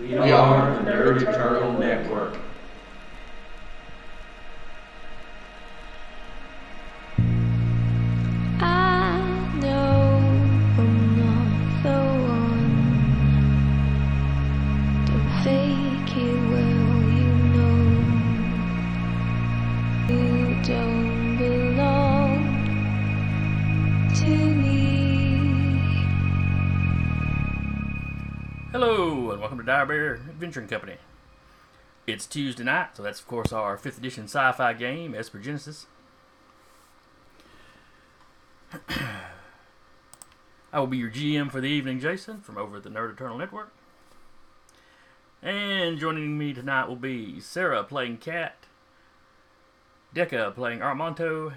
We are the Nerd Network. Dire Bear Adventuring Company. It's Tuesday night, so that's, of course, our 5th edition sci fi game, Esper Genesis. I will be your GM for the evening, Jason, from over at the Nerd Eternal Network. And joining me tonight will be Sarah playing Cat, Decca playing Armanto,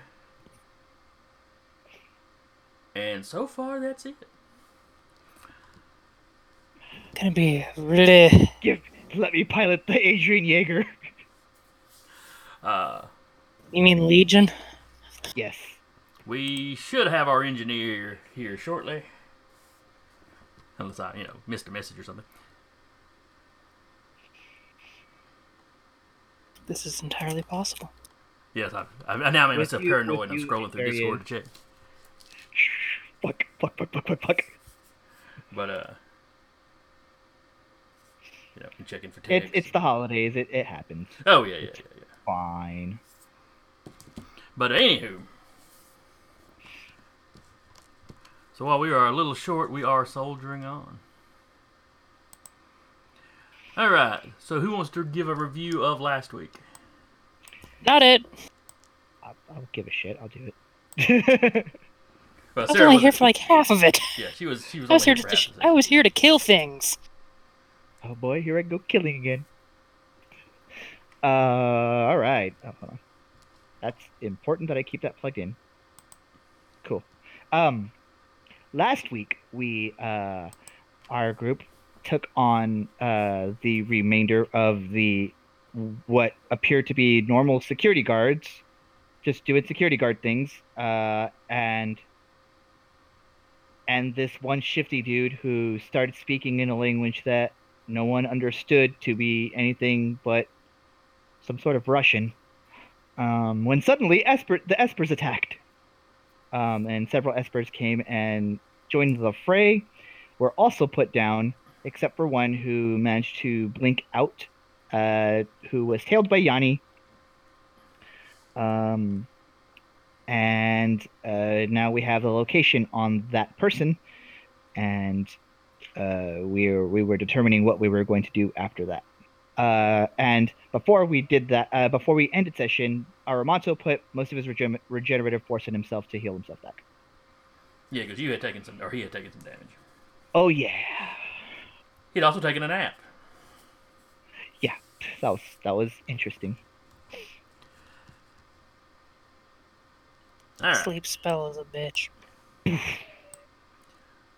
and so far that's it. Gonna be really. Give, let me pilot the Adrian Yeager. Uh, You mean Legion? yes. We should have our engineer here shortly. Unless I, you know, missed a message or something. This is entirely possible. Yes, I, I, I now made With myself you- paranoid I'm scrolling through Discord is. to check. Fuck, fuck, fuck, fuck, fuck, fuck. But, uh, you know, I'm checking for It's text. it's the holidays. It it happens. Oh, yeah, yeah, yeah, yeah. Fine. But, anywho. So while we are a little short, we are soldiering on. Alright, so who wants to give a review of last week? Not it. I'll, I'll give a shit. I'll do it. Well, I was Sarah only here for like half of it. Yeah, she was. She was. I was only here for to. half sh- of it. I was here to kill things. Oh boy, here I go killing again. Uh, all right. Oh. That's important that I keep that plugged in. Cool. Um, last week we uh, our group took on uh the remainder of the what appeared to be normal security guards, just doing security guard things. Uh, and and this one shifty dude who started speaking in a language that no one understood to be anything but some sort of Russian. Um, when suddenly Esper, the Espers attacked, um, and several Espers came and joined the fray. Were also put down, except for one who managed to blink out, uh, who was tailed by Yanni. Um, and uh, now we have the location on that person, and uh, we were we were determining what we were going to do after that. Uh, and before we did that, uh, before we ended session, Aramonto put most of his regen- regenerative force in himself to heal himself back. Yeah, because you had taken some, or he had taken some damage. Oh yeah, He'd also taken a nap. yeah, that was that was interesting. All right. Sleep spell is a bitch.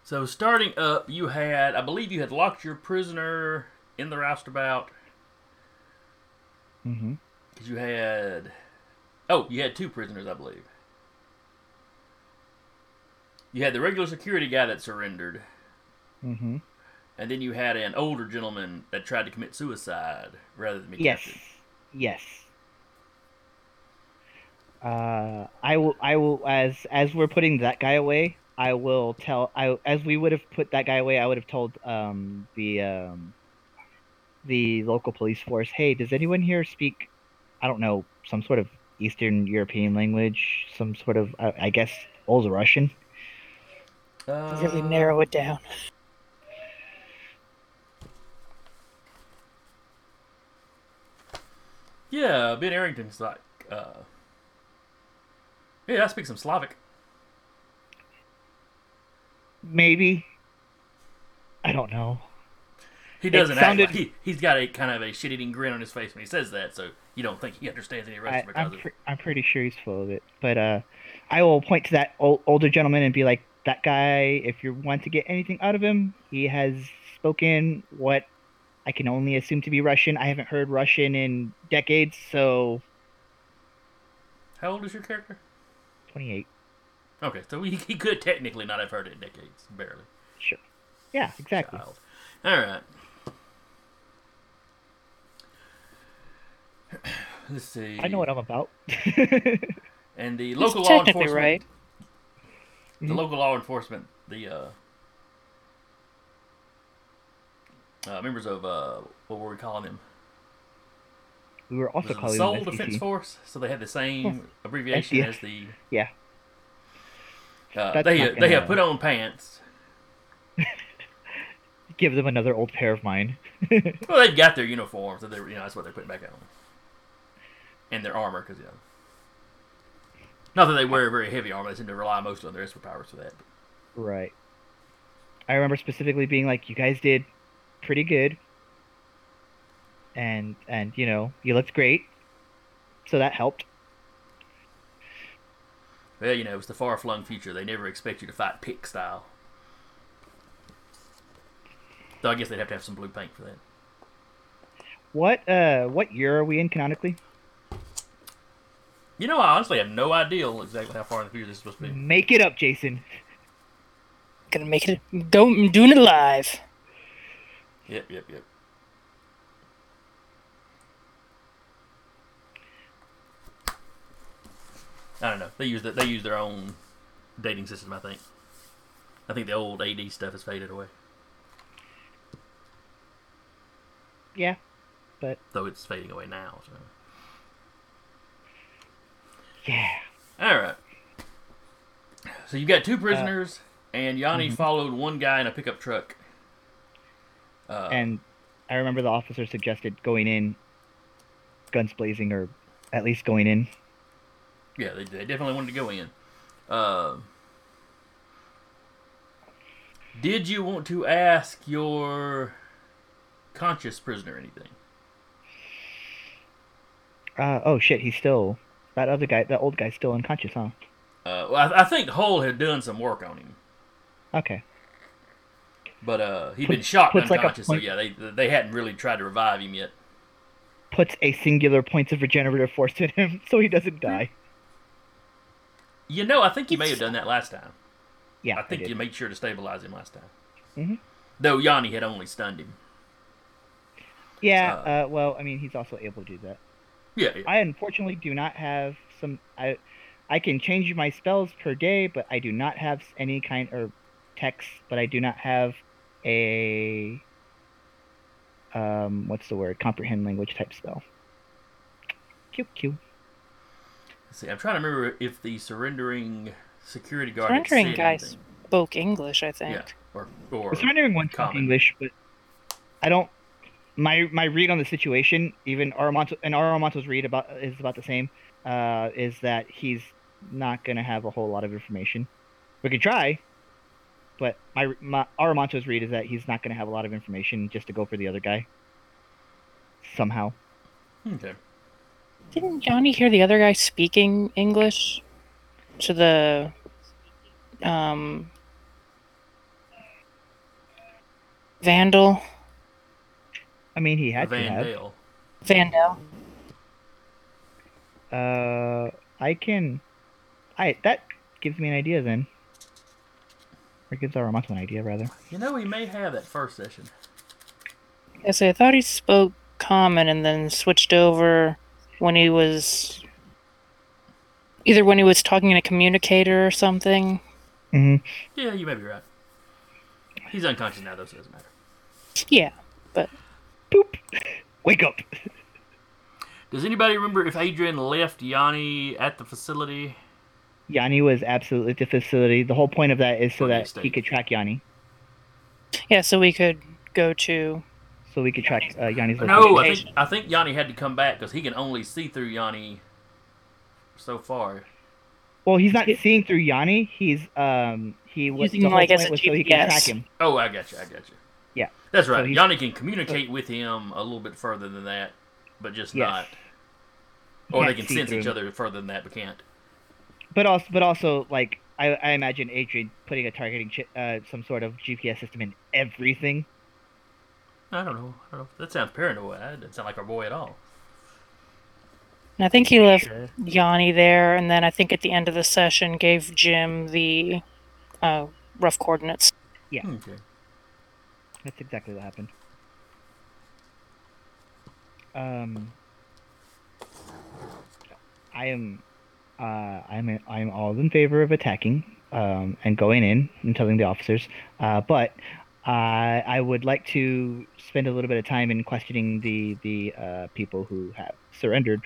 So starting up, you had, I believe, you had locked your prisoner in the roustabout Mm-hmm. because you had, oh, you had two prisoners, I believe. You had the regular security guy that surrendered, Mm-hmm. and then you had an older gentleman that tried to commit suicide rather than be Yes, captured. yes. Uh, I will. I will. As as we're putting that guy away, I will tell. I as we would have put that guy away, I would have told um the um the local police force, hey, does anyone here speak? I don't know, some sort of Eastern European language, some sort of I, I guess old Russian. Uh, Really narrow it down. Yeah, Ben Arrington's like, uh, yeah, I speak some Slavic. Maybe. I don't know. He doesn't sounded- act like he, he's got a kind of a shit-eating grin on his face when he says that, so you don't think he understands any I, Russian because I'm, of it. pre- I'm pretty sure he's full of it. But uh, I will point to that ol- older gentleman and be like, that guy, if you want to get anything out of him, he has spoken what I can only assume to be Russian. I haven't heard Russian in decades, so How old is your character? 28. Okay, so he, he could technically not have heard it in decades, barely. Sure. Yeah, exactly. Child. All right. Let's see. I know what I'm about. and the local law enforcement. Right. The mm-hmm. local law enforcement, the uh, uh, members of uh, what were we calling them? We were also calling the Seoul Defense Force, so they had the same abbreviation as the yeah uh, they not they have put on pants. Give them another old pair of mine. Well, they've got their uniforms, so they're you know that's what they're putting back on, and their armor because you know. Not that they wear very heavy armor; they seem to rely mostly on their superpowers for that. Right. I remember specifically being like, "You guys did pretty good, and and you know you looked great, so that helped." Well, you know, it's the far flung future. They never expect you to fight Pict style. Though I guess they'd have to have some blue paint for that. What uh what year are we in canonically? You know, I honestly have no idea exactly how far in the future this is supposed to be. Make it up, Jason. Gonna make it. Go. I'm doing it live. Yep, yep, yep. I don't know. They use the, they use their own dating system. I think. I think the old AD stuff has faded away, Yeah, but though it's fading away now. So. yeah. All right. So you got two prisoners, and Yanni mhm. followed one guy in a pickup truck. Uh, And I remember the officer suggested going in, guns blazing, or at least going in. Yeah, they, they definitely wanted to go in. Uh, did you want to ask your conscious prisoner anything? Uh, oh shit, he's still that other guy, that old guy's still unconscious, huh? Uh, well, I, I think Hull had done some work on him, Okay. but uh, he'd Put- been shot puts like unconscious, so yeah, they they hadn't really tried to revive him yet. Puts a singular points of regenerative force in him, so he doesn't die. You know, I think you may have done that last time. Yeah, I think did. you made sure to stabilize him last time. Mhm. Though Yanni had only stunned him. Yeah. uh, Uh, well, I mean, he's also able to do that. Yeah, yeah. I unfortunately do not have some. I, I can change my spells per day, but I do not have any kind or text. But I do not have a. Um, what's the word? Comprehend language type spell. Q Q. Let's see, I'm trying to remember if the surrendering security guard. Surrendering said guy anything. spoke English, I think. Yeah, or or The surrendering one spoke common. English, but I don't. My my read on the situation, even Aramonto and Aramonto's read about is about the same. Uh, is that he's not gonna have a whole lot of information. We could try, but my my Aramonto's read is that he's not gonna have a lot of information just to go for the other guy. Somehow, okay. Didn't Johnny hear the other guy speaking English to the um Vandal? I mean, he had to have. Dale. Vandal. Uh, I can. I that gives me an idea then. Or gives Aramonto an idea rather. You know, he may have that first session. I say I thought he spoke common and then switched over when he was either when he was talking in a communicator or something. Mm-hmm. Yeah, you may be right. He's unconscious now, though, so it doesn't matter. Yeah, but Boop. Wake up. Does anybody remember if Adrian left Yanni at the facility? Yanni was absolutely at the facility. The whole point of that is so For the that he could track Yanni. yeah, so we could go to So we could track uh, Yanni's location. No, I think I think Yanni had to come back because he can only see through Yanni so far. Well, he's not seeing through Yanni. He's um he was Using, the whole like, as point a was so he can GPS. track him. Oh, I got you. I got you. Yeah. That's right. he's- Yanni can communicate with him a little bit further than that, but just Yes. not. Or they can't can sense each him. other further than that, but can't. But also, but also, like I, I imagine Adrian putting a targeting chi- uh, some sort of GPS system in everything. I don't know. I don't know. That sounds paranoid. That doesn't sound like our boy at all. And I think he left Sure. Yanni there, and then I think at the end of the session gave Jim the uh, rough coordinates. Yeah. Okay. That's exactly what happened. Um. I am, uh, I'm I'm all in favor of attacking um, and going in and telling the officers. Uh, but uh, I would like to spend a little bit of time in questioning the the uh, people who have surrendered,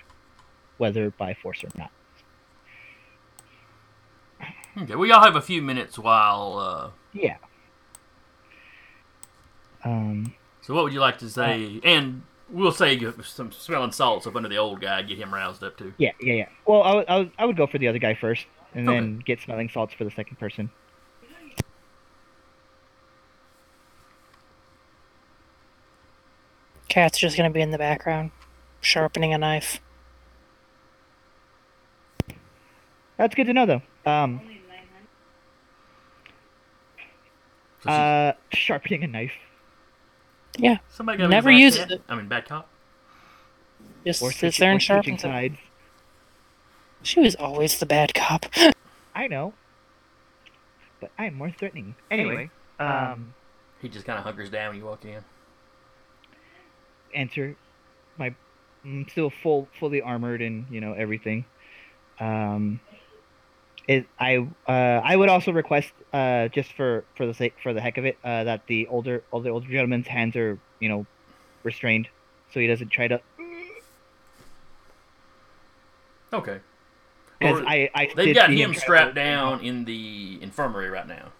whether by force or not. Okay, we all have a few minutes while. Uh, Yeah. Um. so, what would you like to say? and we'll say some smelling salts up under the old guy, get him roused up too. Yeah. Yeah. Yeah. Well, I would I would, I would go for the other guy first, and Okay. then get smelling salts for the second person. Cat's just gonna be in the background, sharpening a knife. That's good to know, though. Um. Uh, sharpening a knife. Yeah. Somebody got never bad use cat? it. I mean, bad cop. Just Or sits there and sharpens it. sides. She was always the bad cop. I know. But I'm more threatening. Anyway, um, He just kind of hunkers down when you walk in. Enter my I'm still full fully armored and you know everything um it i uh i would also request uh just for for the sake for the heck of it uh that the older older older gentleman's hands are you know restrained so he doesn't try to Okay. because i i They've got him strapped down in the infirmary right now.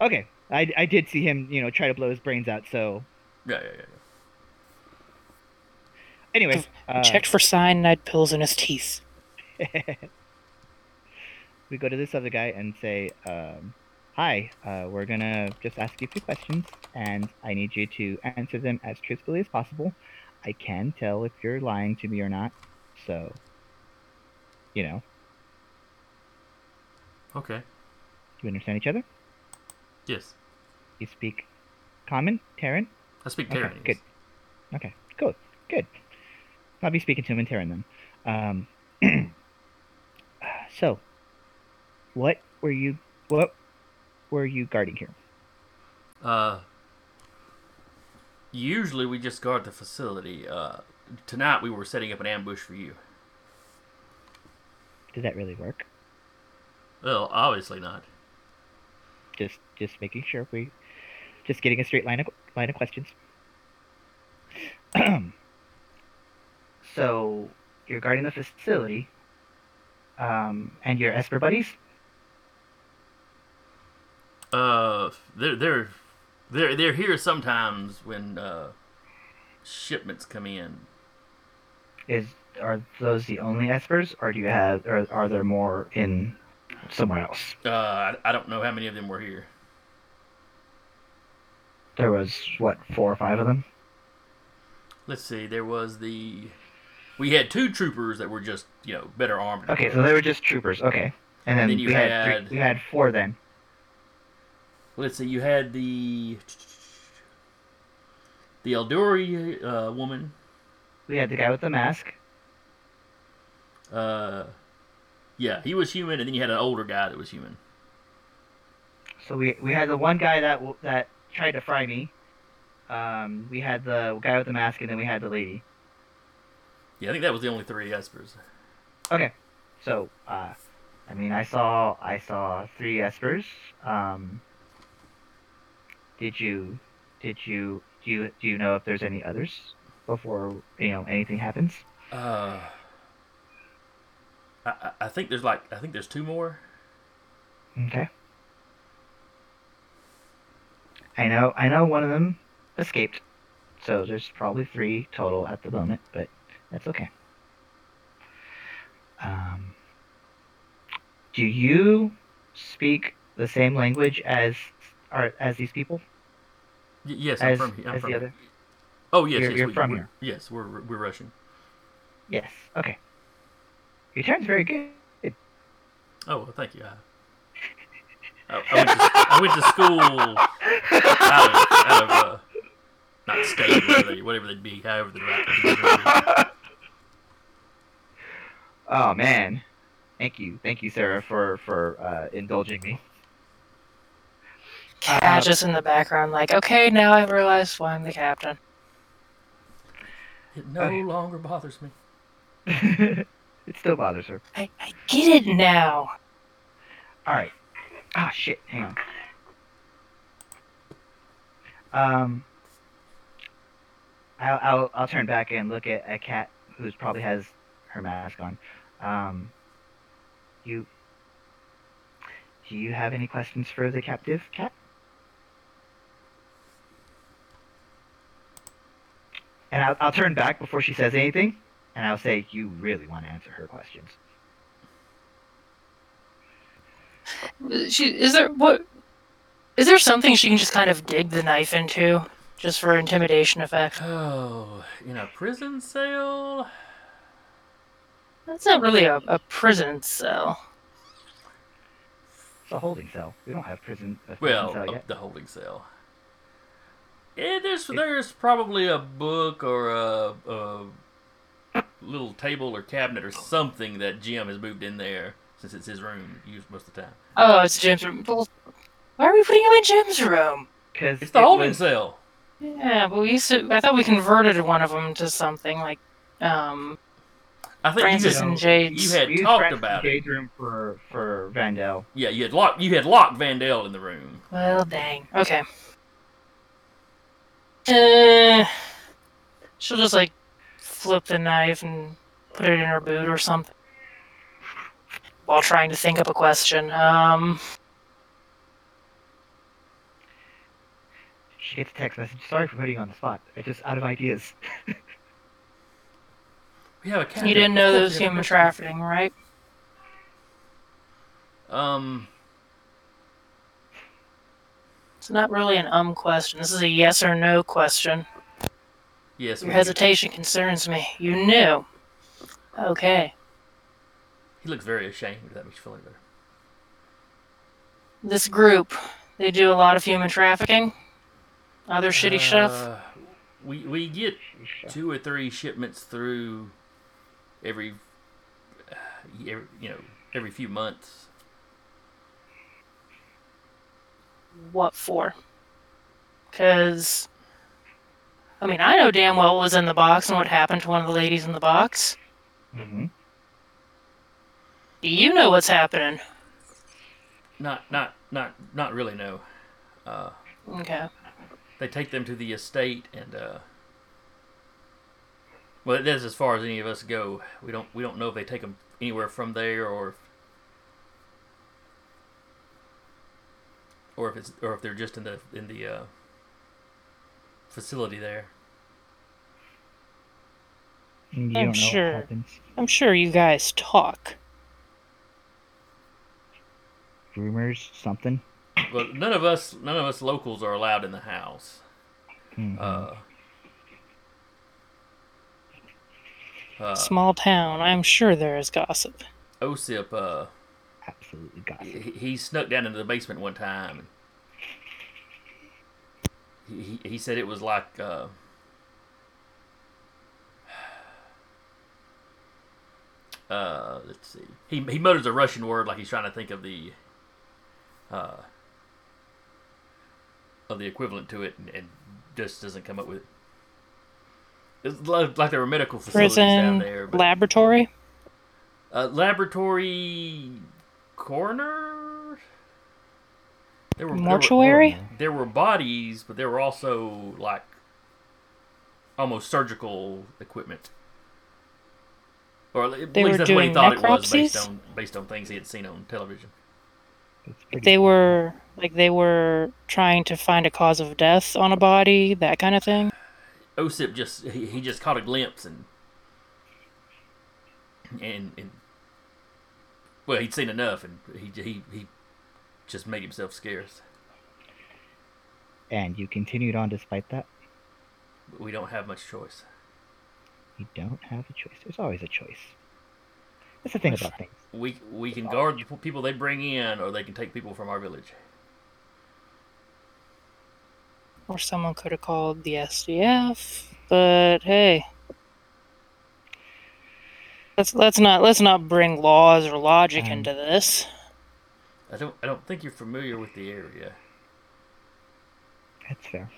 okay i i did see him you know try to blow his brains out so Yeah, yeah, yeah. Anyway uh, Checked for cyanide pills in his teeth. we go to this other guy and say, um, "Hi, uh, we're gonna just ask you a few questions, and I need you to answer them as truthfully as possible. I can tell if you're lying to me or not, so you know, Okay. do you understand each other? Yes. You speak common, Terran? I speak Okay, good. Okay, good, good. I'll be speaking to him in Terran then. Um, so, what were you? What were you guarding here? Uh, usually we just guard the facility. Uh, tonight we were setting up an ambush for you. Did that really work? Well, obviously not. just just making sure we just getting a straight line of line of questions. so you're guarding the facility, um, and your Esper buddies. Uh, they're they're they're they're here sometimes when uh shipments come in. Is are those the only Espers, or do you have, or are there more in somewhere else? Uh, I, I don't know how many of them were here. There was what four or five of them. Let's see. There was the we had two troopers that were just you know better armed. Okay, so they were just troopers. Okay, and then, then you we had, had- three, we had four then. Let's see. You had the the Eldori uh, woman. We had the guy with the mask. Uh, yeah, he was human, and then you had an older guy that was human. So we we had the one guy that that tried to fry me. Um, we had the guy with the mask, and then we had the lady. Yeah, I think that was the only three Espers. Okay, so uh, I mean, I saw I saw three espers. Um, did you did you do you do you know if there's any others before you know anything happens? Uh, I, I- I think there's like I think there's two more. Okay. I know I know one of them escaped, so there's probably three total at the moment, but that's okay. Um, do you speak the same language as are as these people? Y- yes, I'm from here. I'm as from the other- Oh yes, You're- yes, you're we, from we're- here. Yes, we're we're Russian. Yes. Okay. Your turn's very good. Oh, well, thank you. I, I, I, went, to, I went to school out of, out of uh, not state, whatever, they, whatever they'd be, however they're right. Oh man, thank you, thank you, Sarah, for for uh, indulging me. Cat Uh, just in the background, like, okay, now I realize why I'm the captain. It no Okay. longer bothers me. it still bothers her. I, I get it now. All right. Ah, shit. Hang on. Um, I'll I'll, I'll turn back and look at a cat who's probably has her mask on. Um, you. Do you have any questions for the captive cat? And I'll, I'll turn back before she says anything, and I'll say, "You really want to answer her questions." She is there what? Is there something she can just kind of dig the knife into, just for intimidation effect? Oh, in a prison cell? That's not really a, a prison cell. It's a holding cell. We don't have prison. A prison Well, cell uh, yet. the holding cell. Yeah, there's there's probably a book or a, a little table or cabinet or something that Jim has moved in there since it's his room used most of the time. Oh, it's Jim's room. Well, why are we putting him in Jim's room? Because It's the holding cell. Yeah, but we used to. I thought we converted one of them to something like, um, I think Francis you had, and Jade's. you had We used talked Francis about it. Room for for Vandel. Yeah, you had locked you had locked Vandell in the room. Well, dang. Okay. Uh, she'll just like flip the knife and put it in her boot or something. While trying to think up a question. Um, She gets a text message. Sorry for putting you on the spot. I'm just out of ideas. We have a cat. you didn't know Of there was we have a human trafficking, right? Um, It's not really an um question. This is a yes or no question. yes. Your we- hesitation concerns me. You knew. Okay. He looks very ashamed. If that makes you feel any better. This group, they do a lot of human trafficking. Other shitty stuff. Uh, We we get two or three shipments through every, uh, every you know every few months. What for? Because, I mean, I know damn well what was in the box and what happened to one of the ladies in the box. Mm-hmm. Do you know what's happening? Not not not not really no. Uh, Okay. they take them to the estate and uh, well that's as far as any of us go. We don't we don't know if they take them anywhere from there or. Or if it's, or if they're just in the in the uh, facility there. You I'm sure. I'm sure you guys talk. Rumors, something. But none of us, none of us locals are allowed in the house. Mhm. Uh, uh, Small town. I'm sure there is gossip. Osip, uh, Absolutely gossip. he, he snuck down into the basement one time. He, he, he said it was like, uh, uh, let's see. He, he mutters a Russian word like he's trying to think of the, uh, of the equivalent to it and, and just doesn't come up with it. It's like, like there were medical facilities down Prison there. But, laboratory. uh, laboratory coroner. There were there were- Mortuary? There were bodies, but there were also like almost surgical equipment. Or at They least were that's what he doing thought it was based necropsies? on based on things he had seen on television. They were like they were trying to find a cause of death on a body, that kind of thing. Osip just he, he just caught a glimpse and and and well he'd seen enough and he he he just made himself scarce. And you continued on despite that? But we don't have much choice. You don't have a choice. There's always a choice. That's the thing about things. We we can guard the people they bring in, or they can take people from our village. Or someone could have called the SDF, but hey. Let's let's not let's not bring laws or logic Um, into this. I don't I don't think you're familiar with the area. That's fair.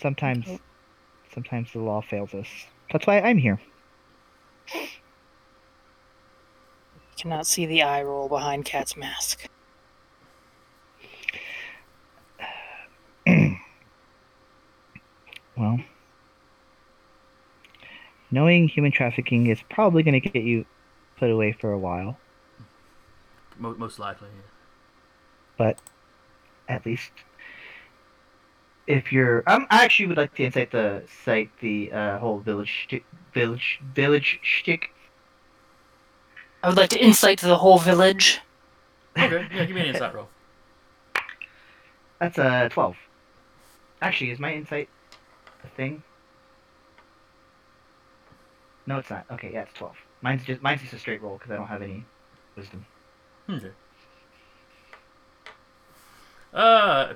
Sometimes, sometimes the law fails us. That's why I'm here. Cannot see the eye roll behind Cat's mask. Well, knowing human trafficking is probably going to get you put away for a while, Mo- most likely. Yeah. but at least if you're, um, I actually would like to incite the cite the uh, whole village shtick, village village shtick. I would like to insight the whole village. Okay. Yeah. Give me an insight roll. That's a twelve. Actually, is my insight a thing? No, it's not. Okay, yeah, it's twelve. Mine's just mine's just a straight roll because I don't have any wisdom. Okay. Uh,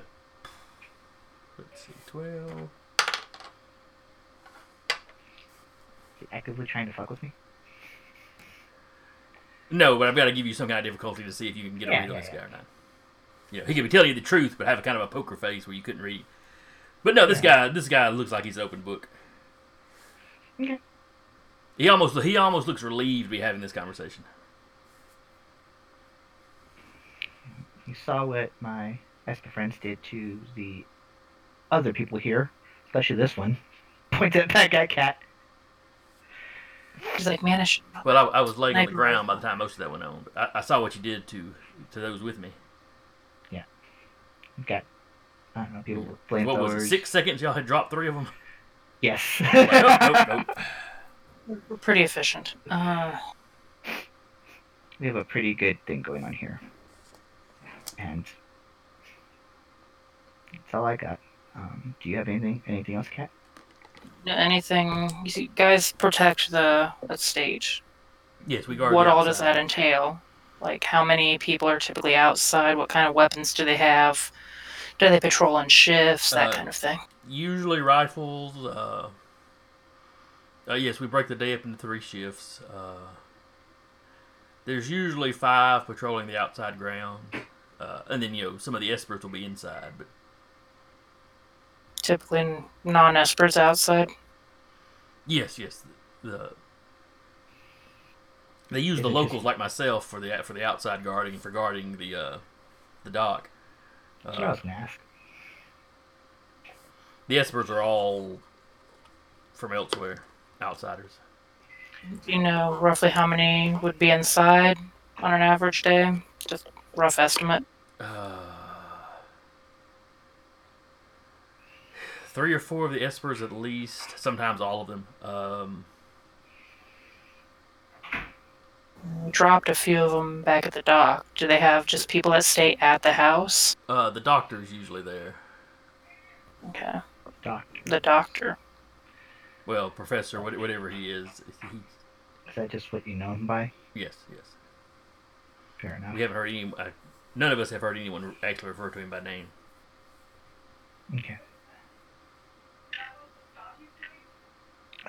let's see, twelve. Is he actively trying to fuck with me? No, but I've got to give you some kind of difficulty to see if you can get a Yeah, read on yeah, this yeah. guy or not. You know, he could be telling you the truth, but have a kind of a poker face where you couldn't read. But no, this guy, this guy looks like he's an open book. Okay. He almost, he almost looks relieved to be having this conversation. You saw what my Esper friends did to the other people here, especially this one. Point at that guy, cat. He's like, man, I should. Well, I, I was laying on the ground by the time most of that went on. But I, I saw what you did to to those with me. Yeah. Got, I don't know, people with flamethrowers. What was it? Six seconds? Y'all had dropped three of them. Yes. nope, nope, nope. We're pretty efficient. Uh, we have a pretty good thing going on here. And that's all I got. Um, do you have anything anything else, Cat? anything? You see, guys protect the, the stage. Yes, we guard. what the all does that entail? Like, how many people are typically outside? What kind of weapons do they have? Do they patrol in shifts? That Uh, kind of thing. Usually rifles. Uh, uh, yes, we break the day up into three shifts. Uh, there's usually five patrolling the outside ground, uh, and then you know some of the espers will be inside. But Typically non-espers outside. yes, yes, the they use the locals like myself for the for the outside guarding for guarding the uh, the dock. That's what Uh, was gonna the espers are all from elsewhere, outsiders. Do you know roughly how many would be inside on an average day? Just rough estimate. Uh, three or four of the espers at least, sometimes all of them. Um, We dropped a few of them back at the dock. Do they have just people that stay at the house? uh, the doctor's usually there. Okay. Doc, The doctor. Well, professor, whatever he is. He, is that just what you know him by? yes, yes. Fair enough. We haven't heard any. Uh, none of us have heard anyone actually refer to him by name. Okay.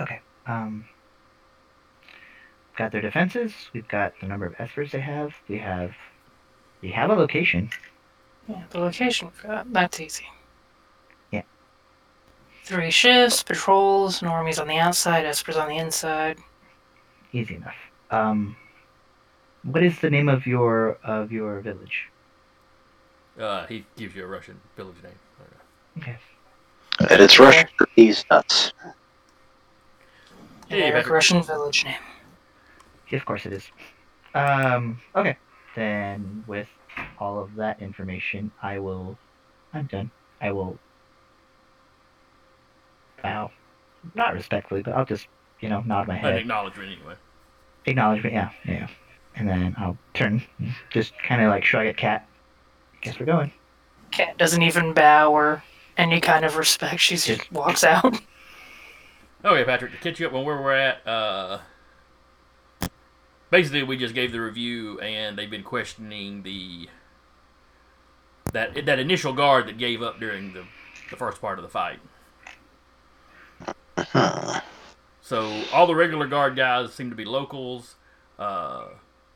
Okay. Um. Got their defenses. We've got the number of espers they have. We have. We have a location. Yeah, the location for that. That's easy. Yeah. Three shifts, patrols, normies on the outside, espers on the inside. Easy enough. Um. What is the name of your of your village? Uh, he gives you a Russian village name. Okay. And it's Russian for these nuts. Hey, Generic Russian village name. Yeah, of course it is. Um. Okay. Then with all of that information, I will. I'm done. I will. Bow. Not respectfully, but I'll just you know nod my An head. acknowledgement, anyway. Acknowledgement, yeah, yeah. And then I'll turn, just kind of like shrug at Cat. Guess we're going. Cat doesn't even bow or any kind of respect. She just walks out. Okay, Patrick, to catch you up on where we're at, uh, basically we just gave the review and they've been questioning the that that initial guard that gave up during the, the first part of the fight. So all the regular guard guys seem to be locals. Uh,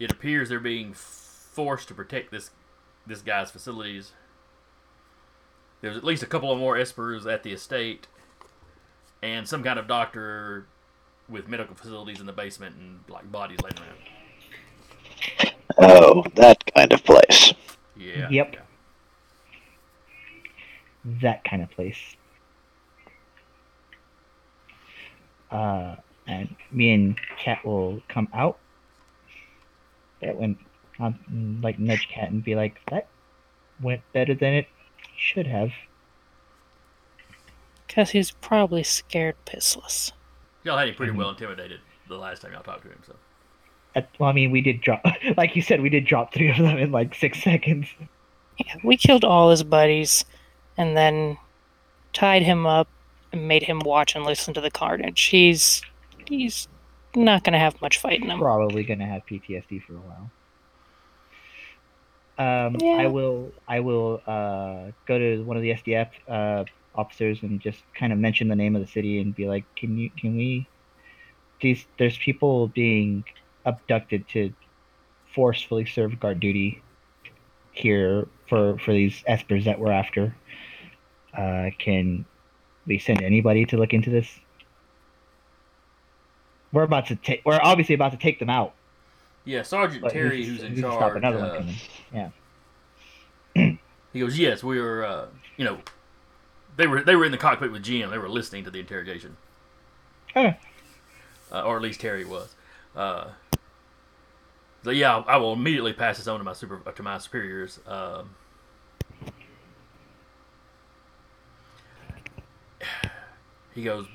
it appears they're being forced to protect this this guy's facilities. There's at least a couple of more espers at the estate, and some kind of doctor with medical facilities in the basement and like bodies laying around. Oh, that kind of place. Yeah. Yep. yeah. that kind of place. Uh, and me and Cat will come out. That went, um, like nudge Cat and be like, "That went better than it should have." Because he's probably scared pissless. Y'all had him Mm-hmm. pretty well intimidated the last time y'all talked to him. So At, well, I mean, we did drop, like you said, we did drop three of them in like six seconds. Yeah, we killed all his buddies and then tied him up and made him watch and listen to the carnage. He's he's not gonna have much fight in him. Probably gonna have PTSD for a while. Um, Yeah. I will. I will uh, go to one of the SDF uh, officers and just kind of mention the name of the city and be like, "Can you? Can we? These there's people being abducted to forcefully serve guard duty here for for these espers that we're after. Uh, can we send anybody to look into this? We're about to take. We're obviously about to take them out. yeah, Sergeant But Terry, who's- who's in charge, stop another uh, one coming? Yeah. he goes, "Yes, we were. Uh, you know, they were they were in the cockpit with Jim. They were listening to the interrogation, uh, or at least Terry was." Uh, so yeah, I will immediately pass this on to my super to my superiors. Um, he goes,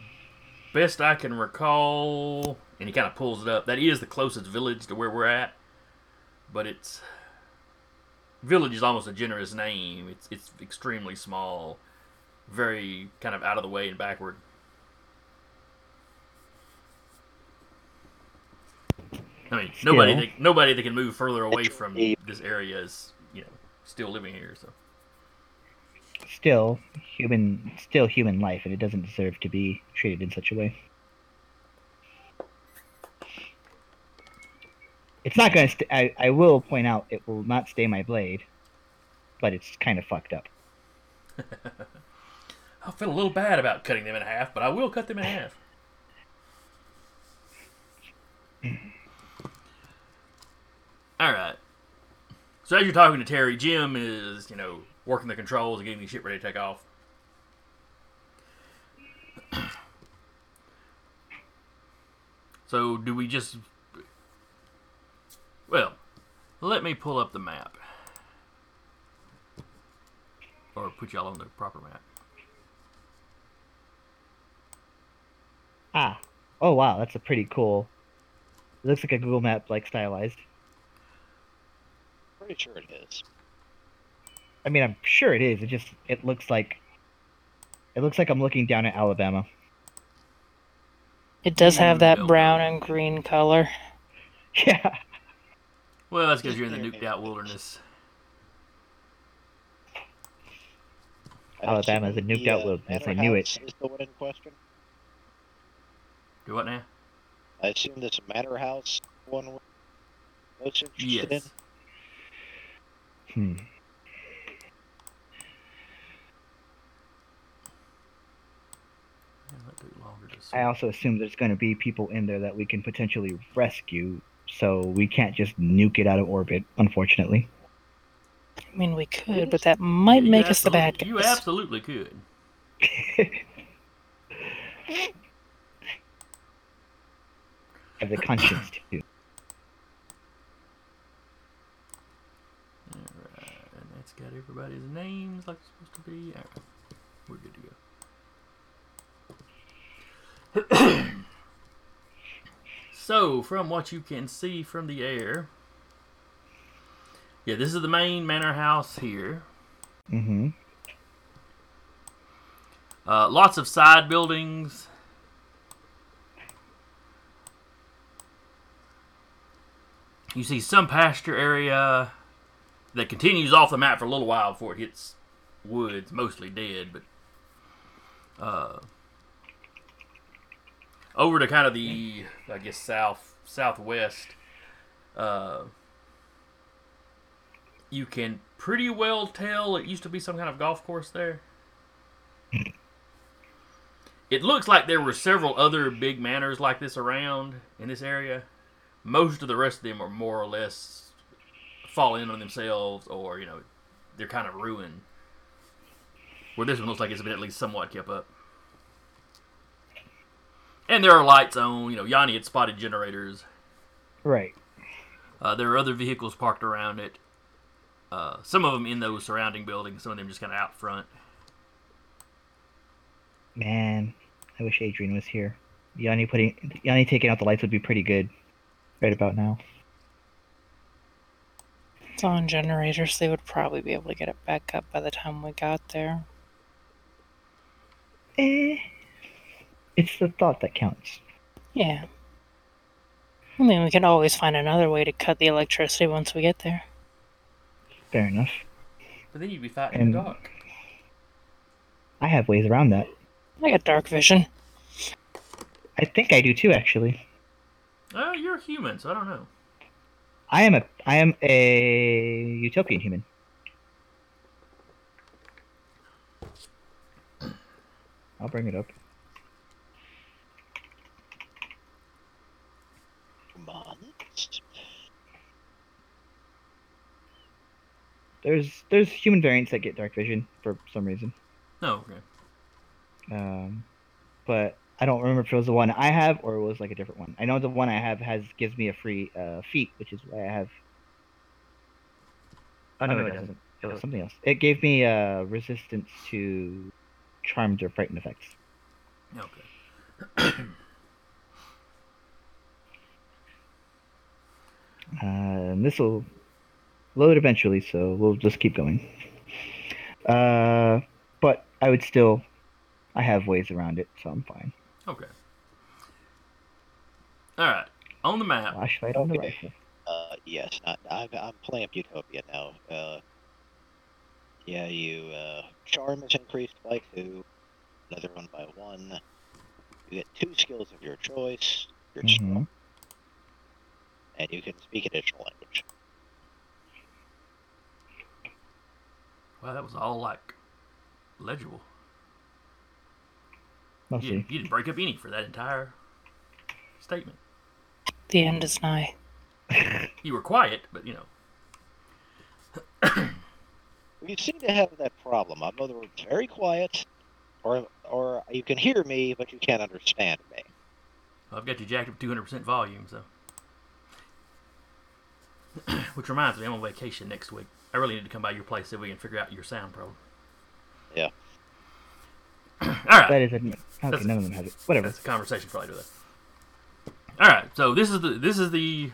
"Best I can recall," and he kind of pulls it up. That is the closest village to where we're at, but it's village is almost a generous name. It's it's extremely small, very kind of out of the way and backward. I mean, nobody Still. that, nobody that can move further away from this area is you know still living here. So Still human. Still human life, and it doesn't deserve to be treated in such a way. It's not gonna. St- I, I will point out it will not stay my blade, but it's kind of fucked up. I feel a little bad about cutting them in half, but I will cut them in half. All right. So as you're talking to Terry, Jim is, you know, working the controls and getting the ship ready to take off. So do we just Well, let me pull up the map. Or put y'all on the proper map. Ah. Oh wow, that's a pretty cool. It looks like a Google Map like stylized. Pretty sure it is. I mean, I'm sure it is. It just it looks like. It looks like I'm looking down at Alabama. It does have that brown and green color. Yeah. Well, that's because you're in the nuked out wilderness. Alabama's a nuked out wilderness, I knew it. uh, the one in question? Do what now? I assume this Manor House one we're most interested Yes. Hmm. Yeah, that took longer to I also assume there's going to be people in there that we can potentially rescue, so we can't just nuke it out of orbit, unfortunately. I mean, we could, but that might You make us the bad guys. You absolutely could. Have the conscience to. Alright, and that's got everybody's names like it's supposed to be. Alright, we're good to go. so, from what you can see from the air, yeah, this is the main manor house here. Mm-hmm. Uh, lots of side buildings. You see some pasture area that continues off the map for a little while before it hits woods, mostly dead, but uh, over to kind of the I guess south southwest. Uh, you can pretty well tell it used to be some kind of golf course there. It looks like there were several other big manors like this around in this area. Most of the rest of them are more or less fall in on themselves or you know they're kind of ruined. Where this one looks like it's been at least somewhat kept up. And there are lights on. You know, Yanni had spotted generators. Right. Uh, there are other vehicles parked around it. Uh, some of them in those surrounding buildings. Some of them just kind of out front. Man, I wish Adrian was here. Yanni putting Yanni taking out the lights would be pretty good. Right about now. It's on generators. They would probably be able to get it back up by the time we got there. Eh. It's the thought that counts. Yeah. I mean, we can always find another way to cut the electricity once we get there. Fair enough. But then you'd be fighting in the dark. I have ways around that. I got dark vision. I think I do too, actually. Oh, you're a human, so I don't know. I am a I am a utopian human. I'll bring it up. Months. There's there's human variants that get dark vision for some reason. No, okay. Um, but I don't remember if it was the one I have or it was like a different one. I know the one I have has gives me a free uh, feat, which is why I have. Oh no, it doesn't. It was something else. It gave me uh, resistance to charmed or frightened effects. Okay. Uh, and this will load eventually, so we'll just keep going. Uh, but I would still, I have ways around it, so I'm fine. Okay. All right. On the map, Flashlight on the rifle. Uh, yes, I, I, I'm playing Utopia now. Uh, yeah, you, uh, charm is increased by two, another one by one. You get two skills of your choice. You're Mhm. strong, and you can speak additional language. wow, that was all like legible. We'll You, didn't- you didn't break up any for that entire statement. The end is nigh. You were quiet, but you know. You seem to have that problem. I'm either very quiet, or or you can hear me, but you can't understand me. I've got you jacked up 200% volume, so. Which reminds me, I'm on vacation next week. I really need to come by your place so we can figure out your sound problem. Yeah. All right. That is a, okay. That's- None of them have it. Whatever. That's a conversation for later. Though. All right, so this is the this is the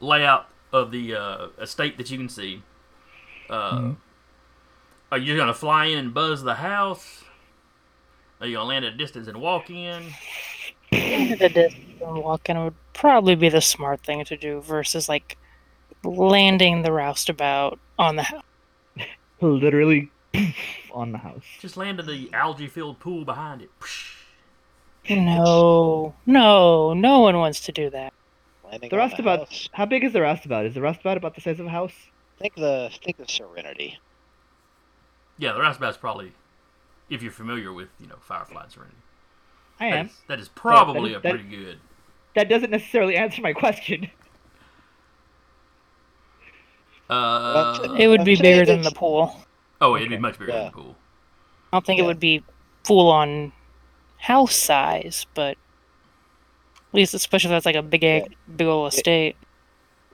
layout of the uh, estate that you can see. Uh, Mhm. Are you gonna fly in and buzz the house? Are you gonna land at a distance and walk in? At a distance and walking would probably be the smart thing to do versus like landing the roustabout on the house. Literally on the house. Just land in the algae-filled pool behind it. No, no, no one wants to do that. Landing The on roustabout. house. How big is the roustabout? Is the roustabout about the size of a house? Think the think the Serenity. Yeah, the roustabout's probably, if you're familiar with you know Firefly and Serenity, I am. is, that is probably is- a that- pretty good. That doesn't necessarily answer my question. Uh, It would be bigger than the pool. Oh, it'd be much bigger than Yeah. the pool. I don't think Yeah. it would be full on house size, but at least especially if that's like a big egg, big old estate.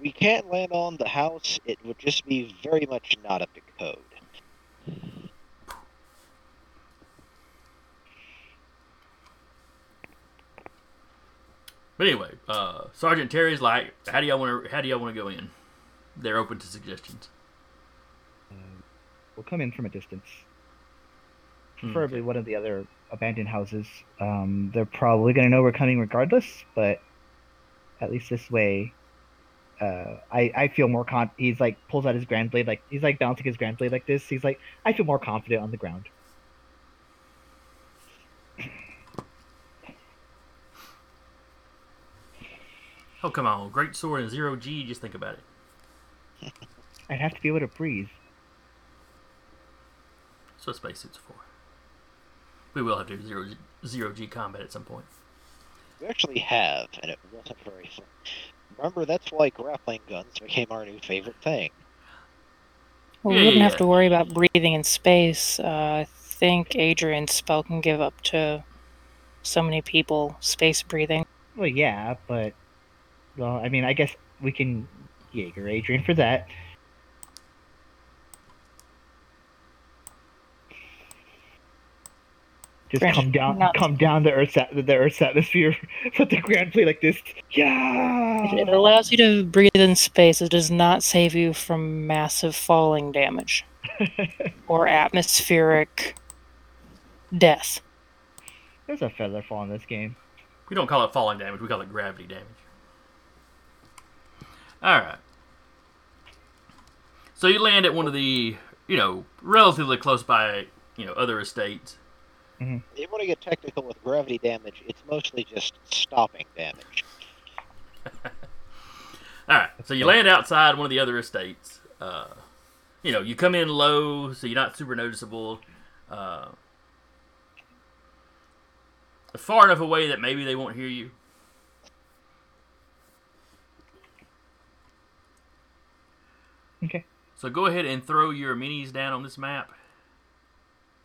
We can't land on the house. It would just be very much not up to code. But anyway, uh, Sergeant Terry's like, how do y'all want to? How do y'all want to go in? They're open to suggestions. We'll come in from a distance. Hmm. Preferably one of the other abandoned houses. Um, they're probably going to know we're coming regardless, but at least this way, uh, I, I feel more con. He's like pulls out his grand blade, like he's like balancing his grand blade like this. He's like, I feel more confident on the ground. Oh come on, great sword and zero G. Just think about it. I'd have to be able to breathe. That's what spacesuits are for. We will have to do zero G, combat at some point. We actually have, and it wasn't very fun. Remember, that's why grappling guns became our new favorite thing. Well, Yeah, we wouldn't yeah, have to worry about breathing in space. Uh, I think Adrian's spell can give up to so many people space breathing. Well, yeah, but well, I mean, I guess we can Jaeger Adrian for that. Just Granted, come down, not- come down the Earth's at- the Earth's atmosphere. Put the grand play like this. Yeah. It, it allows you to breathe in space. It does not save you from massive falling damage or atmospheric death. There's a feather fall in this game. We don't call it falling damage. We call it gravity damage. All right. So you land at one of the, you know, relatively close by, you know, other estates. If you want to get technical with gravity damage, it's mostly just stopping damage. All right. So you land outside one of the other estates. Uh, you know, you come in low, so you're not super noticeable. Uh, far enough away that maybe they won't hear you. Okay. So go ahead and throw your minis down on this map.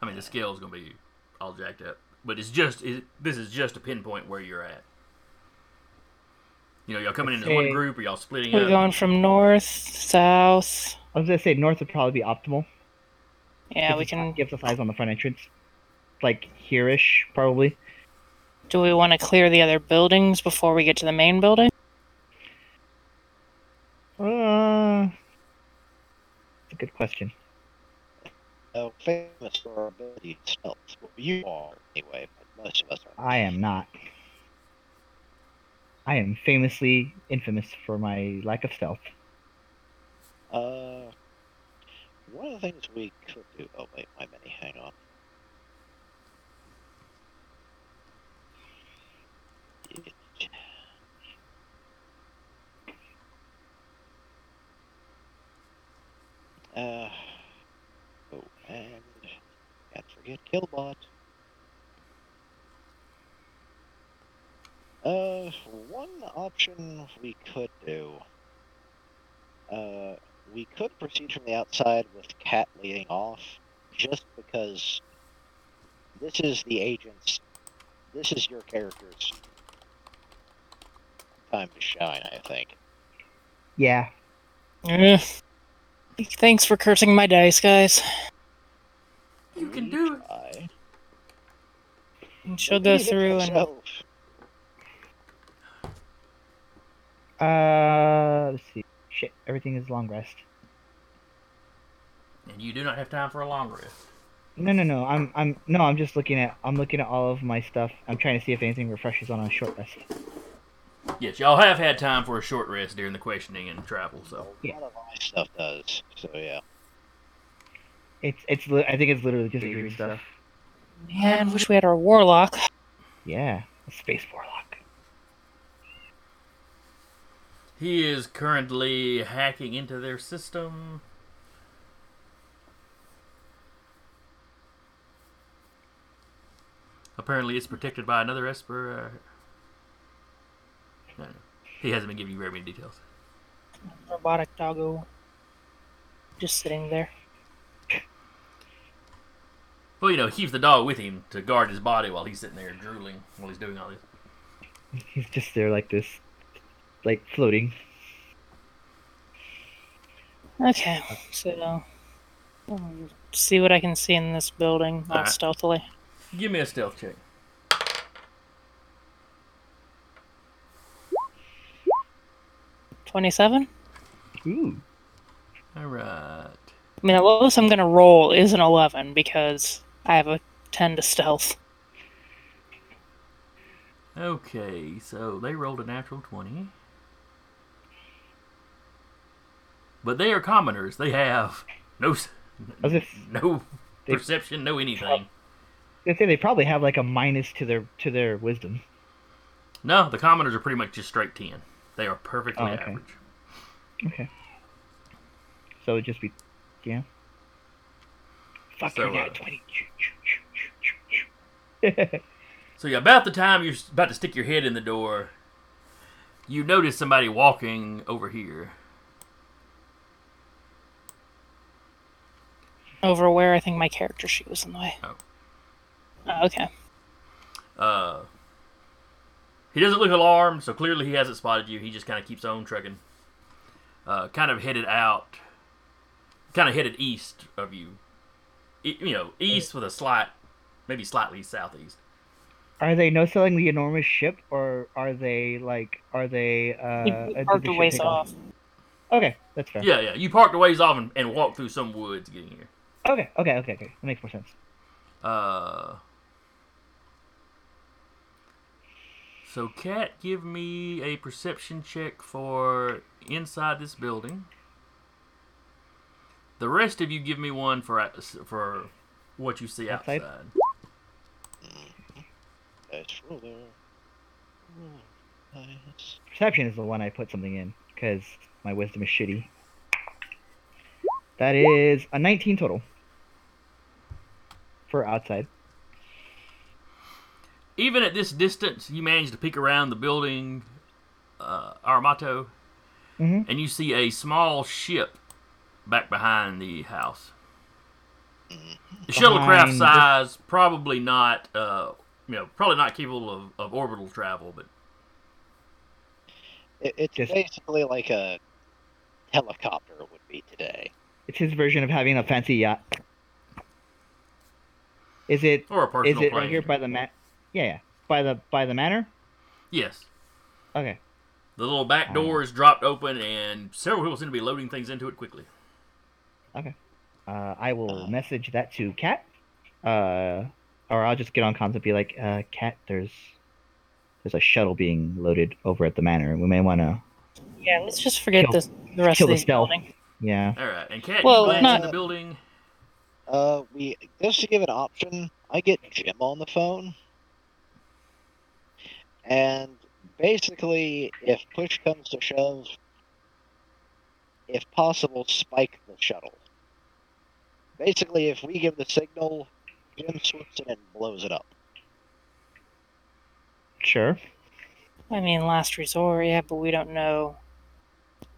I mean, the scale is going to be all jacked up, but it's just it, this is just a pinpoint where you're at. You know, y'all coming into one group, or y'all splitting We're up. going from north, south. I was gonna say north would probably be optimal. Yeah, we can. give the eyes on the front entrance, like here-ish probably. Do we want to clear the other buildings before we get to the main building? Uh, it's a good question. Uh, famous for our ability to stealth. Well, you are, anyway, but most of us are. I am not. I am famously infamous for my lack of stealth. Uh, one of the things we could do. Oh wait, my mini. Hang on. Uh, and can't forget Killbot. Uh, one option we could do. Uh, we could proceed from the outside with Cat leading off, just because this is the agent's. This is your character's time to shine, I think. Yeah, Eh. Thanks for cursing my dice, guys. You can do it. I. She'll go through and Uh, let's see. Shit, everything is long rest. And you do not have time for a long rest. No, no, no. I'm, I'm, no. I'm just looking at. I'm looking at all of my stuff. I'm trying to see if anything refreshes on a short rest. Yes, y'all have had time for a short rest during the questioning and travel, so. Yeah. A lot of my stuff does, so yeah. It's, it's. li- I think it's literally just Adrian stuff. man, wish we had our warlock. Yeah, a space warlock. He is currently hacking into their system. Apparently, it's protected by another Esper. Uh... no, no. He hasn't been giving you very many details. Robotic doggo. Just sitting there. Well, you know, he keeps the dog with him to guard his body while he's sitting there drooling while he's doing all this. He's just there like this, like floating. Okay, so um, see what I can see in this building, all Alright. stealthily. Give me a stealth check. Twenty-seven. Ooh. All right. I mean, the lowest I'm gonna roll is an eleven because I have a ten to stealth. Okay, so they rolled a natural 20. But they are commoners. They have no no They- perception, no anything. I say they probably have like a minus to their to their wisdom. No, the commoners are pretty much just straight 10. They are perfectly Oh, okay. average. Okay. So it'd just be, yeah. Fuck So, you're uh, twenty. So yeah, about the time you're about to stick your head in the door, you notice somebody walking over here. Over where I think my character sheet was in the way. Oh. Oh, okay. Uh, he doesn't look alarmed, so clearly he hasn't spotted you. He just kind of keeps on trucking. Uh, kind of headed out, kind of headed east of you. You know, east with a slight, maybe slightly southeast. Are they no selling the enormous ship, or are they like are they? Uh, He parked the a ways take off. Okay, that's fair. Yeah, yeah. You parked a ways off and, and walked through some woods getting here. Okay, okay, okay, okay. That makes more sense. Uh. So, Cat, give me a perception check for inside this building. The rest of you give me one for for what you see Outside? outside. Dice roller. Ooh, Nice. Perception is the one I put something in because my wisdom is shitty. That is a 19 total for outside. Even at this distance, you manage to peek around the building, uh, Armato, Mhm. and you see a small ship back behind the house. The shuttlecraft size, probably not, uh, you know, probably not capable of, of orbital travel, but It, it's Just- basically like a helicopter would be today. It's his version of having a fancy yacht. Is it? or a Is personal it plane. right here by the man? Yeah, yeah. By the by the manor. Yes. Okay. The little back door is dropped open, and several people seem to be loading things into it quickly. Uh, I will message that to Kat. Uh, or I'll just get on comms and be like, uh, Kat, there's there's a shuttle being loaded over at the manor. We may want to. Yeah, let's just forget Kill- this, the rest kill of the this stealth. building. Yeah. All right, and Cat, Well, you glance not- in the building. Uh, we just to give an option, I get Jim on the phone, and basically, if push comes to shove, if possible, spike the shuttle. Basically, if we give the signal, Jim swoops in and blows it up. Sure. I mean, last resort, yeah, but we don't know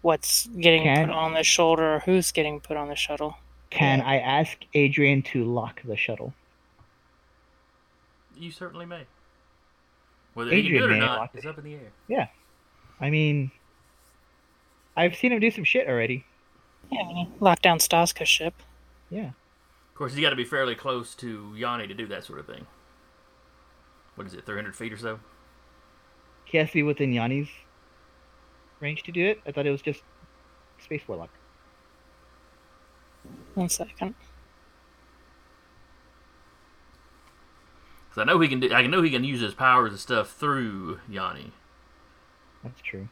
what's getting Can- put on the shoulder or who's getting put on the shuttle. Can Yeah. I ask Adrian to lock the shuttle? You certainly may. Whether he can Adrian do it or may not lock is it. up in the air. Yeah. I mean, I've seen him do some shit already. Yeah, I mean, lock down Staska's ship. Yeah. Of course, he's got to be fairly close to Yanni to do that sort of thing. What is it, 300 feet or so? He has to be within Yanni's range to do it. I thought it was just Space Warlock. One second. Because I know he can. Do, I know he can use his powers and stuff through Yanni. That's true.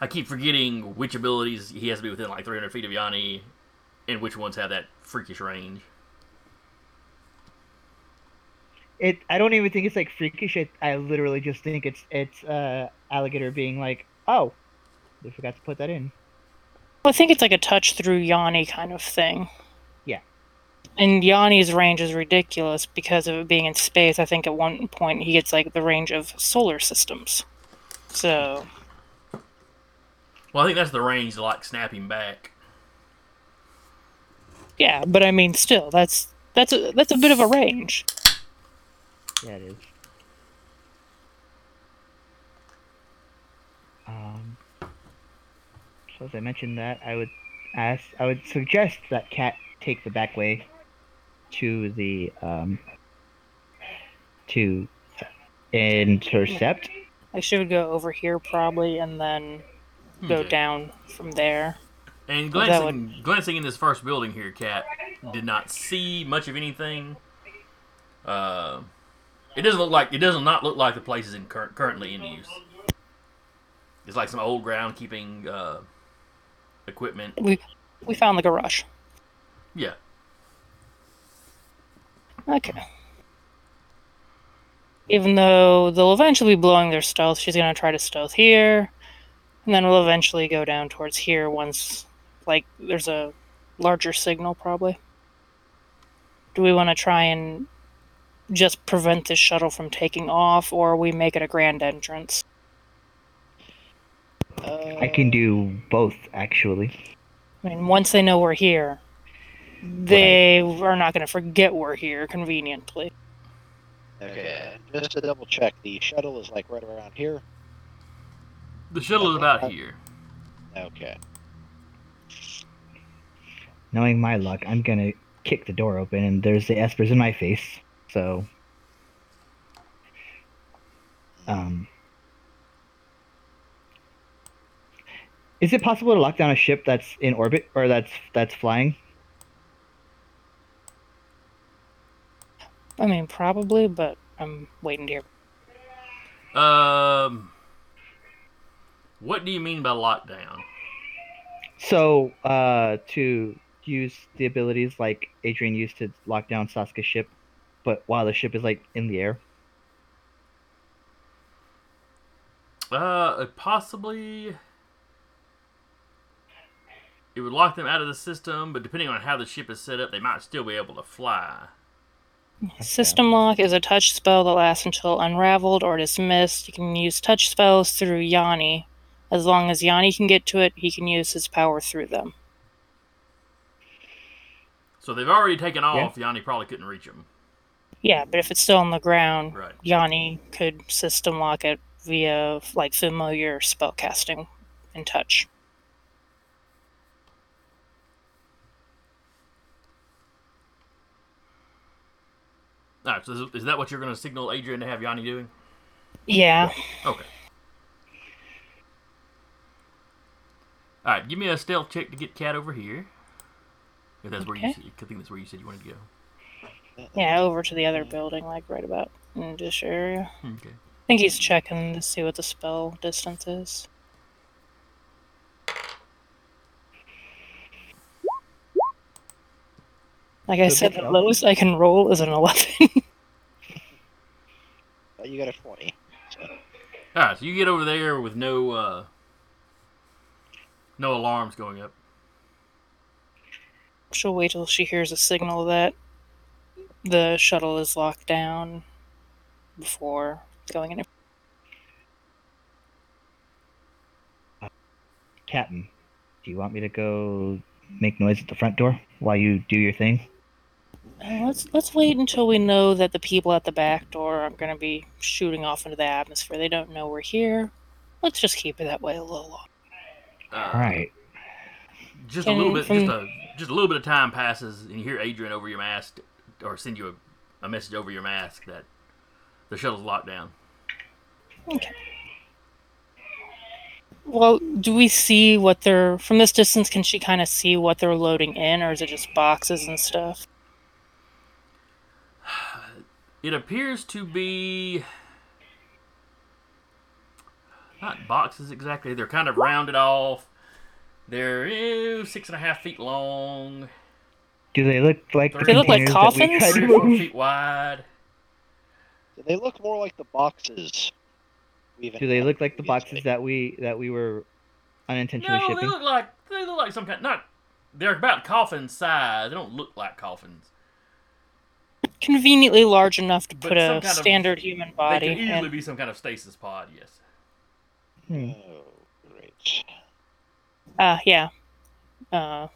I keep forgetting which abilities he has to be within like 300 feet of Yanni, and which ones have that freakish range. It. I don't even think it's like freakish. I, I literally just think it's it's uh alligator being like, oh, they forgot to put that in. Well, I think it's like a touch through Yanni kind of thing. Yeah. And Yanni's range is ridiculous because of it being in space. I think at one point he gets like the range of solar systems. So, Well, I think that's the range to like snap him back. yeah, but I mean, still, that's that's a that's a bit of a range. Yeah, it is. Um, so as I mentioned that, I would ask, I would suggest that Cat take the back way to the um to intercept. I should go over here probably, and then go Okay. down from there. And glancing, glancing in this first building here, Cat did not see much of anything. Uh, it doesn't look like it does not look like the place is in cur- currently in use. It's like some old groundkeeping uh, equipment. We we found the garage. Yeah, Okay. Even though they'll eventually be blowing their stealth, she's gonna try to stealth here, and then we'll eventually go down towards here once, like, there's a larger signal, probably. Do we want to try and just prevent this shuttle from taking off, or we make it a grand entrance? Uh, I can do both, actually. I mean, once they know we're here, they are not going to forget we're here conveniently. Okay. Just to double check, the shuttle is like right around here. The shuttle is about here. Okay. Knowing my luck, I'm gonna kick the door open, and there's the espers in my face. So, um, is it possible to lock down a ship that's in orbit or that's that's flying? I mean, probably, but I'm waiting to hear. Um, what do you mean by lockdown? So, uh, to use the abilities like Adrian used to lock down Sasuke's ship, but while the ship is like in the air. Uh, possibly. It would lock them out of the system, but depending on how the ship is set up, they might still be able to fly. System lock is a touch spell that lasts until unraveled or dismissed. You can use touch spells through Yanni. As long as Yanni can get to it, he can use his power through them. So they've already taken off. Yanni probably couldn't reach them. Yeah, but if it's still on the ground, Right. Yanni could system lock it via like familiar spell casting and touch. All right. So is, is that what you're going to signal Adrian to have Yanni doing? Yeah. Okay. All right. Give me a stealth check to get Cat over here. If that's where you, Okay. s- I think that's where you said you wanted to go. Yeah, over to the other building, like right about in this area. Okay. I think he's checking to see what the spell distance is. Like I So said, the job. lowest I can roll is an 11. Uh, you got a 20. So, All right. So you get over there with no uh, no alarms going up. She'll wait till she hears a signal that the shuttle is locked down before going in. Captain, do you want me to go make noise at the front door while you do your thing? Uh, Let's let's wait until we know that the people at the back door aren't going to be shooting off into the atmosphere. They don't know we're here. Let's just keep it that way a little longer. Uh, All right. Just a little bit. Just a just a little bit of time passes, and you hear Adrian over your mask, or send you a, a message over your mask that the shuttle's locked down. Okay. Well, do we see what they're from this distance? Can she kind of see what they're loading in, or is it just boxes and stuff? It appears to be not boxes exactly. They're kind of rounded off. They're eh, six and a half feet long, Do they look like the They look like containers that we coffins? three or four feet wide. Do they look more like the boxes. Do they look like the encountered boxes that we that we were unintentionally No, they look like they look like some kind. Not they're about coffin size. They don't look like coffins. Conveniently large enough to But put a kind of- standard human They body. could easily in. be some kind of stasis pod. Yes. Hmm. Oh, great. Uh, yeah. Uh,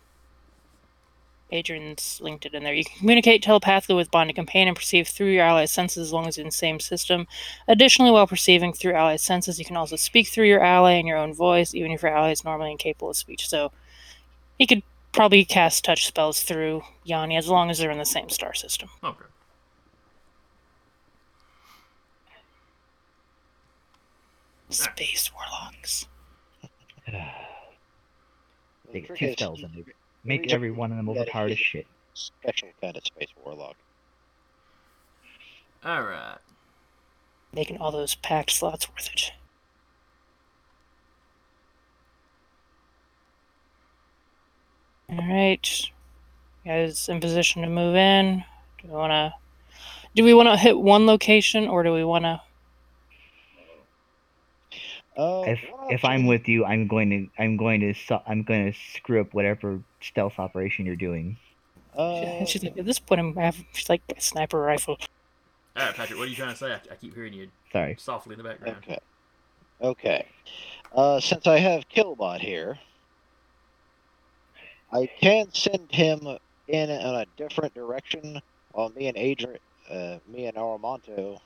Adrian's linked it in there. You can communicate telepathically with bonded companion and perceive through your ally's senses as long as you're in the same system. Additionally, while perceiving through ally's senses, you can also speak through your ally in your own voice, even if your ally is normally incapable of speech. So, he could probably cast touch spells through Yanni as long as they're in the same star system. Okay. Space warlocks. They The get trick two spells and they make reason every one of them overpowered as shit. Special kind of space warlock. All right. Making all those pact slots worth it. Alright. Guys in position to move in. Do we wanna do we wanna hit one location or do we wanna Uh, If one if I'm with you, I'm going to I'm going to su- I'm going to screw up whatever stealth operation you're doing. uh, she's like at this point I'm I have she's like a sniper rifle. All right, Patrick. What are you trying to say? I, I keep hearing you Sorry. softly in the background. Okay. Okay. Uh, since I have Killbot here, I can send him in in a different direction while me and Adrian, uh, me and Aramonto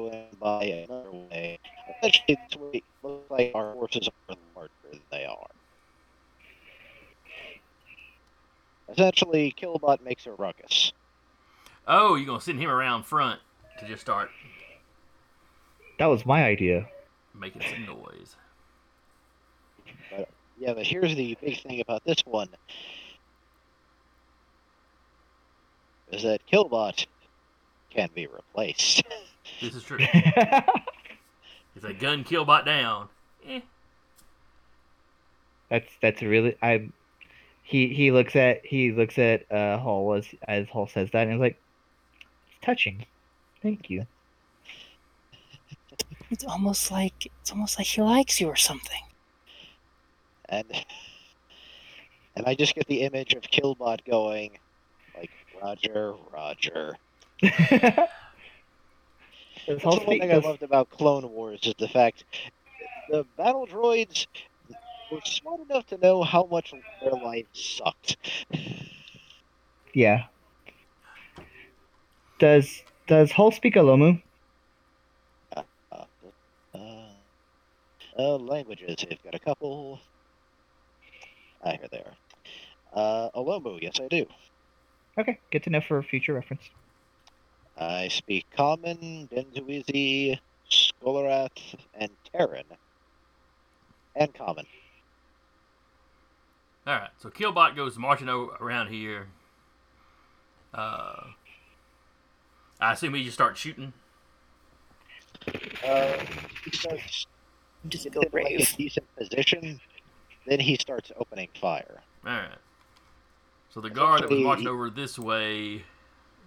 go in by another way. Essentially, this way it looks like our horses are larger than they are. Essentially, Killbot makes a ruckus. Oh, you're gonna send him around front to just start That was my idea. making some noise. Yeah, but here's the big thing about this one. Is that Killbot can be replaced. This is true. if a gun killbot down, eh, that's that's really I. He he looks at he looks at uh Hall as as Hall says that and he's like, it's touching. Thank you. It's almost like it's almost like he likes you or something. and and I just get the image of Killbot going like Roger, Roger. That's the thing I loved about Clone Wars is the fact the battle droids were smart enough to know how much their life sucked. yeah. Does does Hall speak Alomu? Uh, uh, uh, languages, they've got a couple. Ah, here they are. Uh, Olomu, yes I do. Okay, good to know for future reference. I speak Common, Benzuizi, Skolorath, and Terran. And Common. All right, so Killbot goes marching o- around here. Uh, I assume he just starts shooting. Uh, he starts Difficult in like a decent position, then he starts opening fire. All right. So the guard that was marching over this way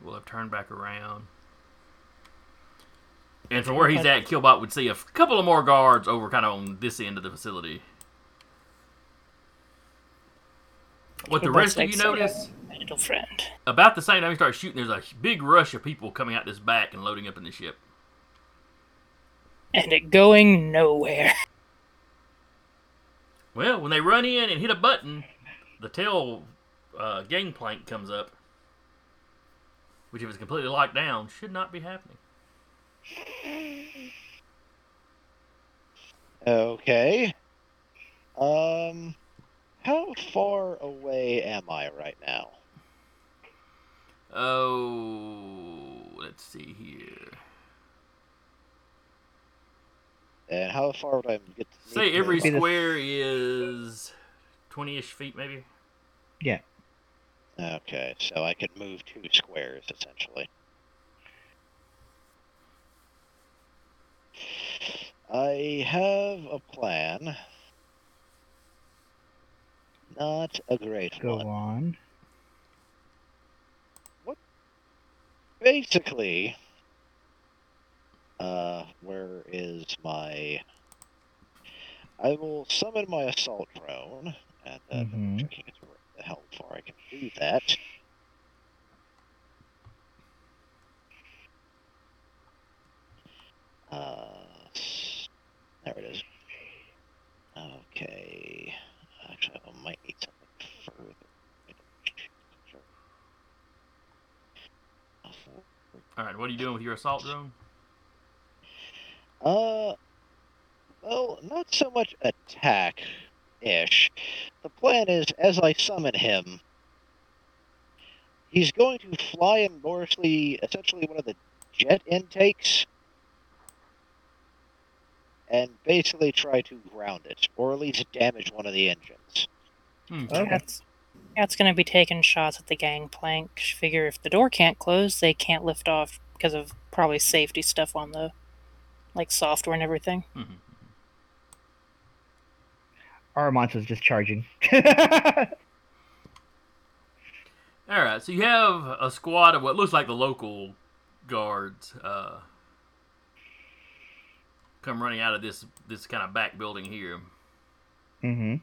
will have turned back around. And from where he's at, Killbot would see a f- couple of more guards over kind of on this end of the facility. What the rest of you notice, My little friend. about the same time he starts shooting, there's a big rush of people coming out this back and loading up in the ship. And it going nowhere. Well, when they run in and hit a button, the tail uh, gangplank comes up, which, if it's completely locked down, should not be happening. Okay. Um, how far away am I right now? Oh, let's see here. And how far would I get? To Say every square is 20 ish feet, maybe? Yeah. Okay, so I could move two squares essentially. I have a plan. Not a great Go one. on. What? Basically, uh, where is my? I will summon my assault drone, and uh, Mhm. checking it where the how far I can do that. Uh, there it is. Okay. Actually, I might need something further. All right, what are you doing with your assault drone? Uh, well, not so much attack ish. The plan is, as I summon him, he's going to fly in Norsley, essentially one of the jet intakes, and basically try to ground it, or at least damage one of the engines. Hmm. Okay. That's that's gonna be taking shots at the gangplank. Figure if the door can't close, they can't lift off because of probably safety stuff on the like software and everything. Mhm. Aramonto's just charging. All right, so you have a squad of what looks like the local guards uh, come running out of this this kind of back building here. mm-hmm.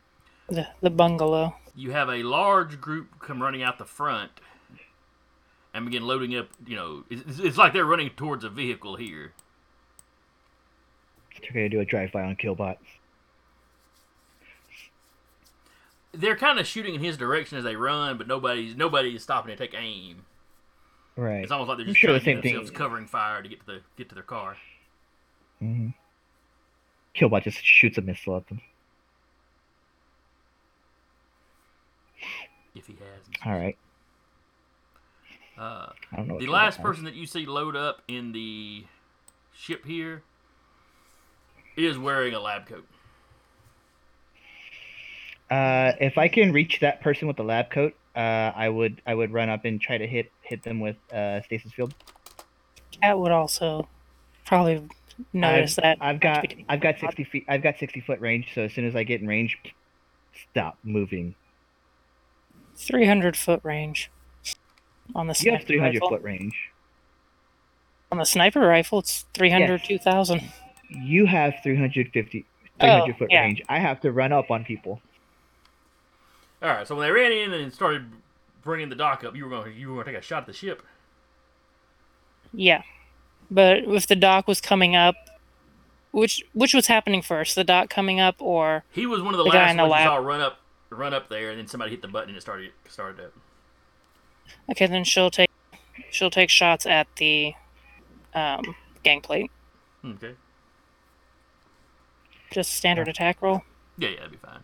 The the bungalow. You have a large group come running out the front and begin loading up. You know, it's, it's like they're running towards a vehicle here. They're gonna do a drive-by on Killbot. They're kind of shooting in his direction as they run, but nobody's nobody's stopping to take aim. Right. It's almost like they're just sure the same get thing- themselves covering fire to get to the get to their car. hmm Killbot just shoots a missile at them. If he has. All right. Uh, I don't know. the last person that you see load up in the ship here is wearing a lab coat. Uh, if I can reach that person with the lab coat, uh, I would I would run up and try to hit hit them with uh, stasis field. Cat would also probably notice that. I've got I've got sixty feet. I've got sixty foot range. So as soon as I get in range, stop moving. 300 foot range on the You sniper have three hundred rifle. foot range. On the sniper rifle, it's 300, Yes. 2000. You have 350, Oh, 300 foot yeah. range. I have to run up on people. All right, so when they ran in and started bringing the dock up, you were going you were going to take a shot at the ship. Yeah, but if the dock was coming up, which which was happening first, the dock coming up or He was one of the, The last ones lab. saw run up run up there, and then somebody hit the button and it started started up. okay, then she'll take she'll take shots at the um, gangplate. Okay. Just standard attack roll. Yeah, yeah, that'd be fine.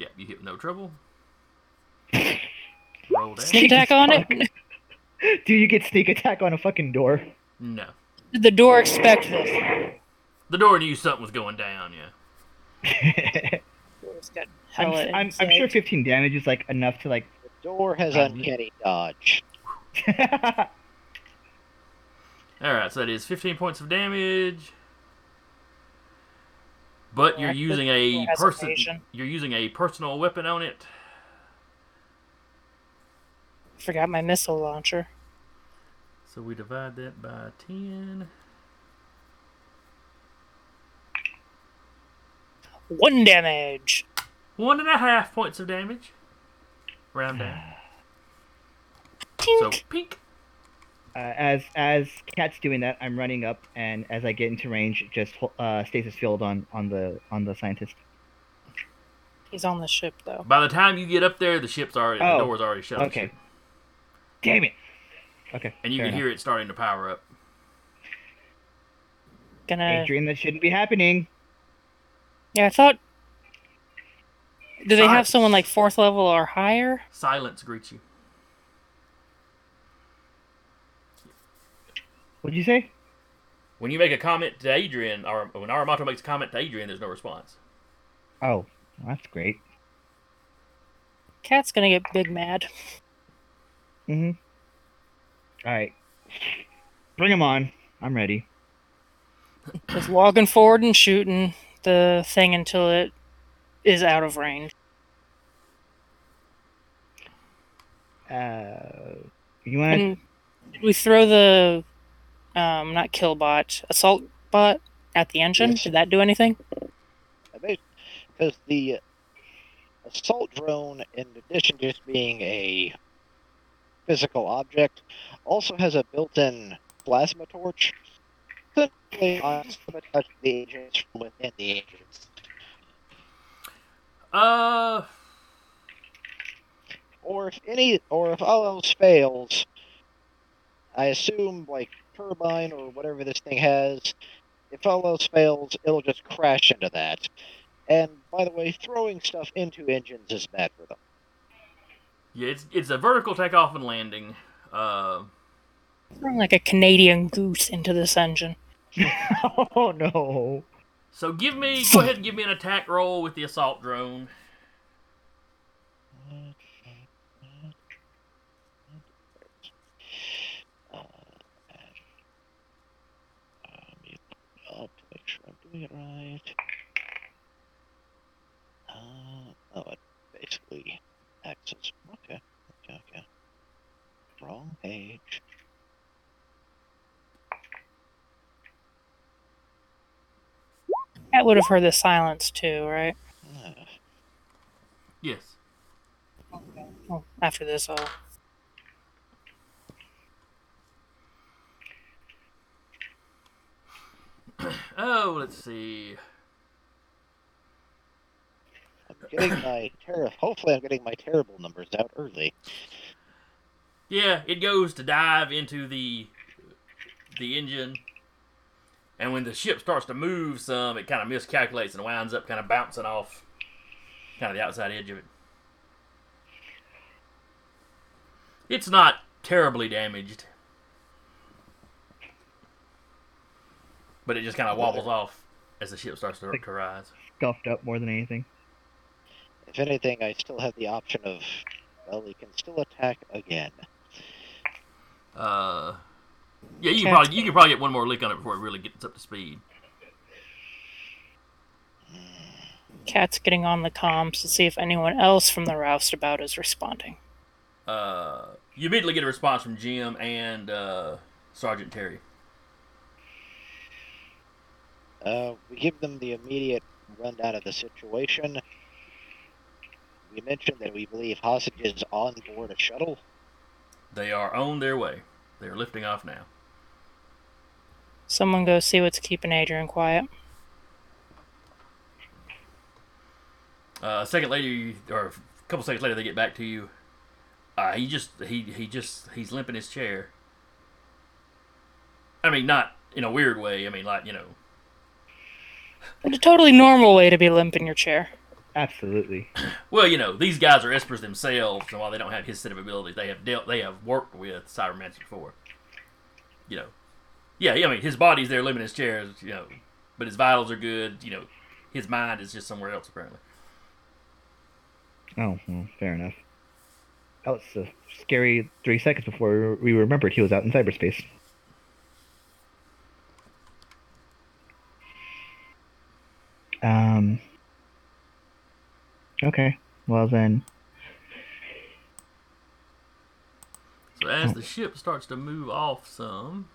Yeah, you hit with no trouble. Roll down. Sneak attack on it. Do you get sneak attack on a fucking door? No. Did the door expect this? The door knew something was going down, yeah. I'm, I'm, I'm sure 15 damage is like enough to like. The door has Um, uncanny dodge. Alright, so that is 15 points of damage. But you're using a person you're using a personal weapon on it. Forgot my missile launcher. So we divide that by 10. One damage. One and a half points of damage. Round down. So pink. Uh, as as cat's doing that, I'm running up, and as I get into range, just hol- uh, stasis field on on the on the scientist. He's on the ship though. By the time you get up there, the ship's already the Oh, door's already shut. okay. Damn it. Okay. And you can enough. hear it starting to power up. Gonna. Adrian, that shouldn't be happening. Yeah, I thought. Do they have someone like fourth level or higher? Silence greets you. What'd you say? When you make a comment to Adrian, or when Aramato makes a comment to Adrian, there's no response. Oh, that's great. Cat's gonna get big mad. Mm-hmm. All right. Bring him on. I'm ready. Just walking forward and shooting the thing until it is out of range. Uh, you want to? We throw the um not killbot assault bot at the engine? Yes. Did that do anything? Because the assault drone, in addition to just being a physical object, also has a built-in plasma torch. Essentially, the agents from within the agents. Uh, Or if any, or if all else fails, I assume like turbine or whatever this thing has. If all else fails, it'll just crash into that. And by the way, throwing stuff into engines is bad for them. yeah, it's it's a vertical takeoff and landing. Uh, Throwing like a Canadian goose into this engine. oh no. so give me, go ahead and give me an attack roll with the assault drone. Uh, let me pull it up to make sure I'm doing it right. Uh, oh, it basically acts as okay, okay, okay. Wrong page. Cat would have heard the silence too, right? Yes. Well, after this, I'll. Oh, let's see. I'm getting my ter- hopefully I'm getting my terrible numbers out early. Yeah, it goes to dive into the the engine, and when the ship starts to move some, it kind of miscalculates and winds up kind of bouncing off, kind of the outside edge of it. It's not terribly damaged, but it just kind of wobbles off as the ship starts to, to rise. Scuffed up more than anything. If anything, I still have the option of, well, we can still attack again. Uh, yeah, you can probably you can probably get one more lick on it before it really gets up to speed. Cat's getting on the comms to see if anyone else from the roustabout is responding. uh, you immediately get a response from Jim and uh, Sergeant Terry. Uh, we give them the immediate rundown of the situation. We mentioned that we believe hostages on board a shuttle. They are on their way. They are lifting off now. Someone go see what's keeping Adrian quiet. Uh, a second later, or a couple seconds later, they get back to you. Uh, he just he he just he's limping his chair. I mean, not in a weird way. I mean, like you know, It's a totally normal way to be limp in your chair. Absolutely. well, you know, these guys are espers themselves, and while they don't have his set of abilities, they have dealt, they have worked with cybermancy before. You know, yeah, I mean, his body's there limping his chair, you know, but his vitals are good. You know, his mind is just somewhere else apparently. Oh, well, fair enough. That was a scary three seconds before we remembered he was out in cyberspace. Um. Okay. Well then, So as the ship starts to move off some,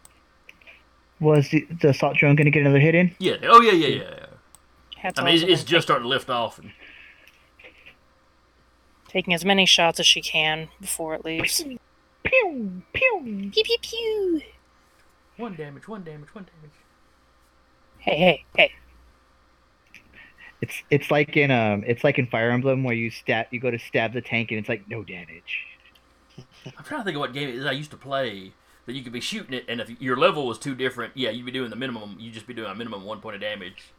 was the, the assault drone going to get another hit in? yeah, oh yeah, yeah, yeah. yeah. I mean, it's, also it's just starting to lift off, and taking as many shots as she can before it leaves. Pew pew. Pew pew pew. one damage, one damage, one damage. Hey hey hey. It's it's like in um it's like in Fire Emblem where you stab you go to stab the tank and it's like no damage. I'm trying to think of what game it is I used to play that you could be shooting it, and if your level was too different, yeah, you'd be doing the minimum. You'd just be doing a minimum one point of damage.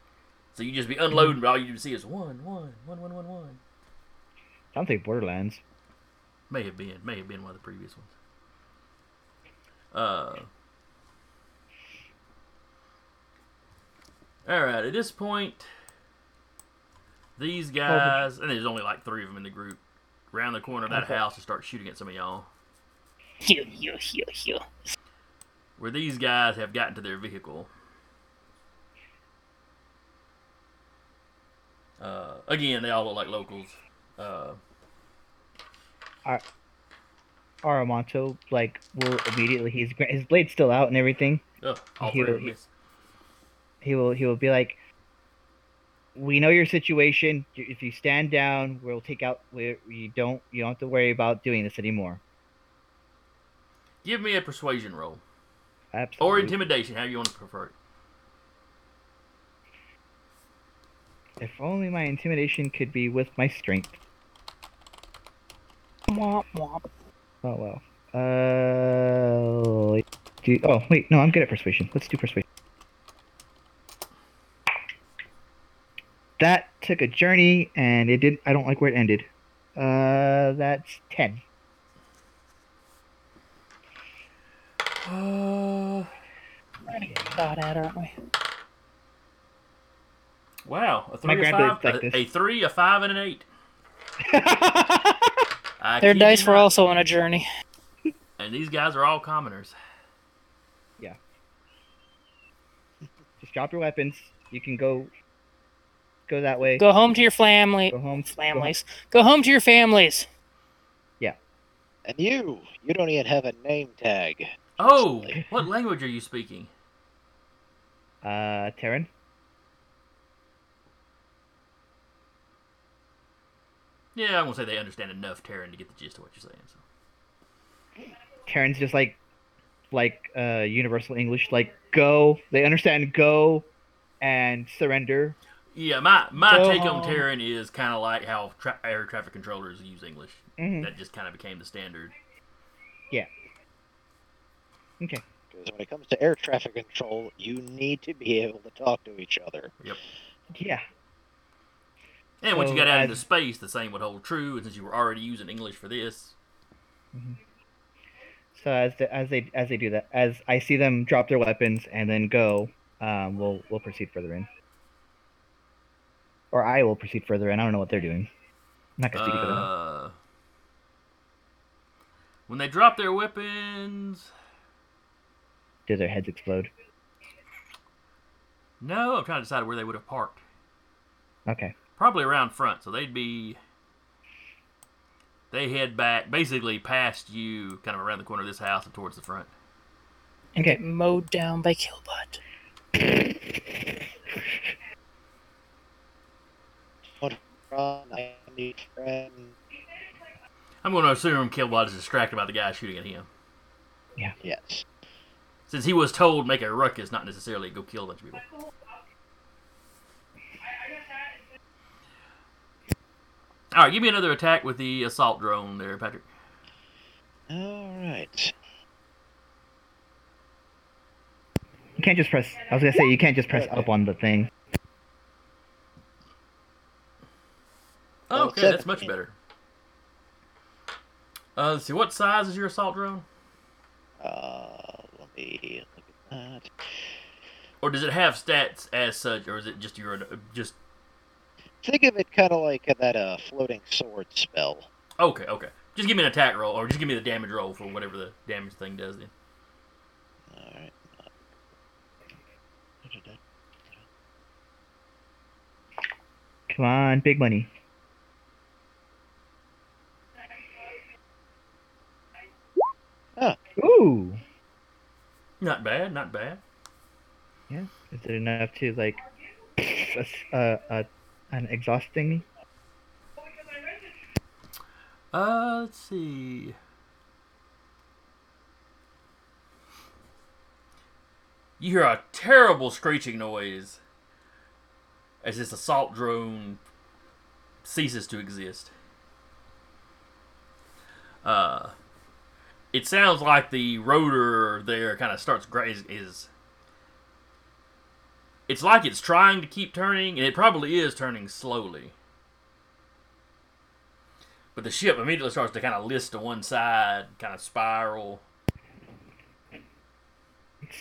So you just be unloading, but all you see is one, one, one, one, one, one. Sounds like Borderlands. May have been, may have been one of the previous ones. Uh. All right. At this point, these guys, and there's only like three of them in the group, round the corner of that Okay. house to start shooting at some of y'all. Hew hew hew hew. where these guys have gotten to their vehicle. Uh, again, they all look like locals. Uh, Aramonto like will immediately he's his blade's still out and everything. ugh, all He three of will- them miss. He will he will be like, we know your situation. If you stand down, we'll take out. We you don't you don't have to worry about doing this anymore. Give me a persuasion roll Absolutely. or intimidation, however you want to prefer it. If only my intimidation could be with my strength. Womp womp. Oh well. Uh, do, oh wait, no, I'm good at persuasion. Let's do persuasion. That took a journey, and it did. I don't like where it ended. Uh, that's ten. Uh, We're gonna get shot at, aren't we? wow, a three, a five, like a, a three, a five, and an eight. I Their kid dice were also on a journey. and these guys are all commoners. Yeah. Just drop your weapons. You can go. Go that way. Go home to your family. Go home. go home. Families. Go home to your families. Yeah. And you, you don't even have a name tag. Oh, what language are you speaking? Uh, Terran. Yeah, I won't say they understand enough Terran to get the gist of what you're saying. So. Terran's just like, like uh, universal English. Like go. They understand go, and surrender. Yeah, my my Go take on home. Terran is kind of like how tra- air traffic controllers use English. Mhm. That just kind of became the standard. Yeah. Okay. Because when it comes to air traffic control, you need to be able to talk to each other. Yep. Yeah. And once you got out as- into space, the same would hold true. And since you were already using English for this, So as the, as they as they do that, as I see them drop their weapons and then go, um, we'll we'll proceed further in. Or I will proceed further and I don't know what they're doing. I'm not gonna speak for them. uh, when they drop their weapons, Do their heads explode? no, I'm trying to decide where they would have parked. Okay. Probably around front, so they'd be. They head back, basically past you, kind of around the corner of this house and towards the front. Okay. mowed down by Killbot. Run, I need friend. I'm going to assume Killbot is distracted by the guy shooting at him. Yeah. Yes. Since he was told make a ruckus, not necessarily go kill a bunch of people. All right, give me another attack with the assault drone there, Patrick. All right. You can't just press. I was gonna say you can't just press up on the thing. Oh, okay, that's much better. Uh, let's see, what size is your assault drone? Uh, let me look at that. Or does it have stats as such, or is it just your just? Think of it kind of like that uh, floating sword spell. Okay, okay. Just give me an attack roll, or just give me the damage roll for whatever the damage thing does. Then. All right. Come on, big money. Ah. Ooh. Not bad, not bad. Yeah. Is it enough to like, a, uh, uh, an exhausting? Uh, let's see. You hear a terrible screeching noise as this assault drone ceases to exist. Uh, it sounds like the rotor there kind of starts grazing. Is it's like it's trying to keep turning, and it probably is turning slowly. But the ship immediately starts to kind of list to one side, kind of spiral,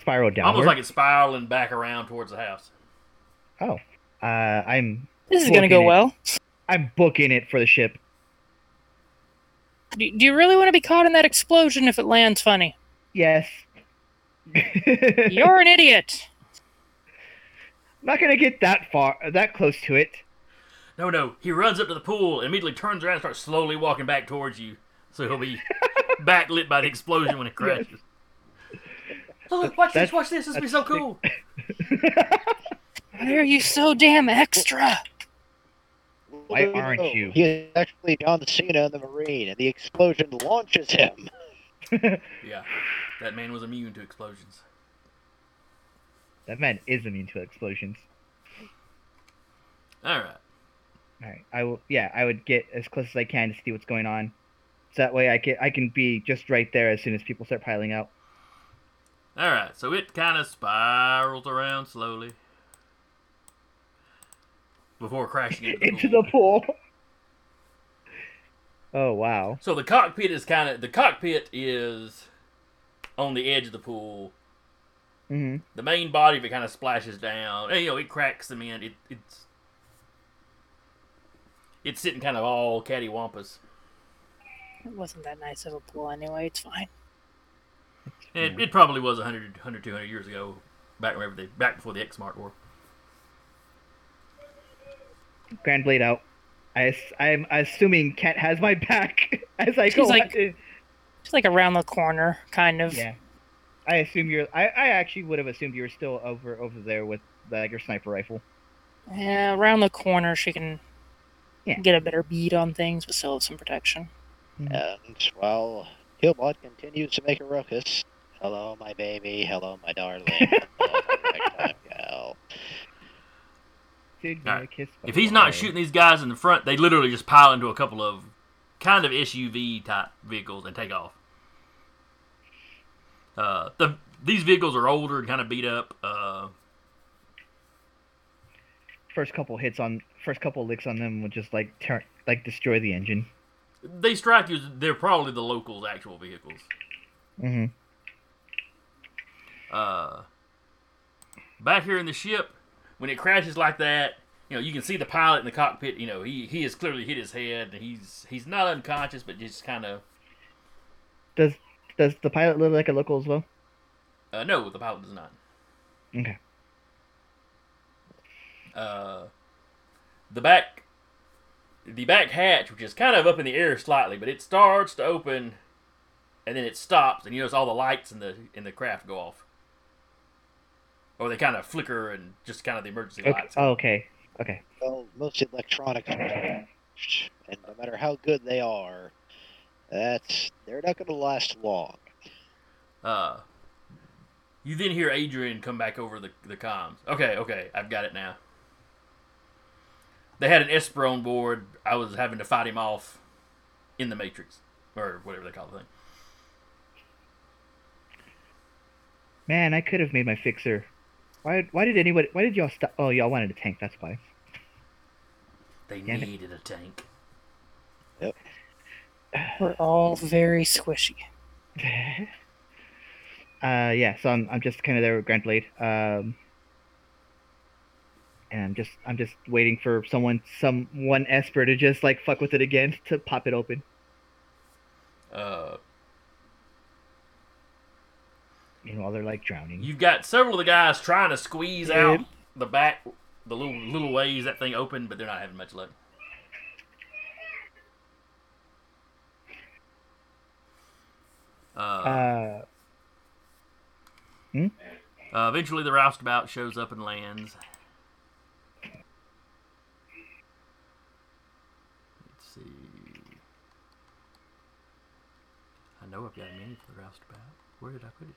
Spiral downward. almost like it's spiraling back around towards the house. Oh. Uh, I'm This is gonna go it. well. I'm booking it for the ship. Do, do you really want to be caught in that explosion if it lands funny? Yes. You're an idiot. not gonna get that far, uh, that close to it. No, no, he runs up to the pool and immediately turns around and starts slowly walking back towards you. So he'll be backlit by the explosion when it crashes. Oh, look, watch this, watch this. This will be so cool. Why are you so damn extra? Why aren't no, you? He is actually John Cena in the Marine, and the explosion launches him. Yeah, that man was immune to explosions. That man is immune to explosions. All right. All right, I will. Yeah, I would get as close as I can to see what's going on, so that way I can I can be just right there as soon as people start piling out. All right, so it kind of spirals around slowly before crashing into the into pool. the pool. Oh wow! So the cockpit is kind of the cockpit is on the edge of the pool. hmm The main body of it kind of splashes down. And, you know, it cracks them in. It, it's it's sitting kind of all cattywampus. It wasn't that nice of a pool anyway. It's fine. It, it probably was 100, 100, 200 years ago, back whenever they back before the X Mark War. Grand blade out. I I'm assuming Cat has my back as I She's go. like- out. It's like around the corner, kind of. yeah. I assume you're. I, I actually would have assumed you were still over over there with like your sniper rifle. Yeah, around the corner, she can Yeah. get a better bead on things, but still have some protection. Mm-hmm. And while Killbot continues to make a ruckus, hello, my baby, hello, my darling, hello, my ragtime gal. Dude, right. If he's not shooting these guys in the front, they literally just pile into a couple of kind of SUV type vehicles and take off. Uh, the these vehicles are older and kind of beat up. Uh, first couple hits on first couple licks on them would just like turn like destroy the engine. they strike you. They're probably the locals' actual vehicles. Mm-hmm. Uh, back here in the ship, when it crashes like that, you know you can see the pilot in the cockpit. You know he he has clearly hit his head. and He's he's not unconscious, but just kind of Does does the pilot look like a local as well? uh, no, the pilot does not. Okay. uh, the back the back hatch, which is kind of up in the air slightly, but it starts to open, and then it stops, and you notice all the lights in the in the craft go off, or they kind of flicker and just kind of the emergency Okay. lights. Oh, okay. Okay. Well, most electronics, and no matter how good they are, that's they're not going to last long. Uh, you then hear Adrian come back over the the comms. Okay, okay, I've got it now. They had an Esper on board. I was having to fight him off in the Matrix, or whatever they call the thing. Man, I could have made my fixer. Why? Why did anyone? Why did y'all stop? Oh, y'all wanted a tank. That's why. They Damn it. needed a tank. Yep. We're all very squishy. uh, yeah. So I'm I'm just kind of there with Grand Blade. Um, and I'm just I'm just waiting for someone some one Esper to just like fuck with it again to pop it open. Uh, Meanwhile, they're like drowning. you've got several of the guys trying to squeeze Dude. out the back, the little little ways that thing open, but they're not having much luck. Uh, Uh, uh, eventually, the roustabout shows up and lands. Let's see. I know I've got a menu for the roustabout. Where did I put it?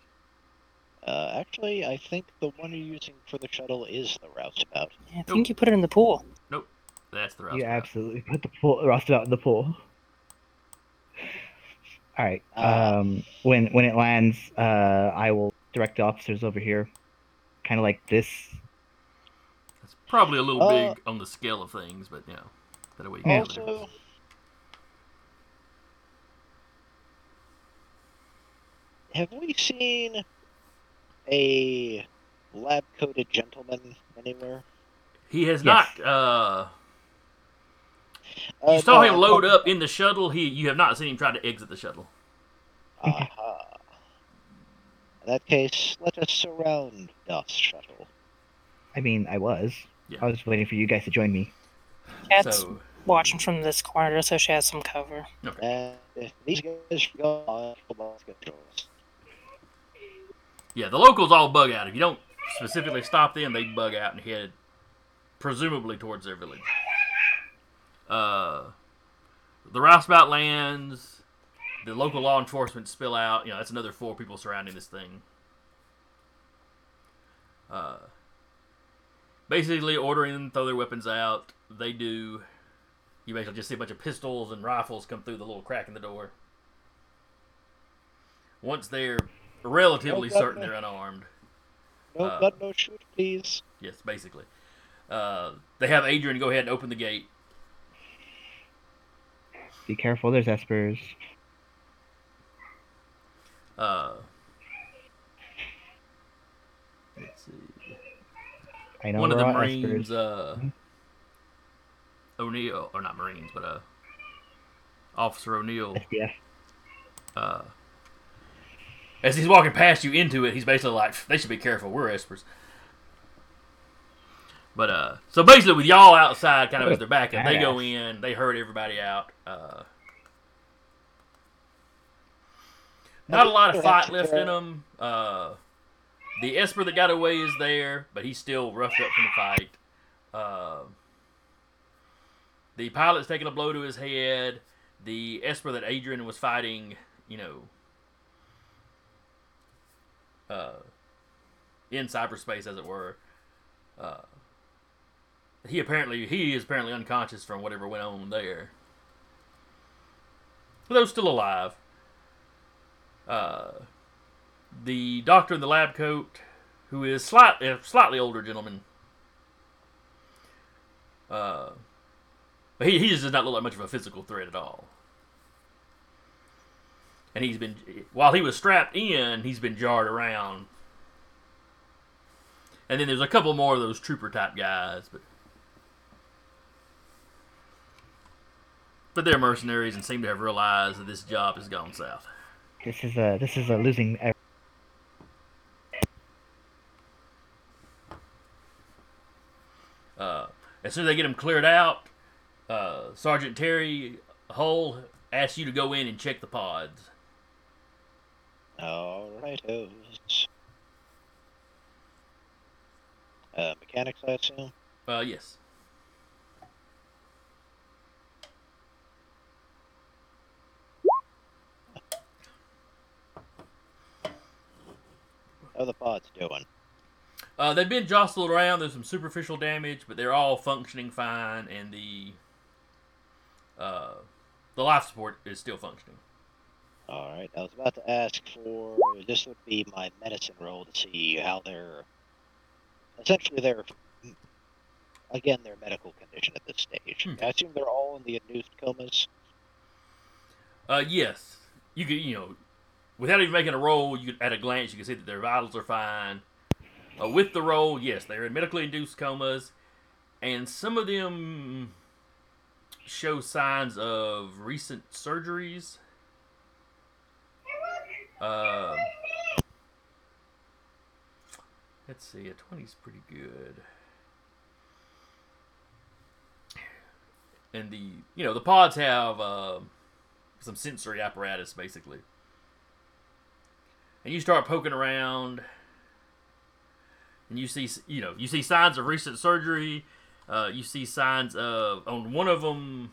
Uh, actually, I think the one you're using for the shuttle is the roustabout. I think you put it in the pool. Nope. That's the roustabout. you absolutely put the pool rusted out in the pool. All right. Uh, Um, when when it lands, uh, I will direct the officers over here, kind of like this. It's probably a little Uh, big on the scale of things, but you know, that way you Yeah. can cover Also, have we seen a lab-coated gentleman anywhere? He has Yes. not. Uh, Uh, you saw no, him load up in the shuttle. He, you have not seen him try to exit the shuttle. Aha. In that case, let us surround Dust Shuttle. I mean, I was. Yeah. I was waiting for you guys to join me. Cat's So watching from this corner so she has some cover. And if these guys are gone, let's get to us. Yeah, the locals all bug out. If you don't specifically stop them, they bug out and head presumably towards their village. Uh, the roustabout lands. The local law enforcement spill out. You know, that's another four people surrounding this thing. Uh, basically ordering them to throw their weapons out. They do. You basically just see a bunch of pistols and rifles come through the little crack in the door. Once they're relatively God, certain no. they're unarmed, No Uh, gun, no shoot, please. yes, basically, uh, they have Adrian go ahead and open the gate. Be careful. There's espers. Uh, let's see. I know One of the Marines, espers. uh, O'Neill, or not Marines, but uh, Officer O'Neill, SDF. uh, as he's walking past you into it, he's basically like, "They should be careful. We're espers." But uh, so basically, with y'all outside, kind of as they're backing, they go in, they herd everybody out. Uh, not a lot of fight left in them. Uh, the Esper that got away is there, but he's still roughed up from the fight. Uh, the pilot's taking a blow to his head. The Esper that Adrian was fighting, you know, uh, in cyberspace, as it were, uh, he apparently he is apparently unconscious from whatever went on there. But Though still alive. Uh, the doctor in the lab coat, who is slight, a slightly older gentleman. Uh, he, he just does not look like much of a physical threat at all. And he's been, while he was strapped in, he's been jarred around. And then there's a couple more of those trooper type guys, but but they're mercenaries and seem to have realized that this job has gone south. This is a this is a losing. Uh, as soon as they get them cleared out, uh, Sergeant Terry Hull asks you to go in and check the pods. All right, Uh, mechanics, I assume. Uh, yes. How are the pods doing? Uh, they've been jostled around. There's some superficial damage, but they're all functioning fine, and the uh, the life support is still functioning. All right. I was about to ask for this would be my medicine roll to see how their essentially their again their medical condition at this stage. Hmm. I assume they're all in the induced comas. Uh, yes, you could you know, without even making a roll, you could, at a glance you can see that their vitals are fine. Uh, with the roll, yes, they're in medically induced comas, and some of them show signs of recent surgeries. Um, let's see, a 20's pretty good. And the you know the pods have uh, some sensory apparatus basically, and you start poking around, and you see you know you see signs of recent surgery. Uh, you see signs of on one of them.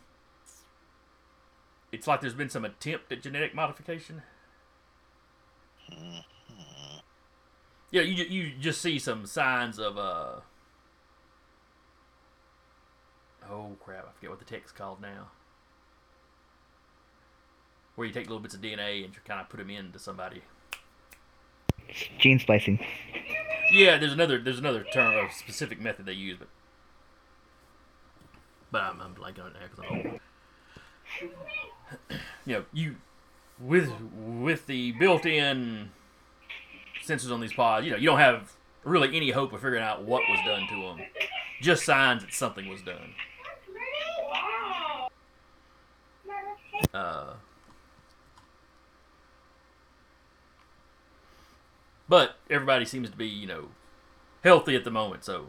It's like there's been some attempt at genetic modification. Yeah, you you just see some signs of uh. Oh crap! I forget what the tech's called now. Where you take little bits of DNA and you kind of put them into somebody. Gene splicing. Yeah, there's another there's another term, a specific method they use, but but I'm, I'm blanking on it now because I'm old. you know, you with with the built-in sensors on these pods, you know, you don't have really any hope of figuring out what was done to them. Just signs that something was done. Uh, but everybody seems to be, you know, healthy at the moment, so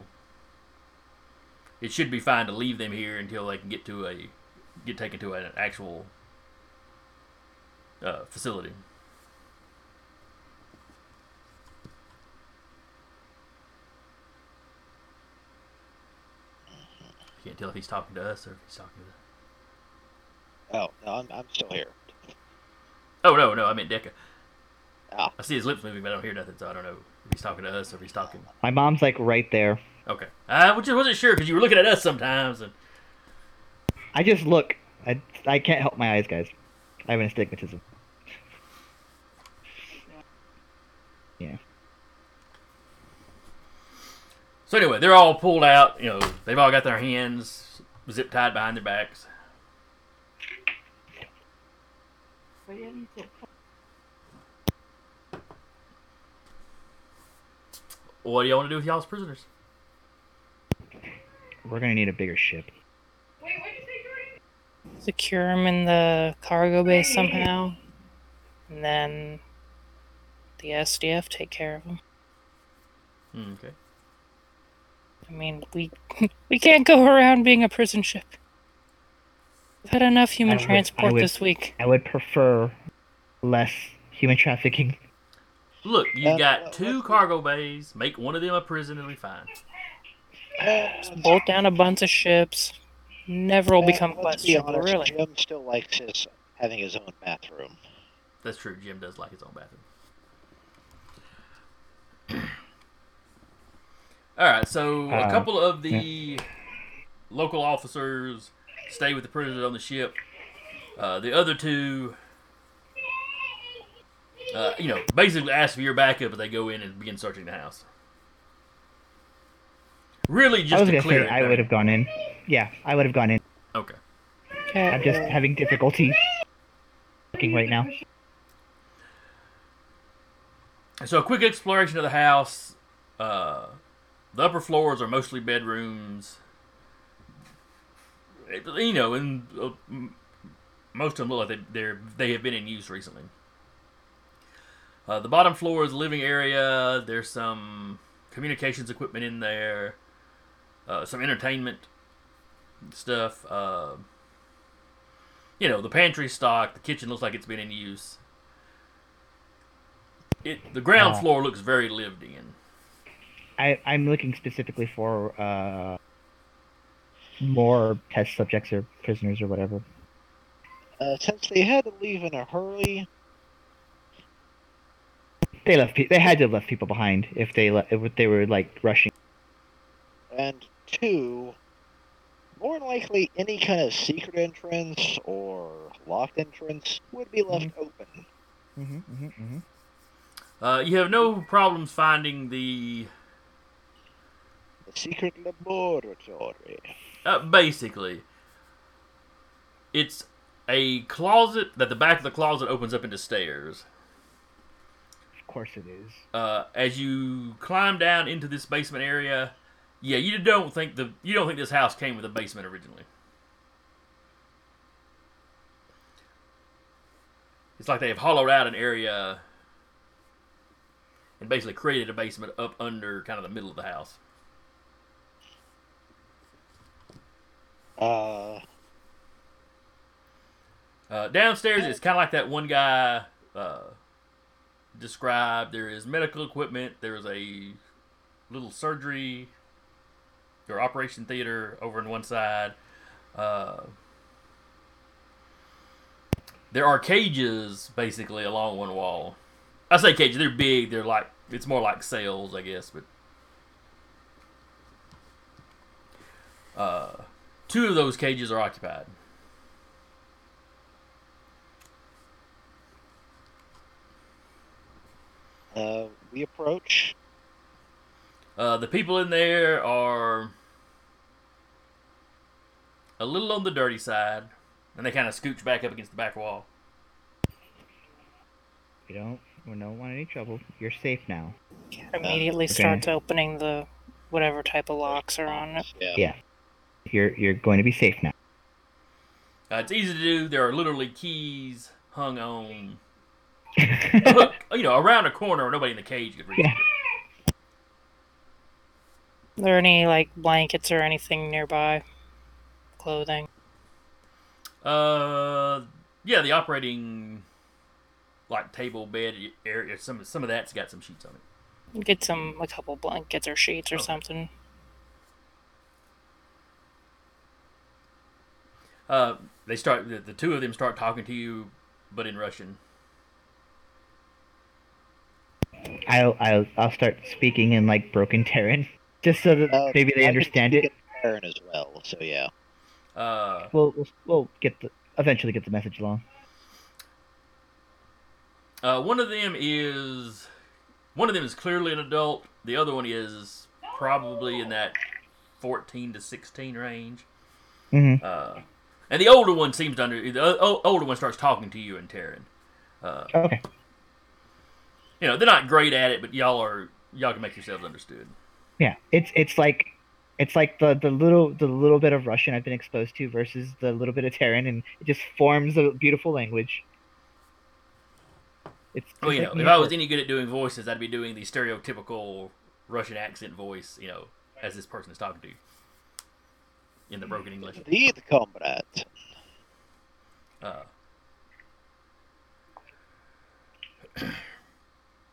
it should be fine to leave them here until they can get to a get taken to an actual uh, facility. Can't tell if he's talking to us or if he's talking to. Oh no, I'm I'm still here. Oh no, no, I meant Deca. Ah. I see his lips moving, but I don't hear nothing, so I don't know if he's talking to us or if he's talking. My mom's like right there. Okay, I just wasn't sure because you were looking at us sometimes, and I just look. I I can't help my eyes, guys. I have an astigmatism. Yeah. So anyway, they're all pulled out. You know, they've all got their hands zip tied behind their backs. What do y'all want to do with y'all's prisoners? We're gonna need a bigger ship. Secure him in the cargo bay somehow, and then the SDF take care of him. Hmm, okay. I mean, we we can't go around being a prison ship. We've had enough human would- transport would- this week. I would prefer less human trafficking. Look, you Uh, got two what- cargo bays. Make one of them a prison, it'll be fine. Bolt down a bunch of ships. Never will become let's be honest, really. Jim still likes his having his own bathroom. That's true. Jim does like his own bathroom. All right, so a Uh, couple of the local officers stay with the prisoners on the ship. Uh, the other two, uh, you know, basically ask for your backup if they go in and begin searching the house. Really, I just was to gonna clear say it. I would have gone in. Yeah, I would have gone in. Okay. Okay. I'm just having difficulty looking right now. So a quick exploration of the house. Uh, the upper floors are mostly bedrooms. It- you know, and uh, most of them look like they, they're they have been in use recently. Uh, the bottom floor is the living area. There's some communications equipment in there, uh, some entertainment stuff. Uh, you know, the pantry stock. The kitchen looks like it's been in use. It the ground Oh. floor looks very lived in. I, I'm looking specifically for uh, more test subjects or prisoners or whatever. Uh, since they had to leave in a hurry, They left. Pe- they had to have left people behind if they le- if they were like rushing. and two, more than likely any kind of secret entrance or locked entrance would be left open. Mm-hmm, mm-hmm, mm-hmm. Uh, you have no problems finding the The secret laboratory. uh, basically. It's a closet that the back of the closet opens up into stairs. Of course it is. Uh, as you climb down into this basement area, yeah, you don't think the you don't think this house came with a basement originally. It's like they have hollowed out an area and basically created a basement up under kind of the middle of the house. Uh, Uh, downstairs, it's kind of like that one guy uh, described. There is medical equipment. There is a little surgery or operation theater over on one side. Uh, there are cages basically along one wall. I say cages. They're big. They're like it's more like cells, I guess. But uh, two of those cages are occupied. uh, we approach. Uh, the people in there are a little on the dirty side, and they kind of scooch back up against the back wall. We don't. We don't want any trouble. You're safe now. Immediately Okay. starts opening the whatever type of locks are on it. Yeah. Yeah. You're you're going to be safe now. Uh, it's easy to do. There are literally keys hung on you know, around a corner where nobody in the cage could reach. Yeah. it. Are there any like blankets or anything nearby? Clothing. Uh, yeah, the operating like table bed area. Some some of that's got some sheets on it. Get some a couple blankets or sheets or Okay. something. Uh, they start the, the two of them start talking to you, but in Russian. I'll I'll I'll start speaking in like broken Terran, just so that Uh, maybe they can understand it. in Terran as well. So yeah. Uh, We'll, we'll we'll get the eventually get the message along. Uh, one of them is one of them is clearly an adult. The other one is probably in that fourteen to sixteen range. Mhm. Uh, and the older one seems to under the o- o- older one starts talking to you and Terran. Uh, Okay. you know they're not great at it, but y'all are y'all can make yourselves understood. Yeah. It's it's like it's like the, the little the little bit of Russian I've been exposed to versus the little bit of Terran, and it just forms a beautiful language. It's Well, you know, like if I was any good at doing voices, I'd be doing the stereotypical Russian accent voice. You know, as this person is talking to you in the broken English. Indeed, comrade. Uh,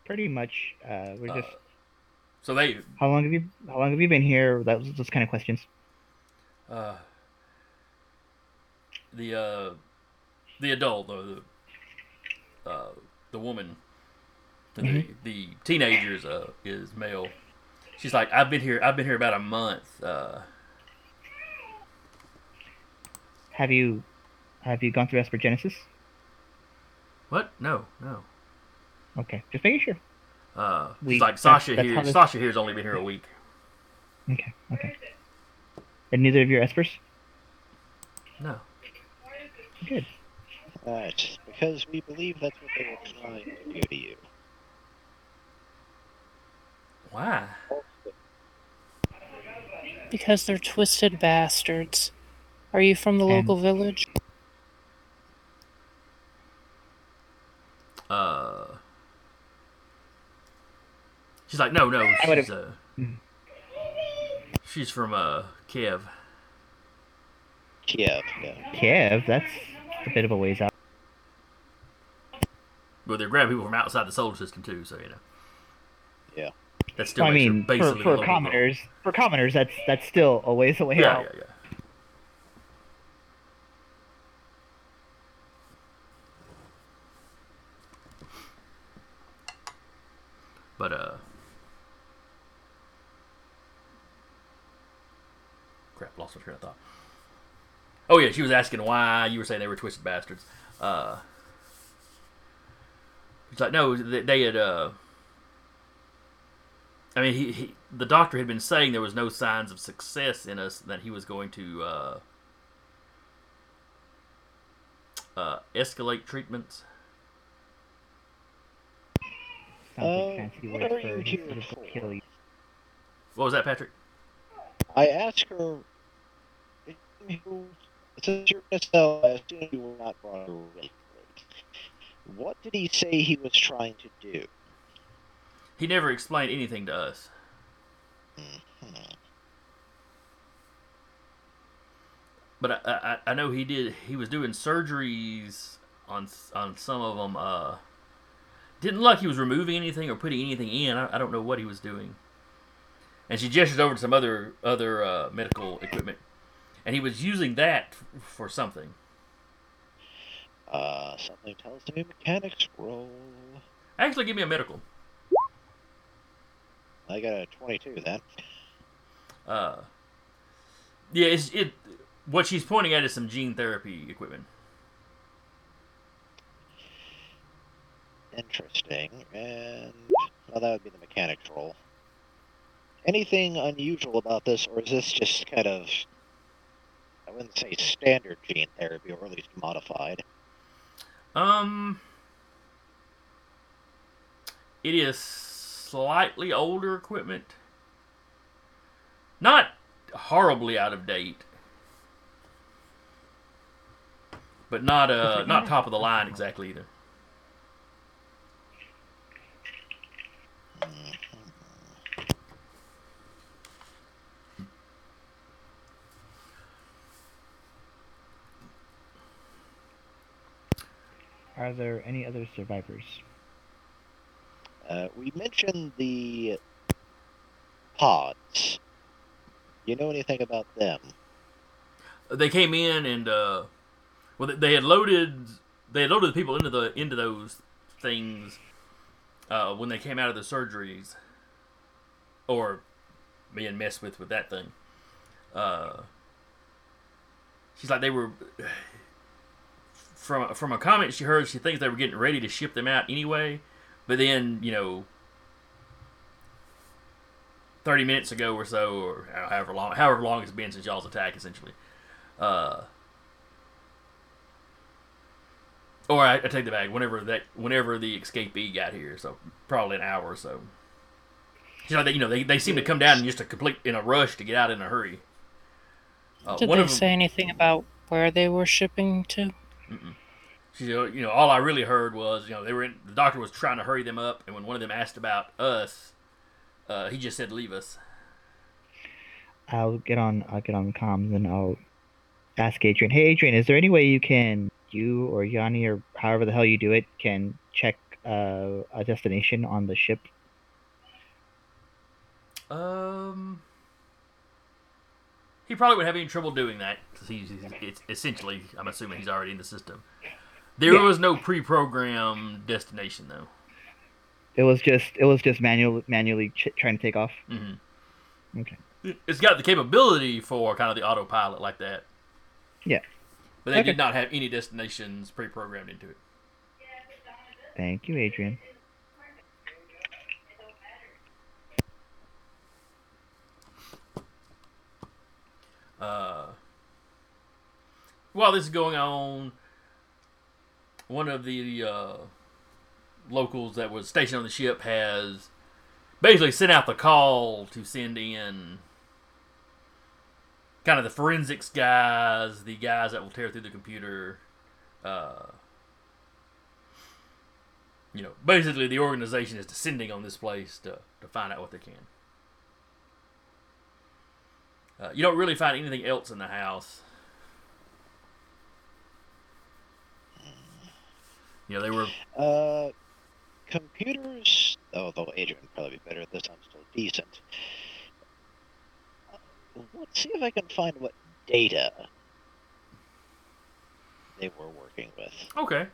pretty much uh, we're uh, just so they how long have you how long have you been here? That was those kind of questions. uh, the uh, the adult, the the, uh, the woman, the the teenager is uh, is male. She's like, I've been here. I've been here about a month. Uh, Have you have you gone through Esper Genesis? What? No, no. Okay, just making sure. Uh, We- it's like Sasha that's here. how Sasha here's only been here a week. Okay, okay. And neither of your Espers? No. Good. Alright, because we believe that's what they were trying to do to you. Why? Because they're twisted bastards. Are you from the And- local village? Uh. She's like, no, no. She's uh. She's from uh Kiev. Kiev, yeah. Kiev, that's a bit of a ways out. Well, they're grabbing people from outside the solar system too, so you know. Yeah. That's still I mean, for, basically a for local girl. commoners, for commoners, that's that's still a ways away Yeah, out. yeah, yeah. But uh crap, lost my train of thought. Oh yeah, she was asking why you were saying they were twisted bastards. Uh It's like no, they, they had uh I mean, he, he the doctor had been saying there was no signs of success in us that he was going to uh, uh, escalate treatments. Sounds Uh, what are you he here for? kill you. What was that, Patrick? I asked her since you're gonna sell, I assume you were not brought really What did he say he was trying to do? He never explained anything to us. Mhm. But I, I, I know he did. He was doing surgeries on on some of them. Uh, didn't look like he was removing anything or putting anything in. I, I don't know what he was doing. And she gestures over to some other other uh, medical equipment, and he was using that f- for something. Uh, something tells me mechanics roll. Actually, give me a medical. I got a 22 then. Uh, yeah, it's it. What she's pointing at is some gene therapy equipment. Interesting. And well, that would be the mechanics roll. Anything unusual about this, or is this just kind of I wouldn't say standard gene therapy, or at least modified? Um, it is slightly older equipment. Not horribly out of date, but not uh not top of the line exactly either. Are there any other survivors? Uh, we mentioned the pods. You know anything about them? They came in and uh, well, they- they had loaded they had loaded the people into the into those things uh, when they came out of the surgeries, or being messed with with that thing. Uh, she's like they were from from a comment she heard. She thinks they were getting ready to ship them out anyway, but then you know. 30 minutes ago or so, or however long, however long it's been since y'all's attack, essentially. Uh, or I, I take the bag whenever that whenever the escapee got here, so probably an hour or so. You know, they, you know, they, they seem to come down in just a complete in a rush to get out in a hurry. Uh, Did they them, say anything about where they were shipping to? She, uh, you know, all I really heard was, you know, they were in, the doctor was trying to hurry them up, and when one of them asked about us, uh, he just said leave us. I'll get on. I'll get on comms and I'll ask Adrian. Hey, Adrian, is there any way you can, you or Yanni or however the hell you do it, can check uh, a destination on the ship? Um, he probably would have any trouble doing that because he's, he's it's essentially. I'm assuming he's already in the system. There Yeah. was no pre-programmed destination though. It was just. It was just manual, manually ch- trying to take off. hmm Okay. It's got the capability for kind of the autopilot like that. Yeah. but they Okay. did not have any destinations pre-programmed into it. Thank you, Adrian. Uh, while this is going on, one of the uh, locals that was stationed on the ship has basically sent out the call to send in kind of the forensics guys, the guys that will tear through the computer. Uh, you know, basically the organization is descending on this place to, to find out what they can. Uh, you don't really find anything else in the house. Yeah, they were Uh, computers. Although Adrian would probably be better at this, I'm still decent. Uh, let's see if I can find what data they were working with. okay.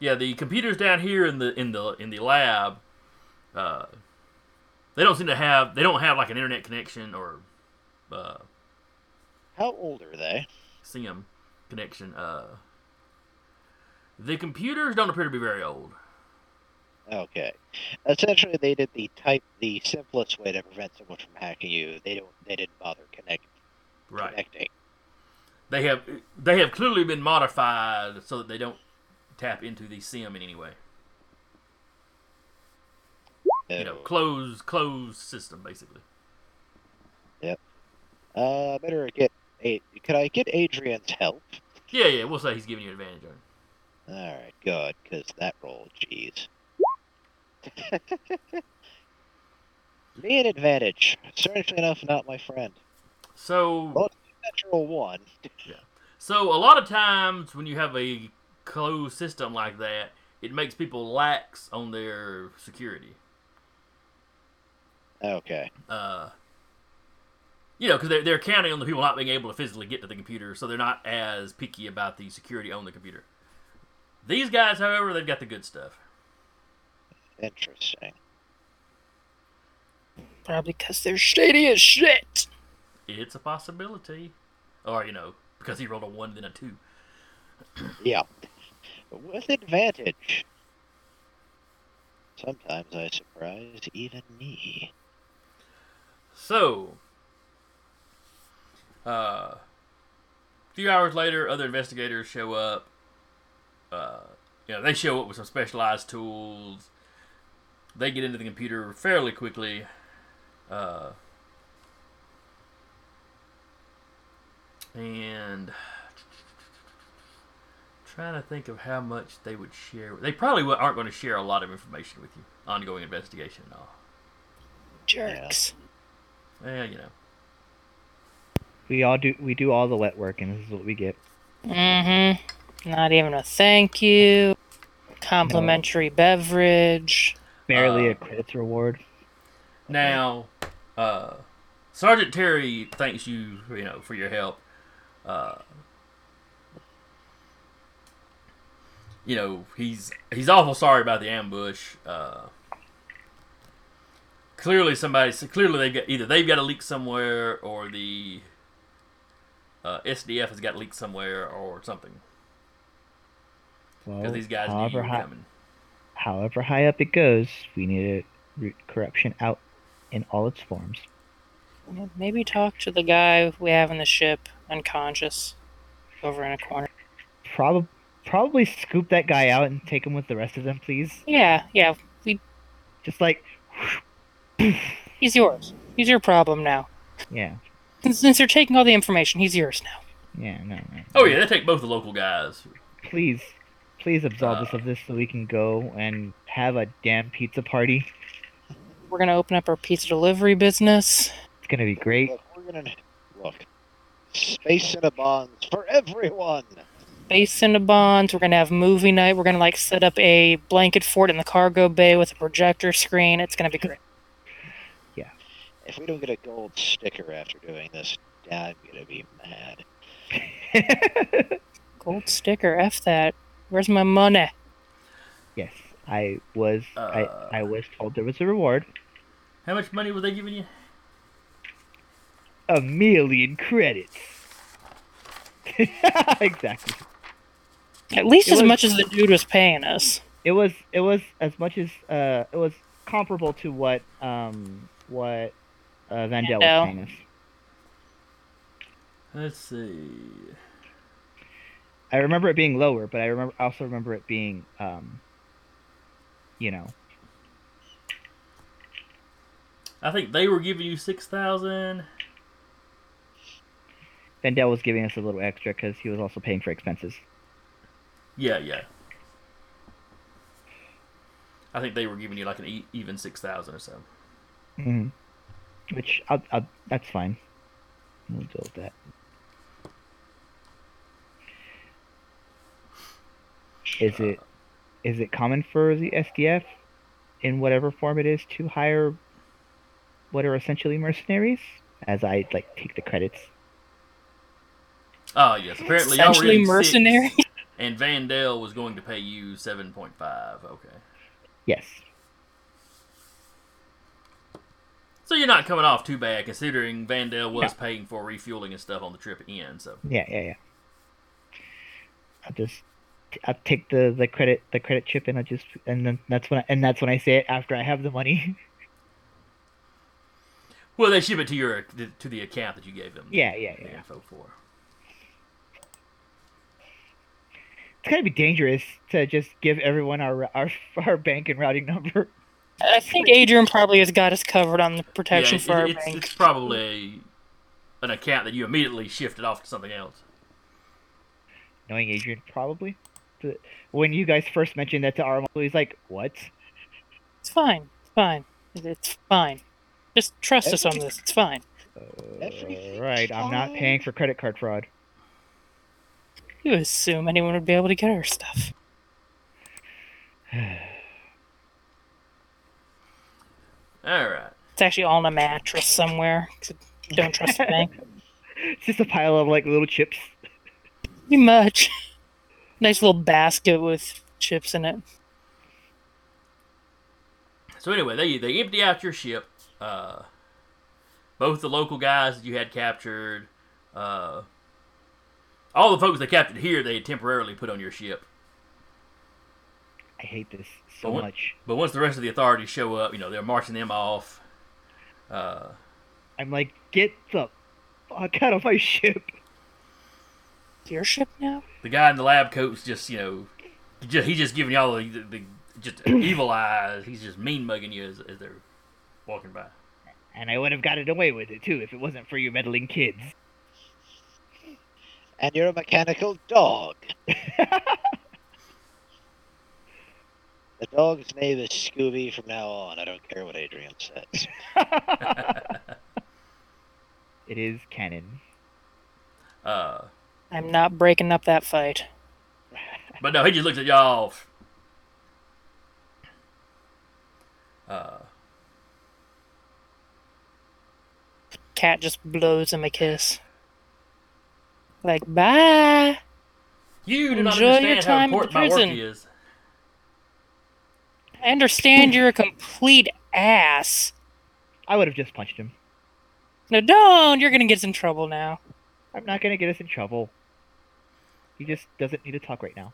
Yeah, the computers down here in the in the in the lab, uh, they don't seem to have they don't have like an internet connection or uh, How old are they? SIM connection. Uh, the computers don't appear to be very old. Okay. Essentially, they did the type, the simplest way to prevent someone from hacking you. They don't, they didn't bother connect, Right. connecting. They have they have clearly been modified so that they don't tap into the SIM in any way. You know, closed closed system basically. Uh, better get a. Could I get Adrian's help? Yeah, yeah. We'll say he's giving you an advantage on it. All right, good, because that roll, jeez. Me an advantage. Strangely enough, not my friend. So Well- Natural one. So a lot of times when you have a closed system like that, it makes people lax on their security. Okay. Uh, you know, because they're, they're counting on the people not being able to physically get to the computer, so they're not as picky about the security on the computer. These guys, however, they've got the good stuff. Interesting. Probably because they're shady as shit. It's a possibility, or you know, because he rolled a one then a two. Yeah. With advantage. Sometimes I surprise even me. So, uh, a few hours later, other investigators show up. Uh, you know, they show up with some specialized tools. They get into the computer fairly quickly. Uh, and trying to think of how much they would share. They probably aren't going to share a lot of information with you. Ongoing investigation and all. Jerks. Well, you know. We all do. We do all the wet work, and this is what we get. Mm-hmm. Not even a thank you. Complimentary beverage. Barely Uh, a credits reward. Now, uh, Sergeant Terry thanks you, you know, for your help. Uh, you know, he's he's awful sorry about the ambush. Uh, clearly, somebody so clearly they've got either they've got a leak somewhere or the uh, SDF has got leaked somewhere or something Well, these guys knew however were high, coming. however high up it goes, we need to root corruption out in all its forms. Maybe talk to the guy we have in the ship, unconscious, over in a corner. Probably, probably scoop that guy out and take him with the rest of them, please. Yeah, yeah. We Just like, he's yours. He's your problem now. yeah, Since, since you're taking all the information, he's yours now. yeah, no, no. Oh yeah, they take both the local guys. Please, please absolve us Uh, of this so we can go and have a damn pizza party. We're gonna open up our pizza delivery business. It's gonna be great. Look, we're gonna look. Space Cinnabons for everyone. Base Cinnabons. We're gonna have movie night. We're gonna like set up a blanket fort in the cargo bay with a projector screen. It's gonna be great. If we don't get a gold sticker after doing this, I'm gonna be mad. Gold sticker. F that. Where's my money? yes, I was. Uh. I I was told there was a reward. How much money were they giving you? A million credits. exactly. At least It as was- much as the dude was paying us. It was it was as much as uh it was comparable to what um what uh, Vandell was Vandell. paying. Let's see. I remember it being lower, but I remember I also remember it being um you know I think they were giving you six thousand. Vandell was giving us a little extra because he was also paying for expenses. Yeah, yeah. I think they were giving you like an e- even six thousand or so. hmm Which I'll, I'll, that's fine. We'll deal with that. Is it is it common for the SDF, in whatever form it is, to hire what are essentially mercenaries? As I like take the credits. Oh yes, apparently y'all were Essentially getting six, mercenary. and Vandell was going to pay you seven point five. Okay, Yes. So you're not coming off too bad considering Vandell was Yeah. paying for refueling and stuff on the trip in. So Yeah, yeah, yeah. I just I take the the credit the credit chip and I just and then that's when I, and that's when I say it after I have the money. well, they ship it to your to the account that you gave them. yeah, yeah, the yeah. info for. It's gonna be dangerous to just give everyone our our our bank and routing number. I think Adrian probably has got us covered on the protection yeah, for our it- it's, bank. it's probably an account that you immediately shifted off to something else. Knowing Adrian, probably. When you guys first mentioned that to Armando, he's like, "What? It's fine. It's fine. It's fine. Just trust us on this. It's fine. Everything's right, I'm not paying for credit card fraud." You assume anyone would be able to get our stuff. All right. It's actually all in a mattress somewhere. I Don't trust the bank. It's just a pile of like little chips. Pretty much. Nice little basket with chips in it. So anyway, they they empty out your ship. Uh, both the local guys that you had captured, uh, all the folks they captured here, they had temporarily put on your ship. I hate this so But what- much. But once the rest of the authorities show up, you know they're marching them off. Uh, I'm like, get the fuck out of my ship. Your ship now? the guy in the lab coat's just you know, just, he's just giving y'all the, the, the just evil eyes. He's just mean mugging you as, as they're walking by. And I would have gotten away with it too if it wasn't for you meddling kids. And you're a mechanical dog. The dog's name is Scooby from now on. I don't care what Adrian says. It is canon. Uh, I'm not breaking up that fight. but no, he just looked at y'all. Uh, Cat just blows him a kiss. Like, bye. you do not Enjoy your understand how time in important my work prison. is. I understand you're a complete ass. I would have just punched him. No, don't. You're gonna get us in trouble now. I'm not gonna get us in trouble. He just doesn't need to talk right now.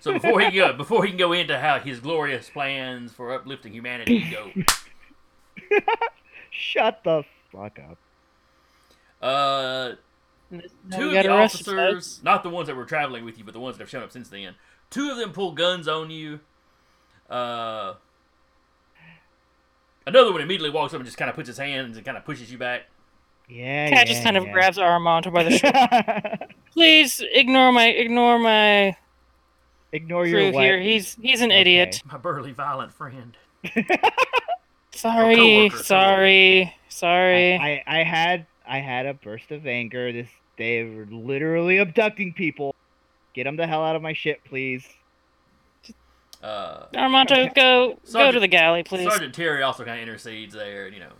So before he go, before he can go into how his glorious plans for uplifting humanity go, Shut the fuck up. uh, No, two of the officers, not the ones that were traveling with you, but the ones that have shown up since then, two of them pull guns on you. Uh, another one immediately walks up and just kind of puts his hands and kind of pushes you back. Yeah, Cat yeah, just kind of yeah. grabs Armando by the shoulder. Please ignore my ignore my Ignore your crew what? here. He's he's an idiot. My burly, violent friend. Sorry, sorry, sorry. I, I had I had a burst of anger. This they were literally abducting people. Get them the hell out of my ship, please. Uh, Armando, go go to the galley, please. Sergeant Terry also kind of intercedes there, and you know.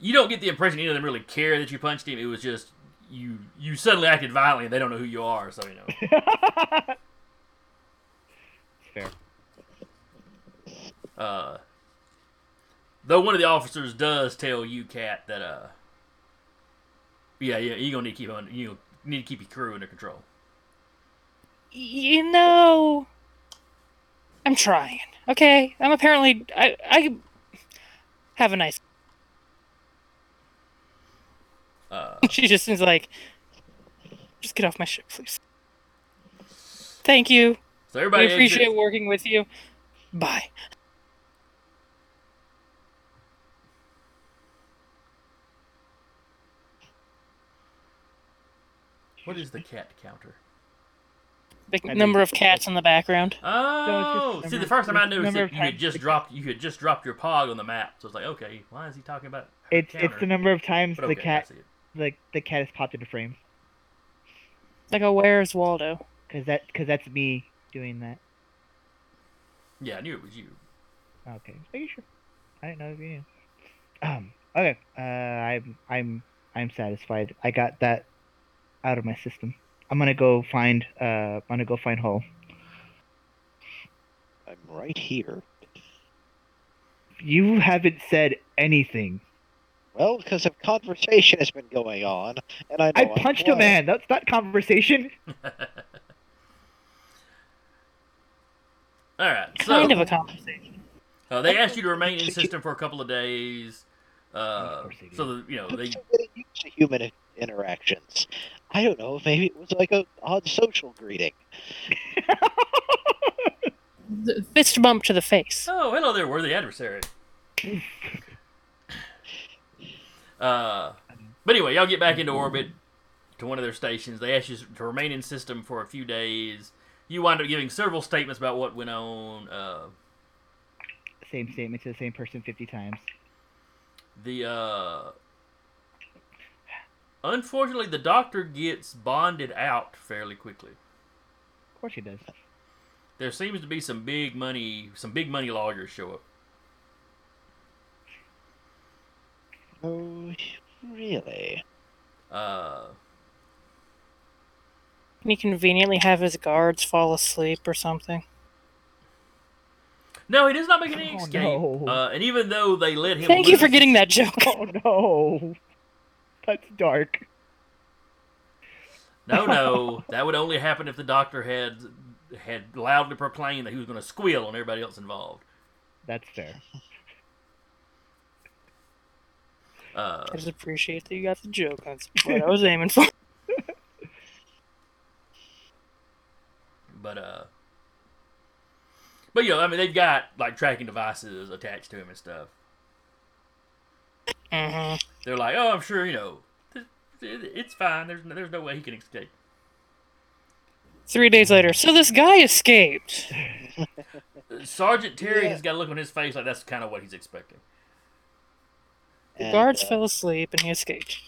You don't get the impression any of them really care that you punched him. It was just you you suddenly acted violently and they don't know who you are, so you know. It's fair. Uh, though one of the officers does tell you, Cat, that uh, Yeah, yeah, you're gonna need to keep on. You need to keep your crew under control. You know, I'm trying. Okay, I'm apparently I I have a nice. Uh, She just is like, just get off my ship, please. Thank you. so I everybody appreciate exit- working with you. Bye. What is the cat counter? Big I number of cats in the background. Oh, just see, the first time I it's noticed number it, of you had just the- dropped you had just dropped your pog on the map. So it's like, okay, why is he talking about? her It's it's the number of times But the okay, cat see it. like the cat has popped into frames. Like a Where's Waldo? Cause that cause that's me doing that. Yeah, I knew it was you. Okay, are you sure. I didn't know if you knew. Um. Okay. Uh. I'm. I'm. I'm satisfied. I got that out of my system. I'm gonna go find. Uh. I'm gonna go find Hull. I'm right here. You haven't said anything. Well, because a conversation has been going on, and I know I I'm punched a man. That's not conversation. All right, so Kind of a conversation. uh, they asked you to remain in system for a couple of days. Uh, course so that you know they still getting used to human interactions. I don't know. Maybe it was like a odd social greeting. The Fist bump to the face. Oh, hello there, worthy adversary. uh, but anyway, y'all get back into orbit to one of their stations. They ask you to remain in system for a few days. You wind up giving several statements about what went on. Uh, same statement to the same person 50 times. the uh, unfortunately, the doctor gets bonded out fairly quickly. Of course he does. There seems to be some big money, some big money lawyers show up. Oh, really? Uh, Can he conveniently have his guards fall asleep or something? no, he does not make any Oh, escape. no. Uh, and even though they let him, Thank you for getting that joke. Oh no. That's dark. No, no, that would only happen if the doctor had had loudly proclaimed that he was going to squeal on everybody else involved. That's fair. Uh, I just appreciate that you got the joke. That's what I was aiming for. but uh, but you know, I mean, they've got like tracking devices attached to him and stuff. Hmm They're like, oh, I'm sure you know, it's fine. There's no, there's no way he can escape. Three days later, so this guy escaped. Sergeant Terry Yeah. has got a look on his face like that's kind of what he's expecting. The guards uh, fell asleep and he escaped.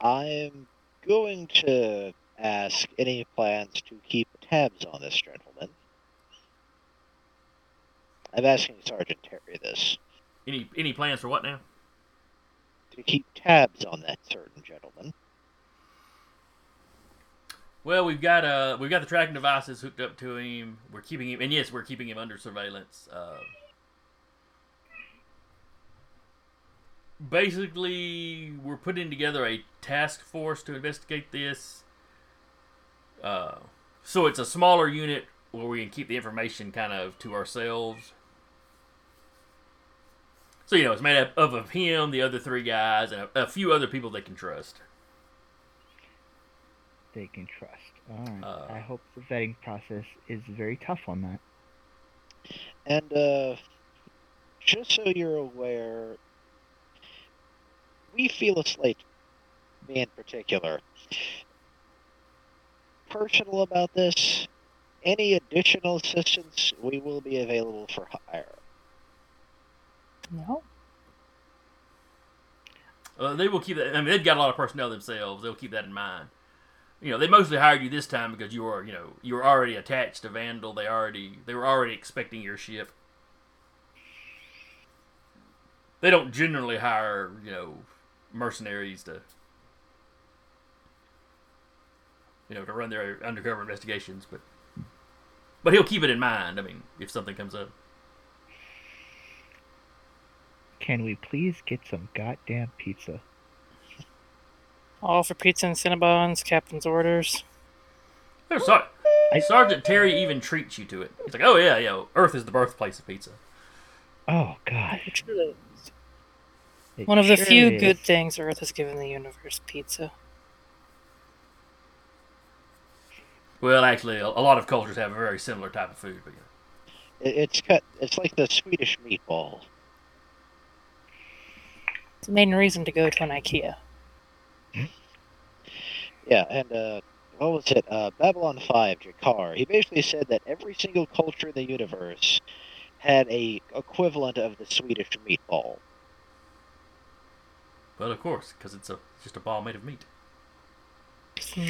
I'm going to ask any plans to keep tabs on this gentleman. I'm asking Sergeant Terry this. Any any plans for what now? To keep tabs on that certain gentleman. Well, we've got uh we've got the tracking devices hooked up to him. We're keeping him, and yes, we're keeping him under surveillance. Uh, basically, we're putting together a task force to investigate this. Uh, so it's a smaller unit where we can keep the information kind of to ourselves. So you know, it's made up of, of him, the other three guys, and a, a few other people they can trust. They can trust. Alright. Uh. I hope the vetting process is very tough on that. And uh, just so you're aware, we feel a slight, me in particular, personal about this. Any additional assistance, we will be available for hire. No. Uh, they will keep that. I mean, they've got a lot of personnel themselves. They'll keep that in mind. You know, they mostly hired you this time because you were, you know, you were already attached to Vandell. They already, they were already expecting your ship. They don't generally hire, you know, mercenaries to, you know, to run their undercover investigations. But, but he'll keep it in mind. I mean, if something comes up. Can we please get some goddamn pizza? All for pizza and Cinnabons, captain's orders. Oh, sorry. I- Sergeant Terry even treats you to it. He's like, oh yeah, yeah. Earth is the birthplace of pizza. Oh God. It One of the sure few is. good things Earth has given the universe pizza. Well, actually, a, a lot of cultures have a very similar type of food. But yeah. It, it's cut. It's like the Swedish meatball. It's the main reason to go to an IKEA. Yeah, and uh, what was it? Uh, Babylon 5, G'Kar. He basically said that every single culture in the universe had a equivalent of the Swedish meatball. Well, of course, because it's a just a ball made of meat.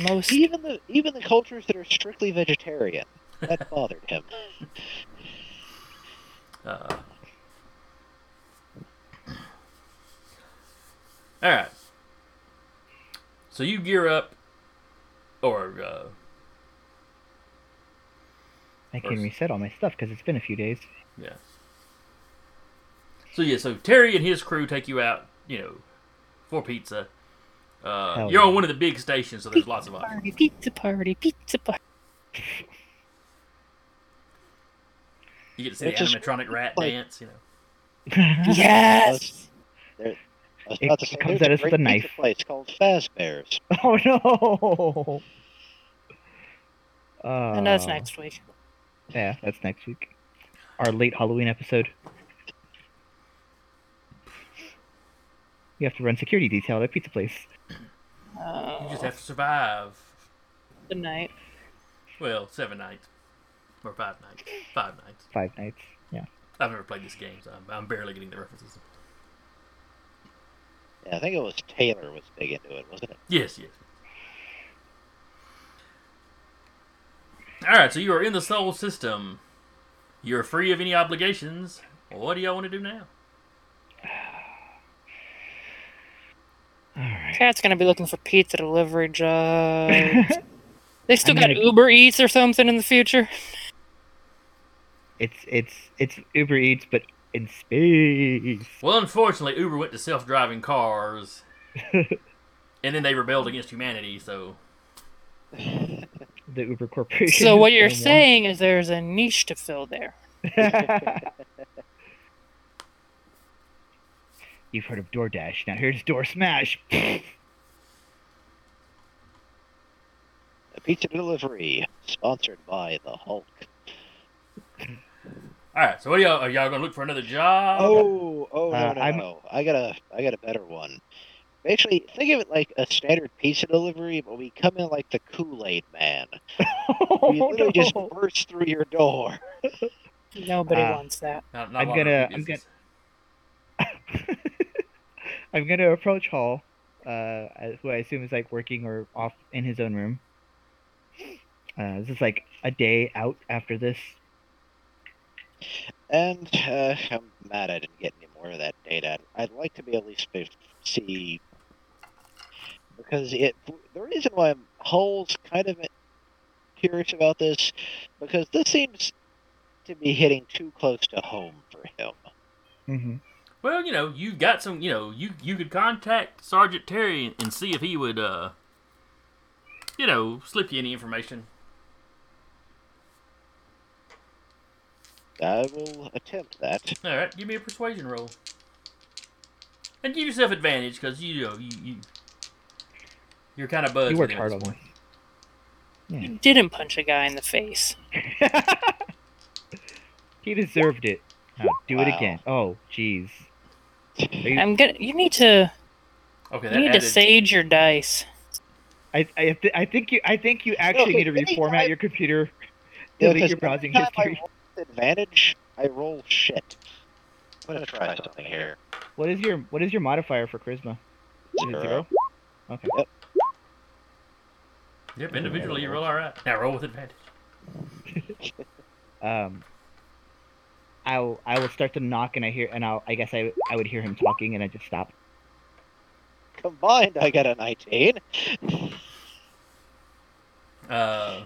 Most Even the even the cultures that are strictly vegetarian. That bothered him. Uh, all right. So you gear up, or uh, I can reset all my stuff because it's been a few days. yeah. So yeah, so Terry and his crew take you out, you know, for pizza. Uh, you're on one of the big stations, so there's lots of options. party, pizza party, pizza party. You get to see It's the animatronic rat like- dance, you know. Yes. I was It about to say, comes at us with a knife. place called Fazbear's. oh no. Uh, and that's next week. Yeah, that's next week. Our late Halloween episode. You have to run security detail at a pizza place. Uh, You just have to survive. good night. Well, seven nights or five nights, five nights. Five nights. Yeah. I've never played this game, so I'm, I'm barely getting the references. Yeah, I think it was Taylor was big into it, wasn't it? Yes, yes. All right, so you are in the Sol system. You're free of any obligations. What do y'all want to do now? All right. Cat's gonna be looking for pizza delivery jobs. they still I'm got gonna- Uber Eats or something in the future. It's it's it's Uber Eats, but in space. Well, unfortunately, Uber went to self-driving cars, and then they rebelled against humanity. So The Uber Corporation. So what you're saying is there's a niche to fill there. You've heard of DoorDash. Now here's Door Smash. A pizza delivery sponsored by the Hulk. All right, so what are y'all? Are y'all gonna look for another job? Oh, oh no, Uh, no, I'm- no! I got a, I got a better one. Actually, think of it like a standard pizza delivery, but we come in like the Kool Aid Man. oh, We literally just burst through your door. Nobody Uh, wants that. Not, not I'm a lot of gonna- I'm business. I'm gonna approach Hull, uh, who I assume is like working or off in his own room. Uh, this is like a day out after this. And uh, I'm mad I didn't get any more of that data. I'd like to be at least be, see because it. The reason why I'm Hull's kind of curious about this because this seems to be hitting too close to home for him. Mm-hmm. Well, you know, you got some. You know, you you could contact Sergeant Terry and see if he would, uh, you know, slip you any information. I will attempt that. All right, give me a persuasion roll, and give yourself advantage because you know you you you're kind of buzzed. You with worked him hard at on this this. You didn't punch a guy in the face. he deserved it. Now do it Wow. again. Oh, jeez. You- I'm gonna. You need to. Okay, You need added, to sage your dice. I, I, I think you I think you actually need to anytime- reformat your computer. Delete because your browsing history. I roll with advantage, I roll shit. I'm gonna try something here. What is your what is your modifier for charisma? Is it Zero. zero? Okay. Yep. Yep, individually you roll all right. Now roll with advantage. Um. I'll I will start to knock and I hear and I'll I guess I I would hear him talking and I just stop. Combined, I got a 19, Uh,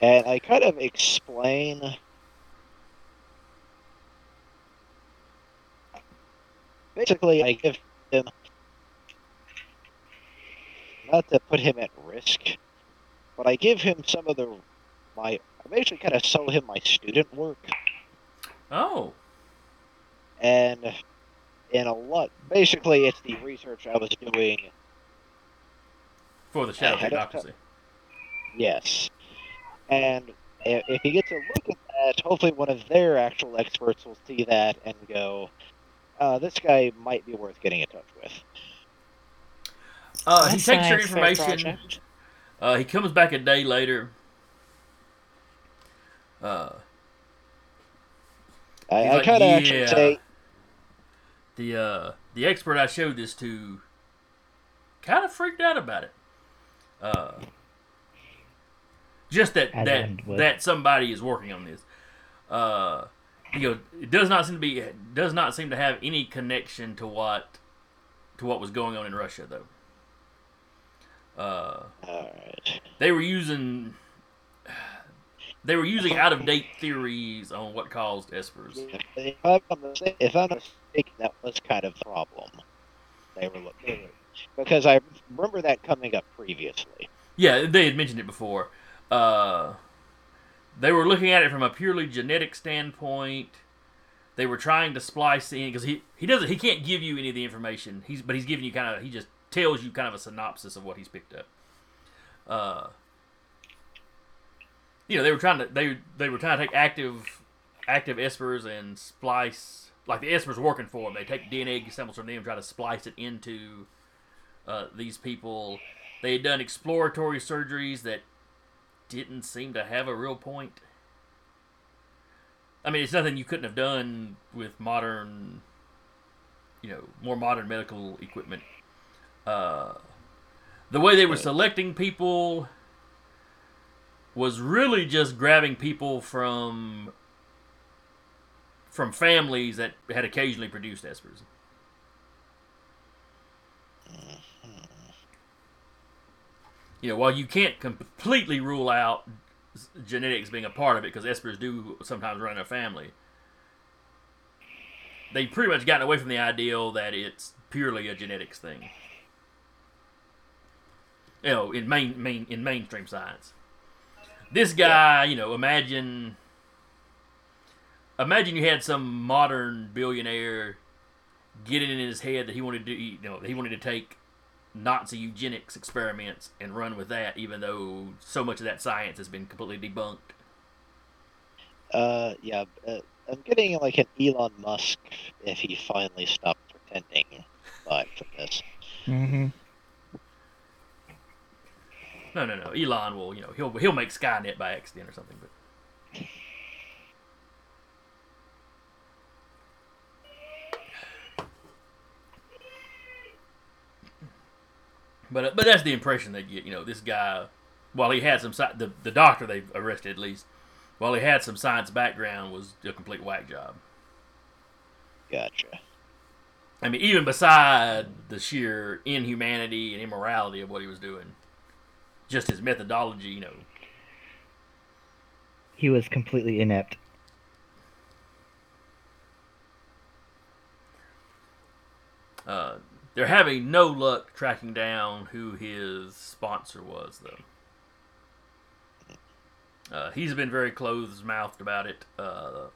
and I kind of explain. Basically, I give him not to put him at risk, but I give him some of the my. I basically kind of sell him my student work, Oh, and in a lot. Basically, it's the research I was doing. for the shadow I. Yes, and if he gets a look at that, hopefully one of their actual experts will see that and go, uh, "This guy might be worth getting in touch with." Uh, he That's takes your information. Uh, he comes back a day later. Uh, I, He's I like, kind of actually "Yeah." say, the uh, the expert I showed this to kind of freaked out about it. Uh, just that As that one would. that somebody is working on this. Uh, he goes, it does not seem to be does not seem to have any connection to what to what was going on in Russia though. Uh, "All right." they were using they were using out of date theories on what caused espers. If I'm not if I'm mistaken, that was kind of the problem. They were looking because I remember that coming up previously. Yeah, they had mentioned it before. Uh, they were looking at it from a purely genetic standpoint. They were trying to splice in because he he doesn't he can't give you any of the information. He's but he's giving you kind of he just tells you kind of a synopsis of what he's picked up. Uh, you know they were trying to they they were trying to take active active espers and splice like the espers working for them. They take DNA samples from them, try to splice it into uh, these people. They had done exploratory surgeries that didn't seem to have a real point. I mean, it's nothing you couldn't have done with modern, you know, more modern medical equipment. Uh, the way they were selecting people was really just grabbing people from from families that had occasionally produced espers. You know, while you can't completely rule out genetics being a part of it, because espers do sometimes run in a family, they've pretty much gotten away from the ideal that it's purely a genetics thing. You know, in main main in mainstream science, this guy, you know, imagine imagine you had some modern billionaire get it in his head that he wanted to, you know, he wanted to take Nazi eugenics experiments and run with that, even though so much of that science has been completely debunked. Uh, yeah, uh, I'm getting like an Elon Musk if he finally stopped pretending vibe from this. Mm-hmm. No, no, no. Elon will, you know, he'll he'll make Skynet by accident or something. But but uh, but that's the impression they get. You know, this guy, while he had some sci- the the doctor they arrested at least, while he had some science background, was a complete whack job. Gotcha. I mean, even beside the sheer inhumanity and immorality of what he was doing, just his methodology, you know, He was completely inept. uh, they're having no luck tracking down who his sponsor was, though. Uh, he's been very closed-mouthed about it. Uh,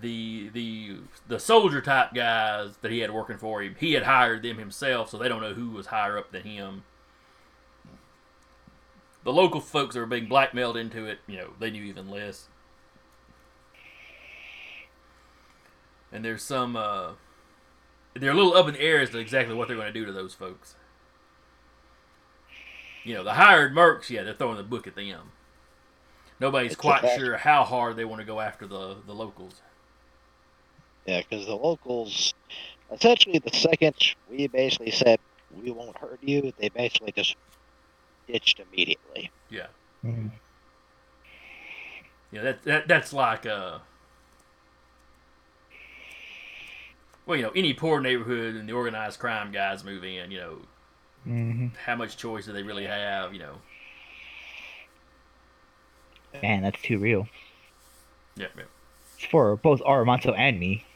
the the the soldier type guys that he had working for him, he had hired them himself, so they don't know who was higher up than him. The local folks that were being blackmailed into it, you know, they knew even less. And there's some, uh, they're a little up in the air as to exactly what they're going to do to those folks. You know, the hired mercs, yeah, they're throwing the book at them. Nobody's It's quite sure how hard they want to go after the, the locals. Yeah, because the locals, essentially, the second we basically said we won't hurt you, they basically just ditched immediately. Yeah. Mm. Yeah, that, that that's like uh well, you know, any poor neighborhood and the organized crime guys move in, you know, hmm how much choice do they really have, you know? Man, that's too real. Yeah, yeah. For both Armando and me.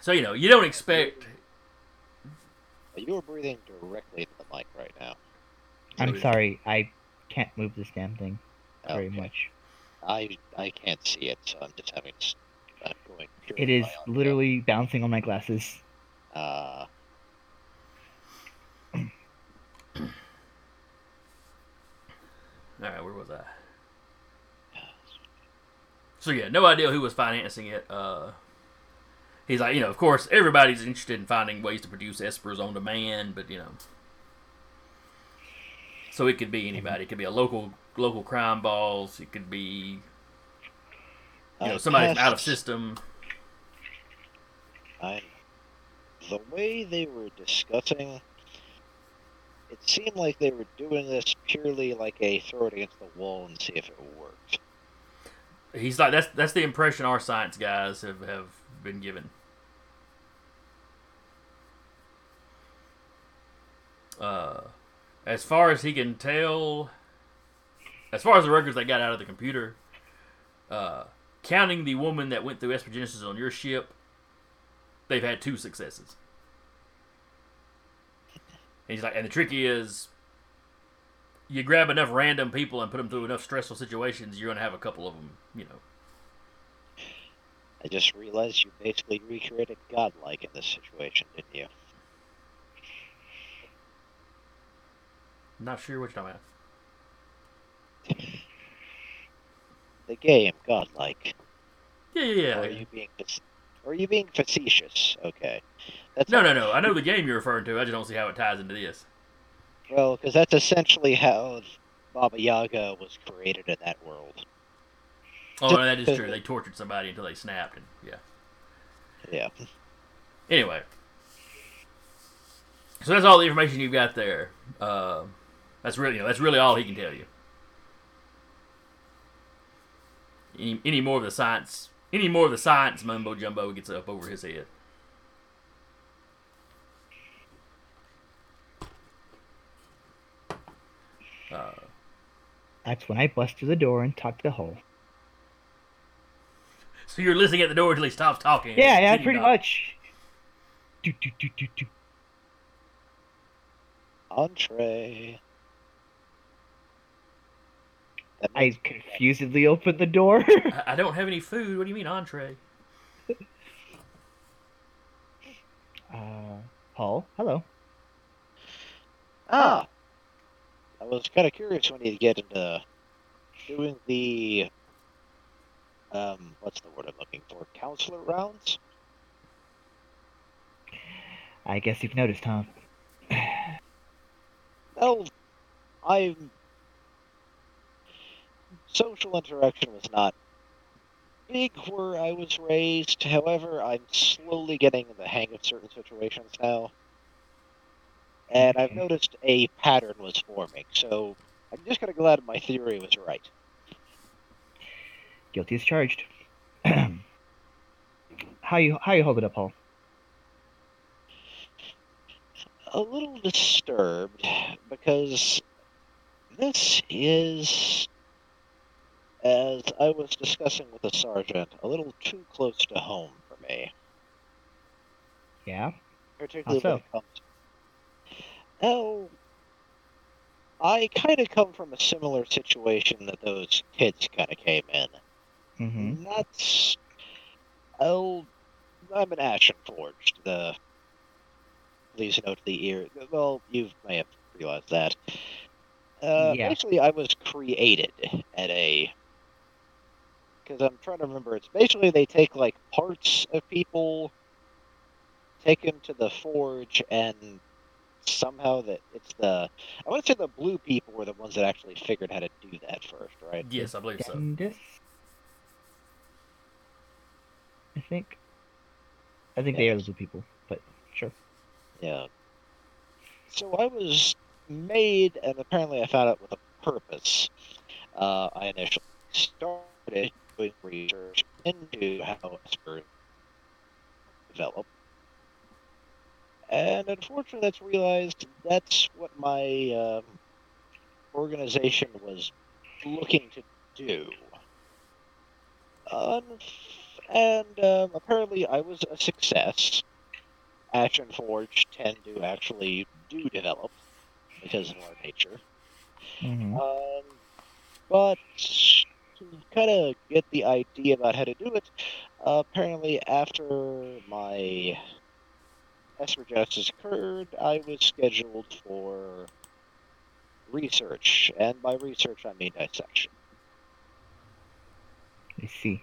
So, you know, you don't expect You are breathing directly into the mic right now. I'm sorry, I can't move this damn thing very Okay. much. I I can't see it, so I'm just having. s- I'm going. purely It is by audio. literally bouncing on my glasses. Uh, All right, where was I? So yeah, no idea who was financing it. Uh, he's like, you know, of course, everybody's interested in finding ways to produce espers on demand, but you know, so it could be anybody. It could be a local local crime boss. It could be you know I somebody out of system. I, the way they were discussing, it seemed like they were doing this purely like a throw it against the wall and see if it worked. He's like, that's that's the impression our science guys have have been given. Uh, as far as he can tell, as far as the records they got out of the computer, uh, counting the woman that went through estrogenesis on your ship, they've had two successes. And he's like, and the trick is, you grab enough random people and put them through enough stressful situations, you're gonna have a couple of them, you know. I just realized you basically recreated godlike in this situation, didn't you? Not sure which I'm at. The game, godlike. Yeah, yeah, Or are you being fac- or are you being facetious? Okay. That's No, no, no. I know the game you're referring to. I just don't see how it ties into this. Well, because that's essentially how Baba Yaga was created in that world. Oh, no, that is true. They tortured somebody until they snapped, and yeah. Yeah. Anyway, so that's all the information you've got there. Uh, that's really, you know, that's really all he can tell you. Any, any more of the science, any more of the science mumbo jumbo gets up over his head. Uh, That's when I bust through the door and talk to the hole. so you're listening at the door until he stops talking. Yeah, yeah, pretty knock. much. Do, do, do, do, do. Entree. That I confusedly opened the door. I, I don't have any food. What do you mean entree? uh, Paul, hello. Ah. I was kind of curious when you get into doing the um, what's the word I'm looking for? Counselor rounds. I guess you've noticed, huh? Well, I'm social interaction was not big where I was raised. However, I'm slowly getting the hang of certain situations now. And I've mm-hmm. noticed a pattern was forming, so I'm just kind of glad my theory was right. Guilty as charged. how you how you hold it up, Paul? A little disturbed because this is, as I was discussing with the sergeant, a little too close to home for me. Yeah. particularly How when it comes. Oh, I kind of come from a similar situation that those kids kind of came in. Mm-hmm. Not. s- Oh, I'm an Ashen Forged. The. Please note the ear. Well, you may have realized that. Uh, Yeah. Basically, I was created at a. Because I'm trying to remember. It's basically they take like parts of people take them to the forge and somehow that it's the I want to say the blue people were the ones that actually figured how to do that first, right? Yes, I believe so. Dendis? I think. I think they are the blue people, but sure. Yeah. So I was made, and apparently I found out with a purpose. Uh, I initially started research into how Esper develop. And unfortunately, that's realized that's what my um, organization was looking to do. Um, and um, apparently, I was a success. Ashen Forge tend to actually do develop because of our nature. hmm Um, but to kind of get the idea about how to do it, uh, apparently after my Justice occurred, I was scheduled for research, and by research I mean dissection. I see.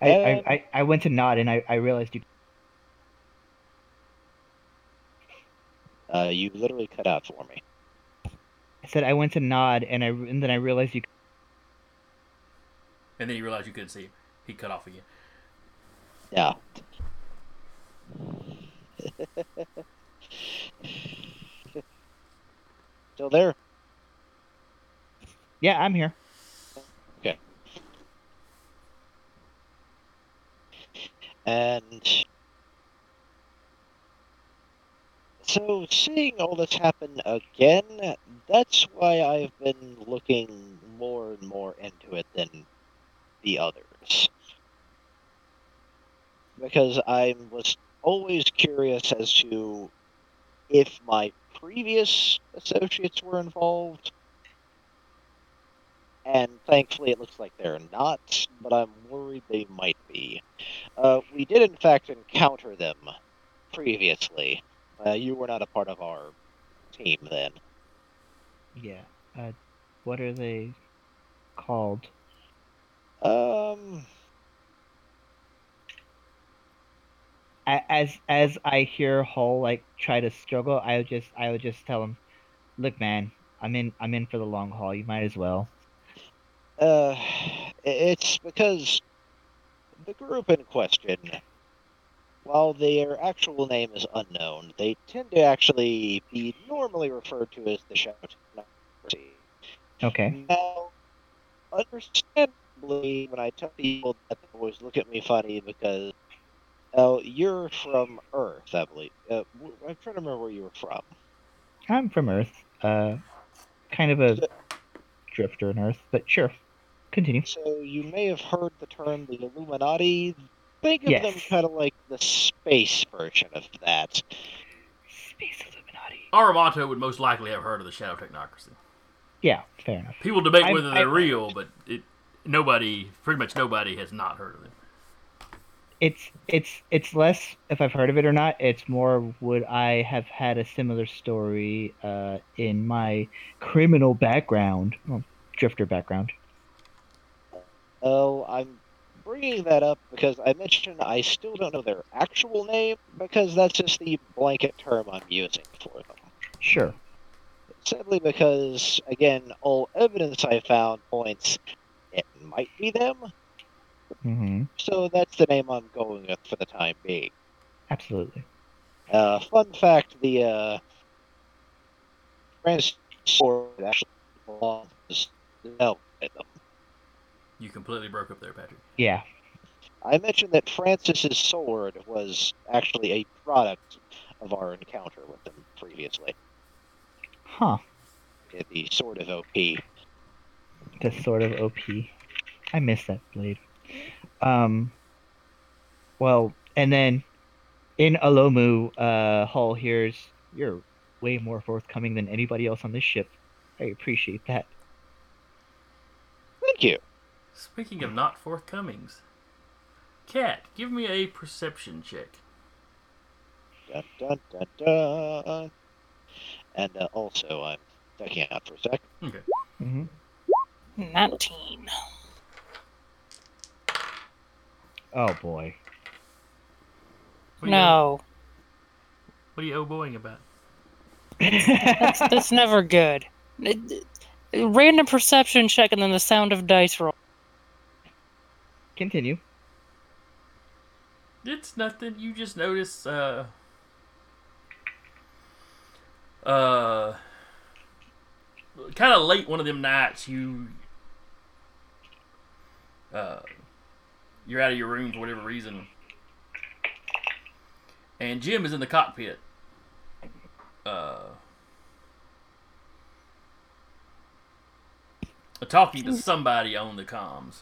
I, I, Um, I, I went to nod and I, I realized you. Uh, you literally cut out for me. I said I went to nod and I and then I realized you. And then he realized you couldn't see him. He cut off again. Yeah. Still there? Yeah, I'm here. Okay. And so, seeing all this happen again, that's why I've been looking more and more into it than the others. Because I was always curious as to if my previous associates were involved. And thankfully, it looks like they're not, but I'm worried they might be. Uh, we did, in fact, encounter them previously. Uh, you were not a part of our team then. Yeah. Uh, what are they called? Um, As as I hear Hull like try to struggle, I would just I would just tell him, "Look, man, I'm in I'm in for the long haul. You might as well." uh, it's because the group in question, while their actual name is unknown, they tend to actually be normally referred to as the Technocracy. Okay. Now, understandably, when I tell people that, they always look at me funny because, oh, you're from Earth, I believe. Uh, w- I'm trying to remember where you were from. I'm from Earth. Uh, kind of a drifter in Earth, but sure. Continue. So you may have heard the term the Illuminati. Think of them kind of like the space version of that. Space Illuminati. Armando would most likely have heard of the Shadow Technocracy. Yeah, fair enough. People debate whether I- they're real, but it nobody, pretty much nobody, has not heard of it. It's it's it's less if I've heard of it or not. It's more would I have had a similar story uh, in my criminal background, well, drifter background. Oh, I'm bringing that up because I mentioned I still don't know their actual name because that's just the blanket term I'm using for them. Sure. Simply because, again, all evidence I found points it might be them, Mm-hmm. so that's the name I'm going with for the time being. Absolutely. Uh, fun fact: the uh, Francis sword actually belongs to them. You completely broke up there, Patrick. Yeah. I mentioned that Francis's sword was actually a product of our encounter with them previously. Huh. The sword of OP. The sort of OP. I miss that blade. Um. Well, and then in Alomu, uh, Hull hears you're way more forthcoming than anybody else on this ship. I appreciate that. Thank you. Speaking of not forthcomings, Cat, give me a perception check. Dun, dun, dun, dun. And uh, also, I'm checking out for a sec. Okay. Mm-hmm. 19. Oh boy. What are you- No, what are you oh-boying about? that's, that's never good. It- it- Random perception check and then the sound of dice roll. Continue. It's nothing. You just notice, uh, uh, kind of late one of them nights, you, uh, you're out of your room for whatever reason, and Jim is in the cockpit, uh, talking to somebody on the comms.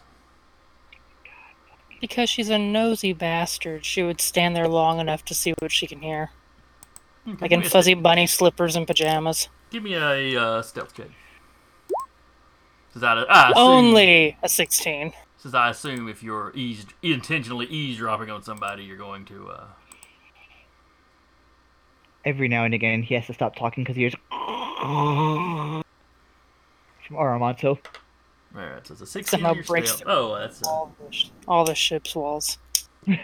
Because she's a nosy bastard, she would stand there long enough to see what she can hear. Okay, Like in a fuzzy bunny slippers and pajamas. Give me a uh, stealth check. Is that I assume, Only a 16. Since I assume if you're eaves, intentionally eavesdropping on somebody, you're going to. Uh, Every now and again, he has to stop talking because he hears from Armando. Alright, so it's a 16 Somehow breaks stealth. Oh, that's. All the, sh- all the ship's walls.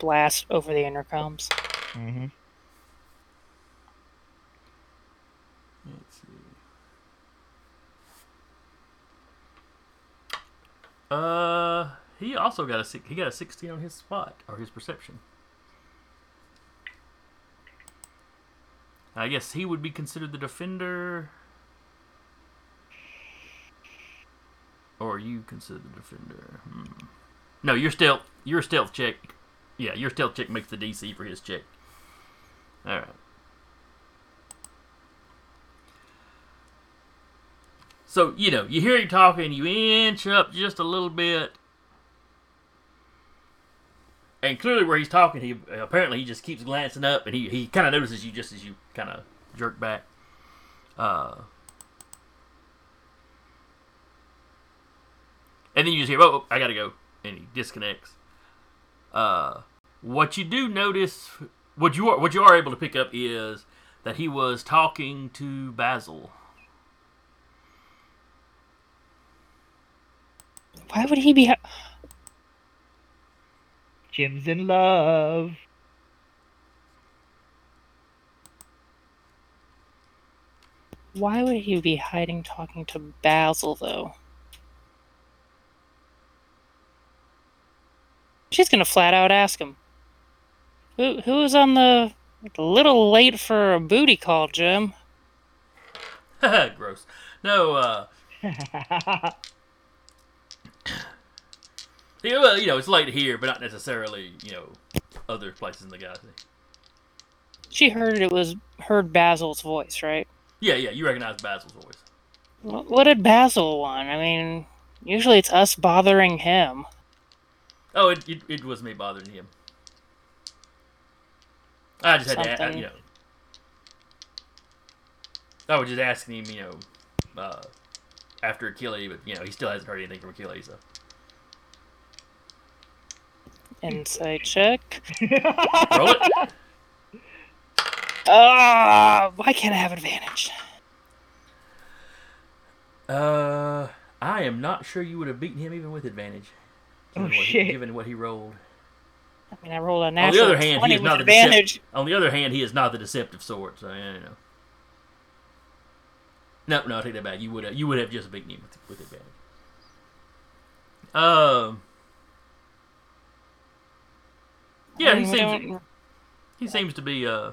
Blast over the intercoms. hmm let's see. Uh, he also got a he got a 16 on his spot or his perception. I guess he would be considered the defender. Or you consider the defender. Hmm. No, your stealth your stealth check. Yeah, your stealth check makes the DC for his check. Alright. So, you know, you hear him talking, you inch up just a little bit. And clearly, where he's talking, he apparently he just keeps glancing up, and he, he kind of notices you just as you kind of jerk back. Uh, and then you just hear, "Oh, I gotta go," and he disconnects. Uh, what you do notice, what you are, what you are able to pick up is that he was talking to Basil. Why would he be. Ha- Jim's in love. Why would he be hiding talking to Basil, though? She's gonna flat out ask him. Who who was on the a little late for a booty call, Jim? Gross. No, uh, yeah, well, you know, it's late here, but not necessarily, you know, other places in the galaxy. She heard it was heard Basil's voice, right? Yeah, yeah, you recognize Basil's voice. Wh- What did Basil want? I mean, usually it's us bothering him. Oh, it, it, it was me bothering him. I just had to, you know. I was just asking him, you know, uh, after Achilles, but, you know, he still hasn't heard anything from Achilles, so. Insight check. Roll it. Ah, why can't I have advantage? Uh, I am not sure you would have beaten him even with advantage. Oh, given what he- shit. given what he rolled. I mean, I rolled a On the natural other hand, 20 he is with not the advantage. decep- On the other hand, he is not the deceptive sort. So yeah, you know. No, no, I take that back. You would have, you would have just beaten him with, with advantage. Um. Yeah, he seems he seems to be uh.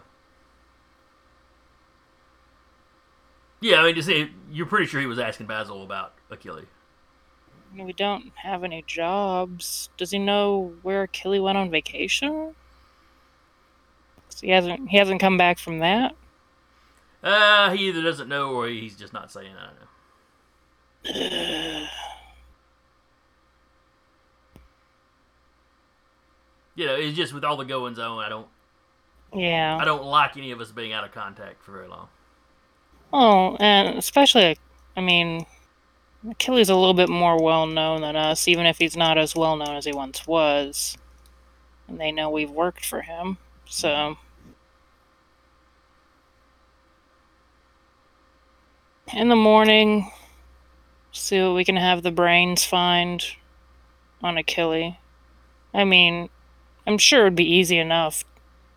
Yeah, I mean, just say you're pretty sure he was asking Basil about Achilles. We don't have any jobs. Does he know where Achille went on vacation? he hasn't. He hasn't come back from that. Uh, he either doesn't know or he's just not saying. I don't know. You know, it's just with all the goings on, I don't, Yeah. I don't like any of us being out of contact for very long. Oh, and especially, I mean, Achilles a little bit more well known than us, even if he's not as well known as he once was. And they know we've worked for him, so. In the morning, see what we can have the brains find on Achilles. I mean, I'm sure it'd be easy enough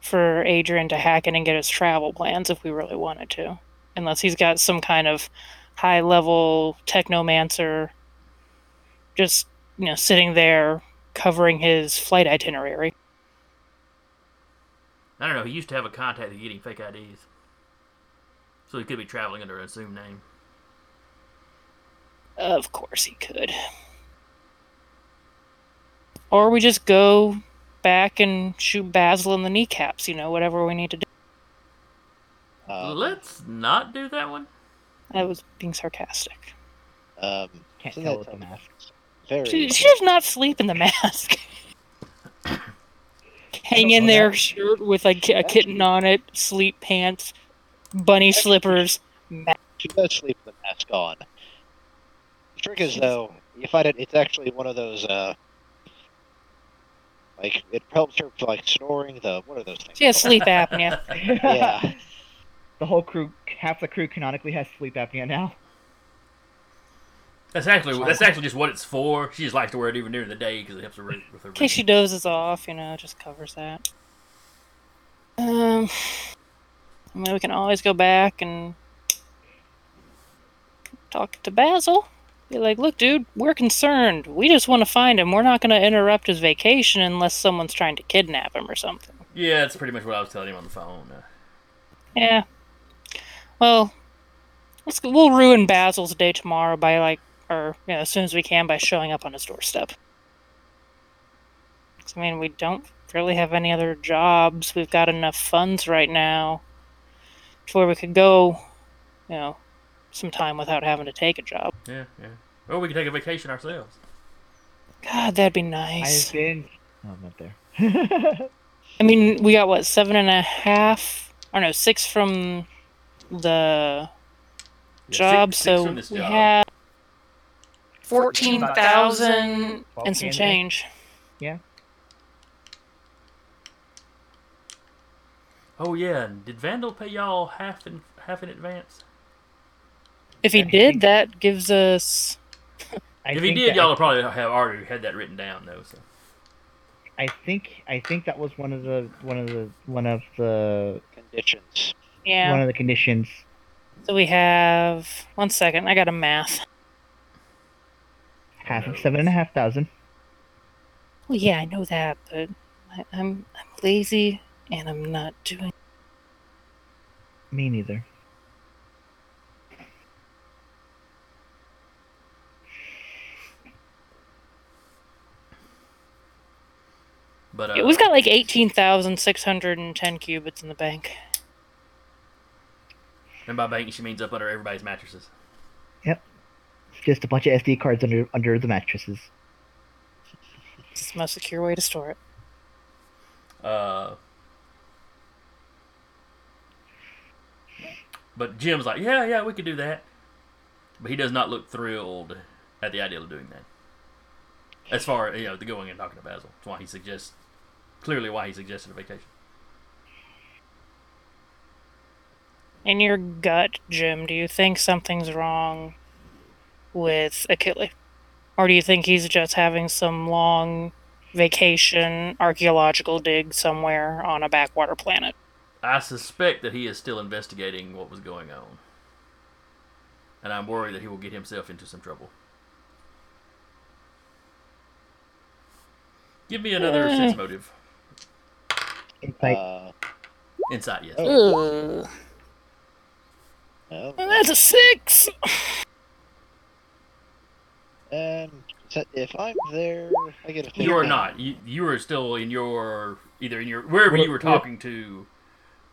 for Adrian to hack in and get his travel plans if we really wanted to unless he's got some kind of high level technomancer just you know sitting there covering his flight itinerary I don't know. He used to have a contact that getting fake IDs, so he could be traveling under an assumed name. of course he could or we just go back and shoot basil in the kneecaps you know whatever we need to do Um, Let's not do that one. i was being sarcastic um, Can't so tell with the mask. very. She, she does not sleep in the mask. Hang in there, shirt with like a kitten on it, sleep pants, bunny slippers. Ma- She does sleep with the mask on. The trick is though, you find it. It's actually one of those. uh Like it helps her for like snoring. The what are those things? She has called? sleep apnea. Yeah. the whole crew, half the crew canonically has sleep apnea now. That's actually that's actually just what it's for. She just likes to wear it even during the day because it helps her with her. In case she dozes off, you know, just covers that. Um, I mean, we can always go back and talk to Basil. Be like, look, dude, we're concerned. We just want to find him. We're not going to interrupt his vacation unless someone's trying to kidnap him or something. Yeah, that's pretty much what I was telling him on the phone. Uh, Yeah. Well, let's we'll ruin Basil's day tomorrow by like, or you know, as soon as we can by showing up on his doorstep. I mean, we don't really have any other jobs. We've got enough funds right now to where we could go, you know, some time without having to take a job. yeah, yeah. Or we could take a vacation ourselves. God, that'd be nice. I've been. Oh, I'm not there. I mean, we got what seven and a half, or no, six from the Yeah, job, six so from this we job. have fourteen thousand and some change. change. Oh yeah, did Vandell pay y'all half in half in advance? If he did, that gives us. I if he did, y'all would probably have already had that written down though. So I think I think that was one of the one of the one of the Conditions. Yeah. one of the conditions. So we have one second. I got a math. Half of seven and a half thousand. Well, yeah, I know that, but I, I'm I'm lazy and I'm not doing. Me neither. but uh, Yeah, we've got like eighteen thousand six hundred and ten cubits in the bank. and by bank she means up under everybody's mattresses. Yep, just a bunch of SD cards under under the mattresses. It's the most secure way to store it. Uh, but Jim's like, yeah, yeah, we could do that. But he does not look thrilled at the idea of doing that. As far as, you know, the going and talking to Basil. That's why he suggests clearly why he suggested a vacation. In your gut, Jim, do you think something's wrong with Achille? Or do you think he's just having some long vacation archaeological dig somewhere on a backwater planet? I suspect that he is still investigating what was going on. And I'm worried that he will get himself into some trouble. Give me another Eh. sense motive. Insight. Uh, Insight, yes. Oh. Ugh. no. That's a six! Um, so if I'm there, I get a. You are not. You you are still in your either in your wherever you were talking to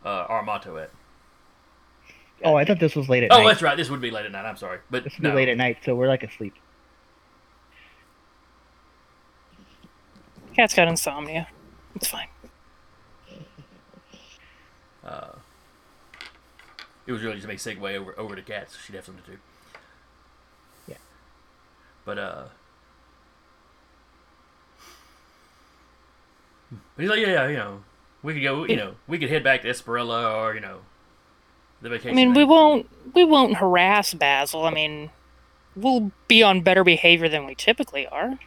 uh, Armando at. oh, I thought this was late at Oh, night. that's right. This would be late at night. I'm sorry, but This would no. be late at night, so we're like asleep. Cat's got insomnia. It's fine. Uh, it was really just a segue over over to cats. So she'd have something to do. Yeah. But uh. But he's like, yeah, yeah, you know, we could go, you know, we could head back to Esperella or you know, the vacation. I mean, we won't we won't harass Basil. I mean, we'll be on better behavior than we typically are.